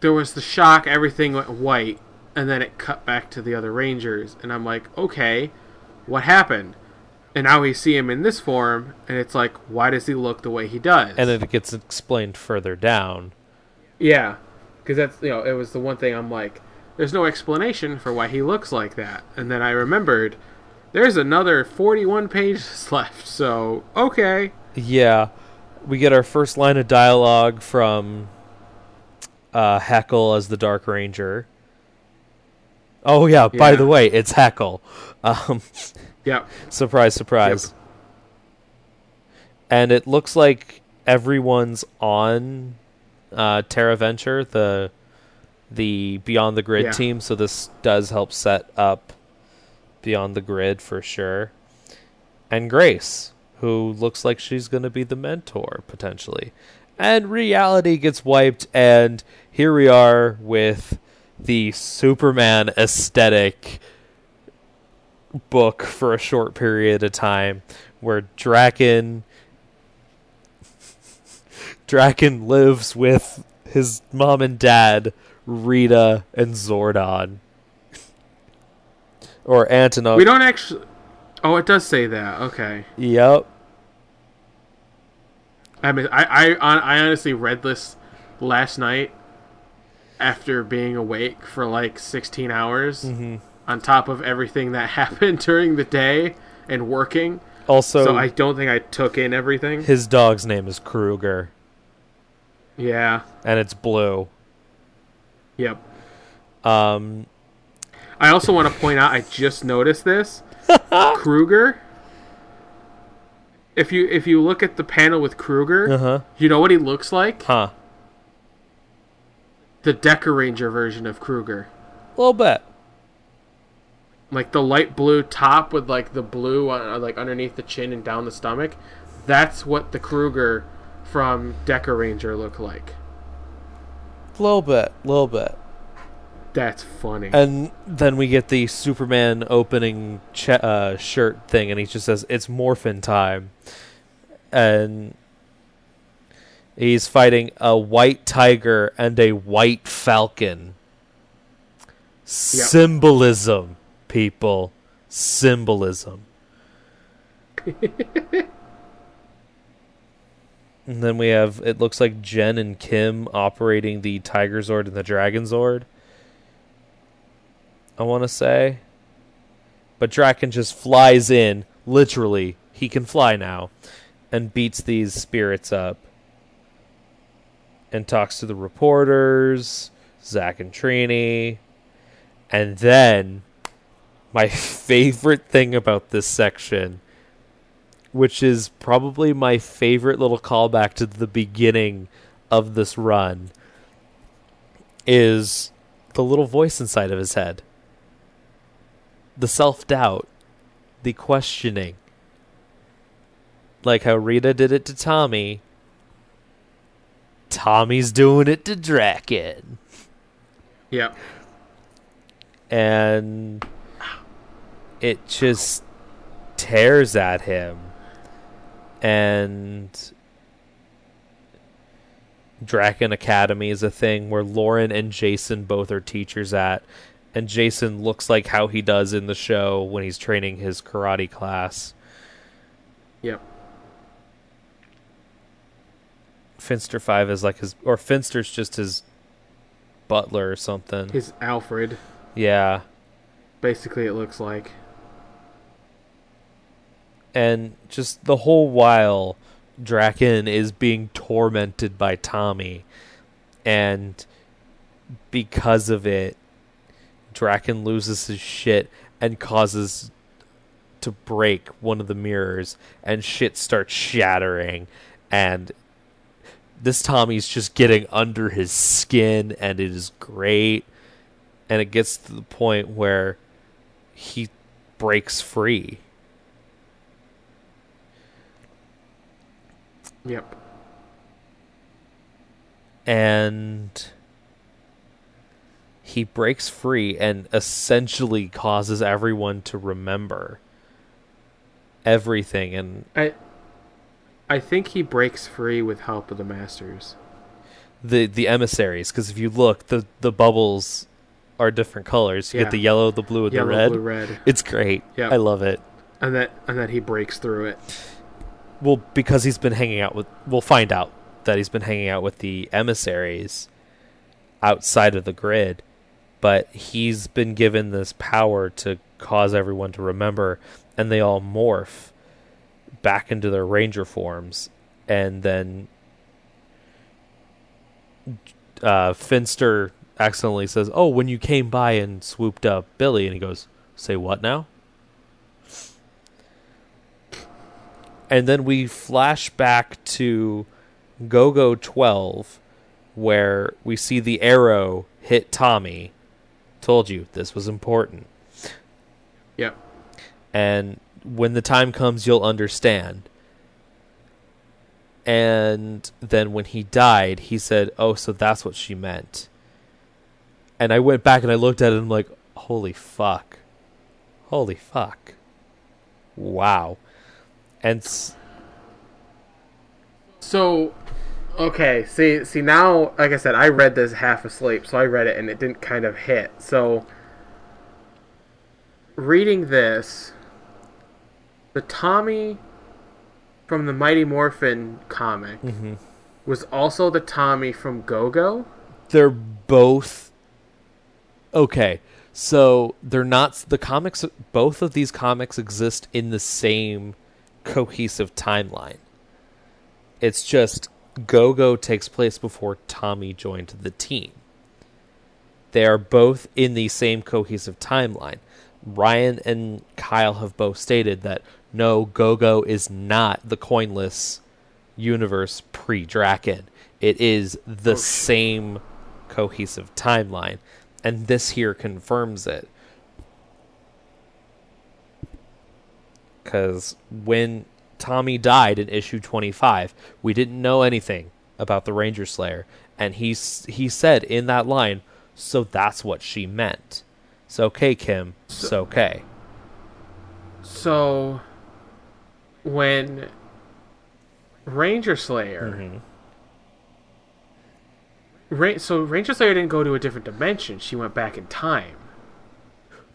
there was the shock, everything went white, and then it cut back to the other Rangers, and I'm like, okay, what happened? And now we see him in this form, and it's like, why does he look the way he does? and then it gets explained further down. Yeah, because that's you know it was the one thing I'm like, there's no explanation for why he looks like that, and then I remembered there's another 41 pages left, so okay. Yeah, we get our first line of dialogue from uh, Heckyl as the Dark Ranger. Oh yeah, by the way, it's Hackle. Um, Yeah, surprise, surprise. And it looks like everyone's on uh, Terra Venture, the the Beyond the Grid Yeah. team. So this does help set up Beyond the Grid for sure. And Grace, who looks like she's going to be the mentor potentially. And reality gets wiped, and here we are with the Superman aesthetic book for a short period of time where Drakkon Drakkon lives with his mom and dad, Rita and Zordon. or Antonov. We don't actually. Oh, it does say that. Okay. Yep. I mean, I I, I honestly read this last night after being awake for like 16 hours hmm on top of everything that happened during the day and working. Also, so I don't think I took in everything. his dog's name is Kruger, Yeah. and it's blue. Yep. Um, I also want to point out I just noticed this. Kruger. If you if you look at the panel with Kruger, uh huh. you know what he looks like? Huh. The Dekaranger version of Kruger. A little bit. Like the light blue top with like the blue on, like underneath the chin and down the stomach. That's what the Kruger from Dekaranger look like. A little bit. A little bit. That's funny. And then we get the Superman opening ch- uh, shirt thing, and he just says, It's morphin time. And he's fighting a white tiger and a white falcon. Symbolism, people. Symbolism. and then we have, it looks like Jen and Kim operating the Tiger Zord and the Dragon Zord. I want to say. But Drakkon just flies in, literally, he can fly now, and beats these spirits up. And talks to the reporters, Zach and Trini. And then, my favorite thing about this section, which is probably my favorite little callback to the beginning of this run, is the little voice inside of his head the self doubt, the questioning. Like how Rita did it to Tommy. Tommy's doing it to Drakkon. yep. And it just tears at him. And Drakkon Academy is a thing where Lauren and Jason both are teachers at. And Jason looks like how he does in the show when he's training his karate class. Yep. Finster 5 is like his. Or Finster's just his butler or something. His Alfred. Yeah. Basically, it looks like. And just the whole while Drakkon is being tormented by Tommy. And because of it Drakkon loses his shit and causes to break one of the mirrors and shit starts shattering. And this Tommy's just getting under his skin and it is great. And it gets to the point where he breaks free Yep. and he breaks free and essentially causes everyone to remember everything and I. I think he breaks free with help of the masters. the the emissaries because if you look the the bubbles are different colors you Yeah. get the yellow the blue and Yellow, the red blue, red, it's great Yeah. i love it and that and that he breaks through it. Well because he's been hanging out with we'll find out that he's been hanging out with the emissaries outside of the grid but he's been given this power to cause everyone to remember and they all morph back into their ranger forms and then uh, finster accidentally says oh when you came by and swooped up billy and he goes say what now and then we flash back to Gogo 12 where we see the arrow hit Tommy. Told you this was important. Yep. And when the time comes you'll understand. And then when he died, he said, "Oh, so that's what she meant." And I went back and I looked at it and I'm like, "Holy fuck. Holy fuck. Wow. And s- So, okay, see, see now, like I said, I read this half asleep, so I read it and it didn't kind of hit. So, reading this, the Tommy from the Mighty Morphin comic mm-hmm. was also the Tommy from Go Go. they're both okay so they're not the comics both of these comics exist in the same cohesive timeline. It's just go-go takes place before tommy joined the team. They are both in the same cohesive timeline. Ryan and kyle have both stated that no go-go is not the coinless universe pre-drakkon. It is the Oh, same cohesive timeline. And this here confirms it because when tommy died in issue 25 we didn't know anything about the ranger slayer and he he said in that line so that's what she meant so okay kim so okay So, when Ranger Slayer. Mm-hmm. Ra- so Ranger Slayer didn't go to a different dimension. She went back in time.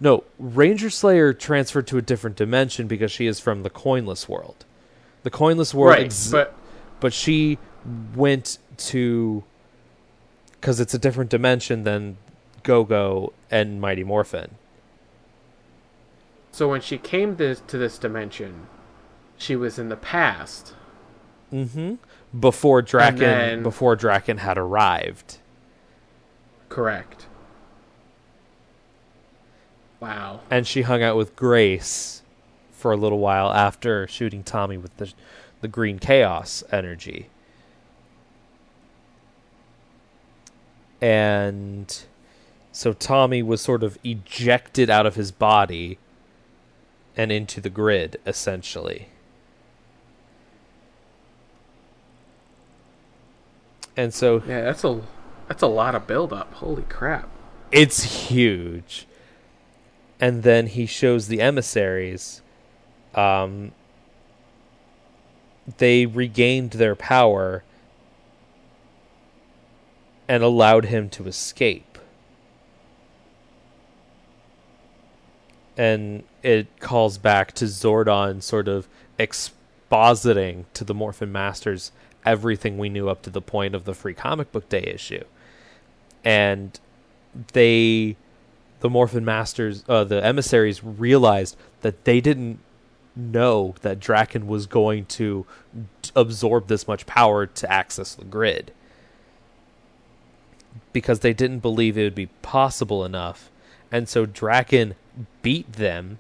No ranger slayer transferred to a different dimension because she is from the coinless world the coinless world right, exi- but but she went to because it's a different dimension than Go-Go and Mighty Morphin. so when she came this, to this dimension, she was in the past. Mm-hmm. Before Drakkon, then- before Drakkon had arrived. Correct. Wow. and she hung out with Grace for a little while after shooting Tommy with the the green chaos energy. And so Tommy was sort of ejected out of his body and into the grid essentially. And so Yeah, that's a that's a lot of build up. Holy crap. it's huge. And then he shows the emissaries. Um, they regained their power and allowed him to escape. And it calls back to Zordon sort of expositing to the Morphin Masters everything we knew up to the point of the free comic book day issue. And they the Morphin Masters uh, the emissaries realized that they didn't know that Drakkon was going to absorb this much power to access the grid. Because they didn't believe it would be possible enough. And so Drakkon beat them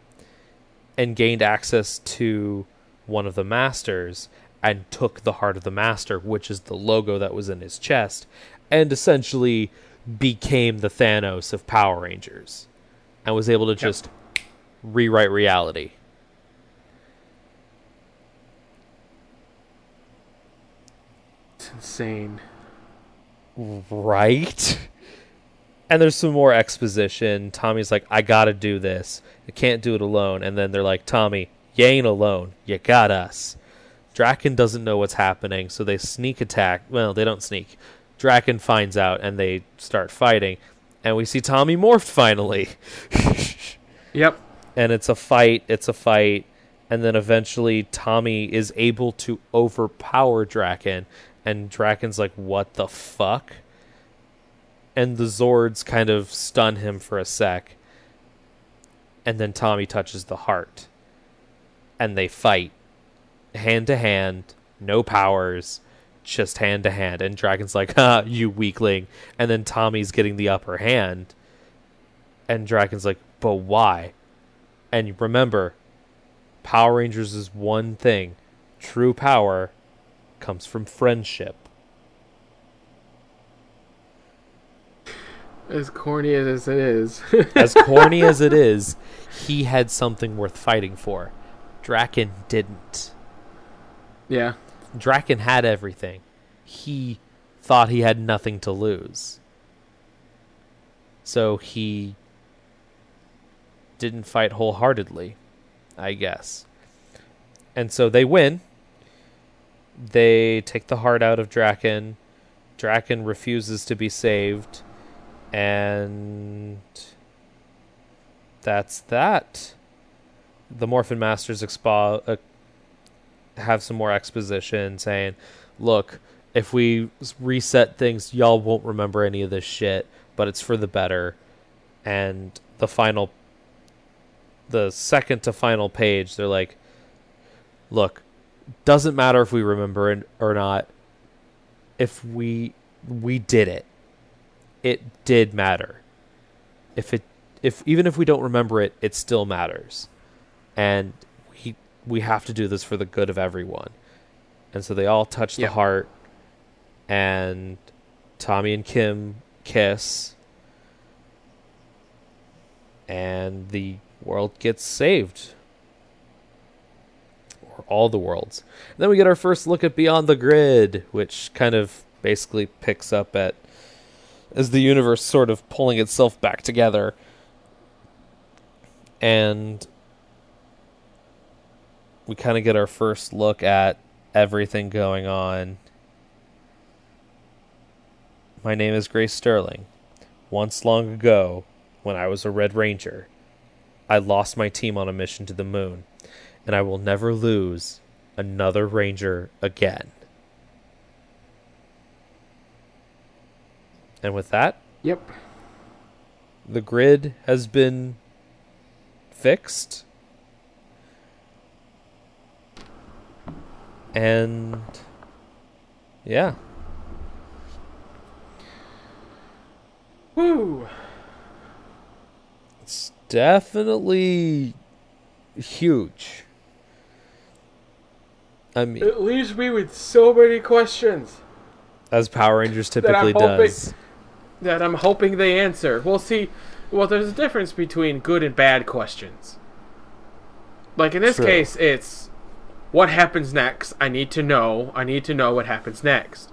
and gained access to one of the masters and took the heart of the master which is the logo that was in his chest and essentially became the Thanos of Power Rangers and was able to just rewrite reality. It's insane. Right? And there's some more exposition. Tommy's like, I gotta do this. I can't do it alone. And then they're like, Tommy, you ain't alone. You got us. Drakkon doesn't know what's happening, so they sneak attack. Well, they don't sneak. Drakkon finds out and they start fighting. And we see Tommy morphed finally. Yep. and it's a fight it's a fight and then eventually tommy is able to overpower drakkon and drakkon's like what the fuck and the zords kind of stun him for a sec and then tommy touches the heart and they fight hand to hand no powers just hand to hand and drakkon's like ha you weakling and then tommy's getting the upper hand and Drakkon's like, but why? And remember, Power Rangers is one thing. True power comes from friendship. As corny as it is. As corny as it is, he had something worth fighting for. Drakkon didn't. yeah. Drakkon had everything. He thought he had nothing to lose. So he didn't fight wholeheartedly, I guess. And so they win. They take the heart out of Drakkon. Drakkon refuses to be saved. And that's that. The Morphin Masters expo- uh, have some more exposition saying, look, if we reset things, y'all won't remember any of this shit, but it's for the better. And the final, the second to final page, they're like, look, doesn't matter if we remember it or not. If we we did it, it did matter. If it if even if we don't remember it, it still matters, and we have to do this for the good of everyone. And so they all touch the heart, and Tommy and Kim kiss, and the world gets saved. Or all the worlds. And then we get our first look at Beyond the Grid, which kind of basically picks up at as the universe sort of pulling itself back together. And we kind of get our first look at everything going on. My name is Grace Sterling. Once long ago, when I was a Red Ranger, I lost my team on a mission to the moon, and I will never lose another Ranger again. And with that, Yep. the grid has been fixed. And yeah, Woo. it's definitely huge. I mean, It leaves me with so many questions as Power Rangers typically hoping- does. that I'm hoping they answer. We'll see, well, there's a difference between good and bad questions. Like in this True. case, it's what happens next. I need to know. I need to know what happens next.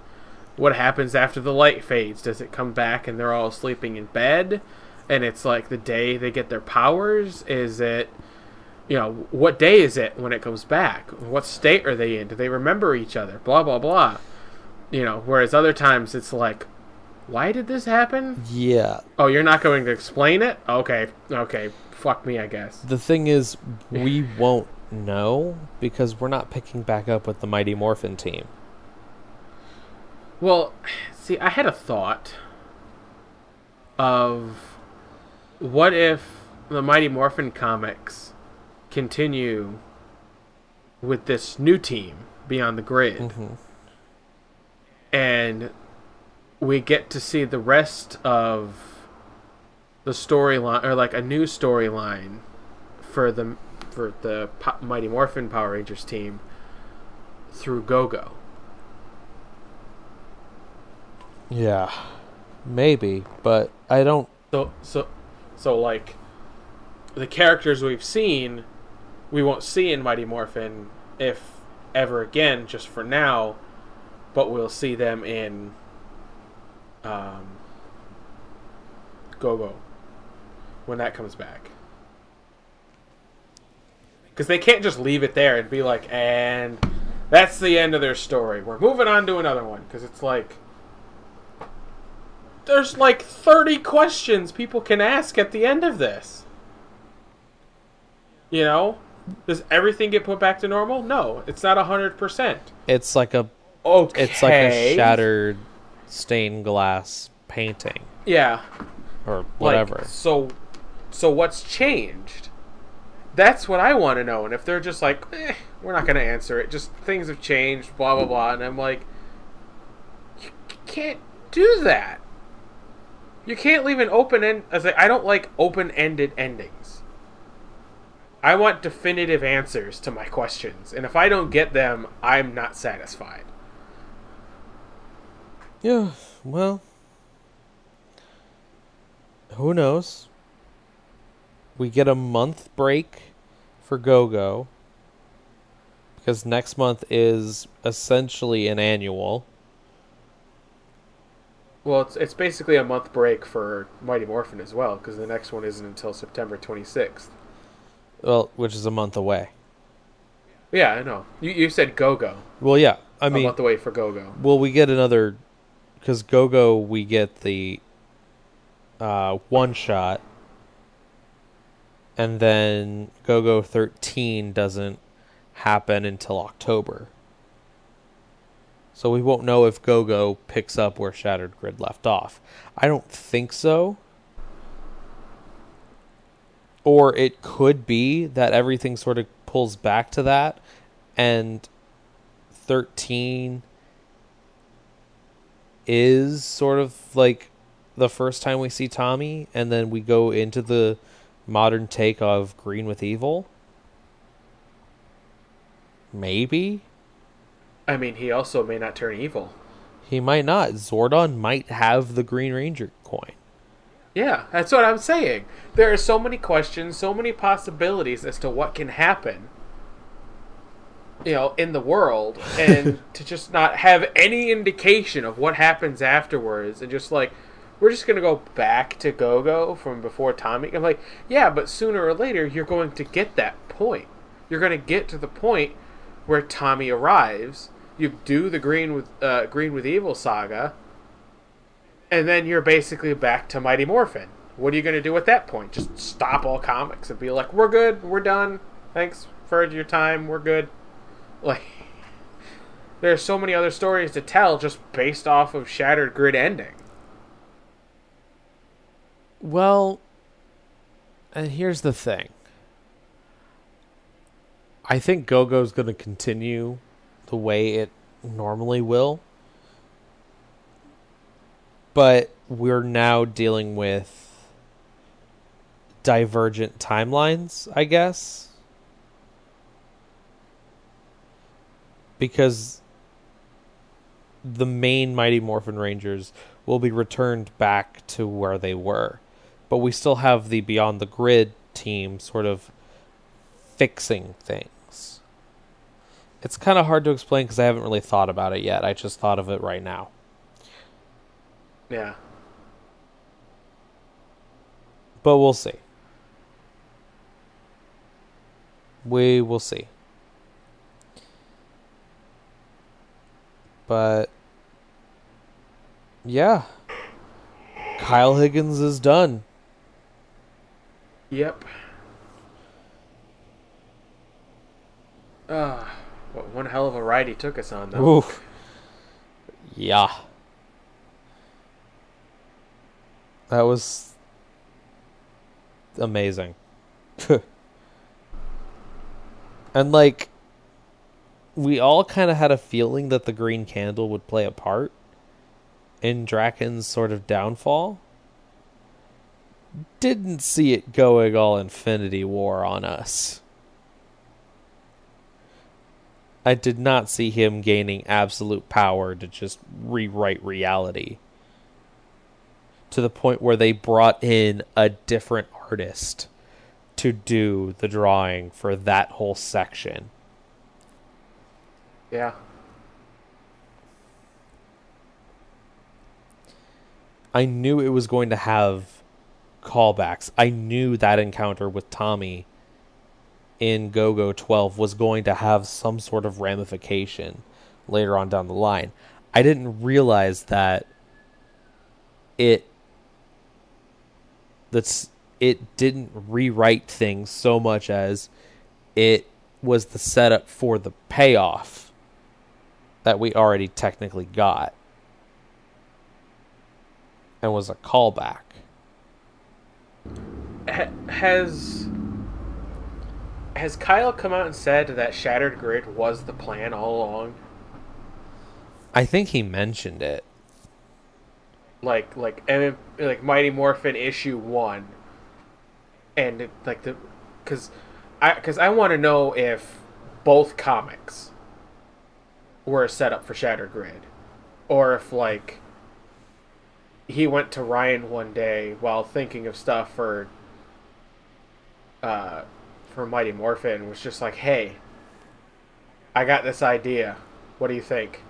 What happens after the light fades? Does it come back and they're all sleeping in bed? And it's like the day they get their powers? Is it, you know, what day is it when it comes back? What state are they in? Do they remember each other? Blah, blah, blah. You know, whereas other times it's like, why did this happen? Yeah. Oh, you're not going to explain it? Okay, okay. Fuck me, I guess. The thing is, we won't know because we're not picking back up with the Mighty Morphin team. Well, see, I had a thought of what if the Mighty Morphin comics continue with this new team beyond the grid Mhm. and we get to see the rest of the storyline or like a new storyline for the for the Po- Mighty Morphin Power Rangers team through Go-Go. Yeah. Maybe, but I don't. So so so like the characters we've seen we won't see in Mighty Morphin if ever again just for now but we'll see them in um Go-Go when that comes back. Cuz they can't just leave it there and be like and that's the end of their story. We're moving on to another one cuz it's like there's like 30 questions people can ask at the end of this. You know? Does everything get put back to normal? No, it's not 100%. It's like a. Okay. It's like a shattered stained glass painting Yeah. or like, whatever. so so what's changed? That's what I want to know. And if they're just like, eh, we're not going to answer it. Just things have changed, blah blah blah, and I'm like you can't do that. You can't leave an open end. I I don't like open-ended endings. I want definitive answers to my questions, and if I don't get them, I'm not satisfied. Yeah, well. Who knows? We get a month break for Go Go. Because next month is essentially an annual. Well, it's it's basically a month break for Mighty Morphin as well, because the next one isn't until September 26th. Well, which is a month away. Yeah, I know. You you said Go Go. Well, yeah. I mean, a month away for Go Go. will we get another? Because Go-Go, we get the uh, one shot, and then Go-Go 13 doesn't happen until October. So we won't know if Go-Go picks up where Shattered Grid left off. I don't think so. Or it could be that everything sort of pulls back to that, and 13 is sort of like the first time we see Tommy, and then we go into the modern take of Green with Evil. Maybe I mean, he also may not turn evil. he might not. Zordon might have the Green Ranger coin. Yeah, that's what I'm saying. There are so many questions, so many possibilities as to what can happen. You know, in the world, and to just not have any indication of what happens afterwards, and just like we're just gonna go back to Go Go from before Tommy. I'm like, yeah, but sooner or later you're going to get that point. You're gonna get to the point where Tommy arrives. You do the Green with uh, Green with Evil saga, and then you're basically back to Mighty Morphin. What are you going to do at that point? Just stop all comics and be like, "We're good. We're done. Thanks for your time. We're good." Like, there are so many other stories to tell just based off of Shattered Grid ending. Well, and here's the thing. I think Go Go's going to continue the way it normally will. But we're now dealing with divergent timelines, I guess. Because the main Mighty Morphin Rangers will be returned back to where they were. But we still have the Beyond the Grid team sort of fixing things. It's kind of hard to explain because I haven't really thought about it yet. I just thought of it right now. Yeah. But we'll see. We will see. But yeah. Kyle Higgins is done. Yep. Uh, what one hell of a ride he took us on, though. Oof. Yeah. That was amazing. and like we all kind of had a feeling that the green candle would play a part in Drakkon's sort of downfall. Didn't see it going all Infinity War on us. I did not see him gaining absolute power to just rewrite reality. To the point where they brought in a different artist to do the drawing for that whole section. Yeah. I knew it was going to have callbacks. I knew that encounter with Tommy in Go Go 12 was going to have some sort of ramification later on down the line. I didn't realize that it that's it didn't rewrite things so much as it was the setup for the payoff that we already technically got and was a callback. Ha- has has Kyle come out and said that Shattered Grid was the plan all along? I think he mentioned it. Like like like Mighty Morphin issue one, and it, like the because I because I want to know if both comics were a setup for Shattered Grid, or if like he went to Ryan one day while thinking of stuff for uh, for Mighty Morphin was just like, "Hey, I got this idea. What do you think?"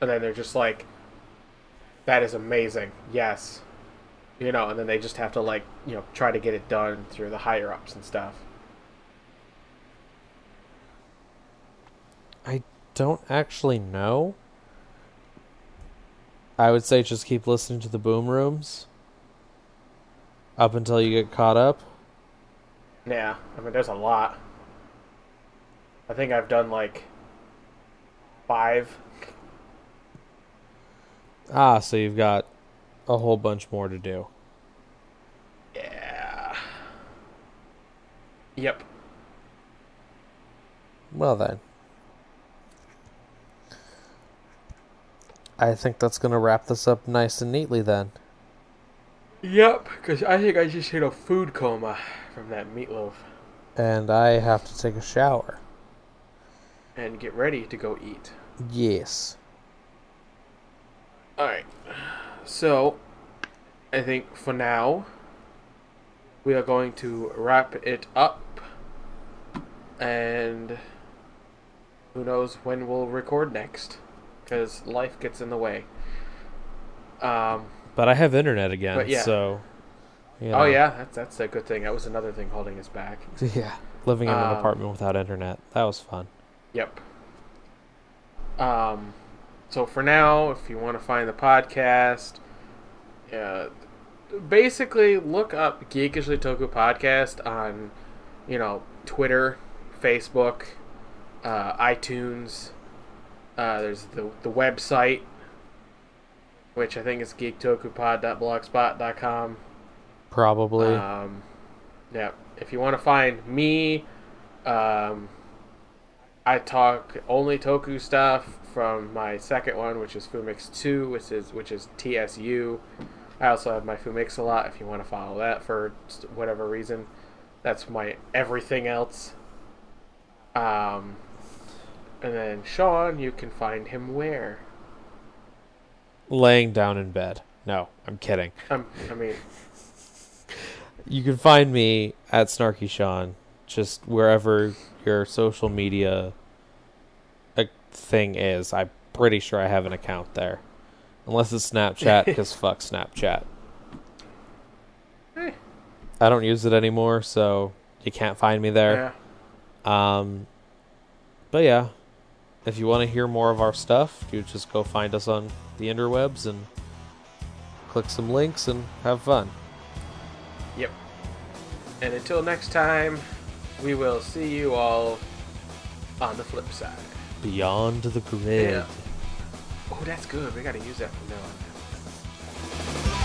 And then they're just like, "That is amazing. Yes." You know, and then they just have to like, you know, try to get it done through the higher ups and stuff. I don't actually know. I would say just keep listening to the boom rooms up until you get caught up. Yeah, I mean, there's a lot. I think I've done like five. Ah, so you've got a whole bunch more to do. Yeah. Yep. Well then. I think that's going to wrap this up nice and neatly then. Yep, because I think I just hit a food coma from that meatloaf. And I have to take a shower. And get ready to go eat. Yes. Alright. So, I think for now, we are going to wrap it up. And who knows when we'll record next. Because life gets in the way. Um, But I have internet again, yeah. so. you Oh, yeah, that's, that's a good thing. That was another thing holding us back. Yeah. Living in an Um, apartment without internet. That was fun. Yep. Um, so for now, if you want to find the podcast, uh, basically look up Geekishly Toku Podcast on, you know, Twitter, Facebook, uh, iTunes. Uh, there's the the website, which I think is geektokupod.blogspot.com. Probably. Um, yeah, if you want to find me, um, I talk only Toku stuff from my second one, which is FuuMix Two, which is which is TSU. I also have my FuuMix a lot. If you want to follow that for whatever reason, that's my everything else. Um, and then Shawn, you can find him where? Laying down in bed. No, I'm kidding. Um, I mean, You can find me at Snarky Shawn, just wherever your social media uh, thing is. I'm pretty sure I have an account there. Unless it's Snapchat, because fuck Snapchat. Eh. I don't use it anymore, so you can't find me there. yeah. Um, but yeah, if you want to hear more of our stuff, you just go find us on the interwebs and click some links and have fun. Yep. And until next time, we will see you all on the flip side. Beyond the grid. Yeah. Oh, that's good. We gotta use that from now on.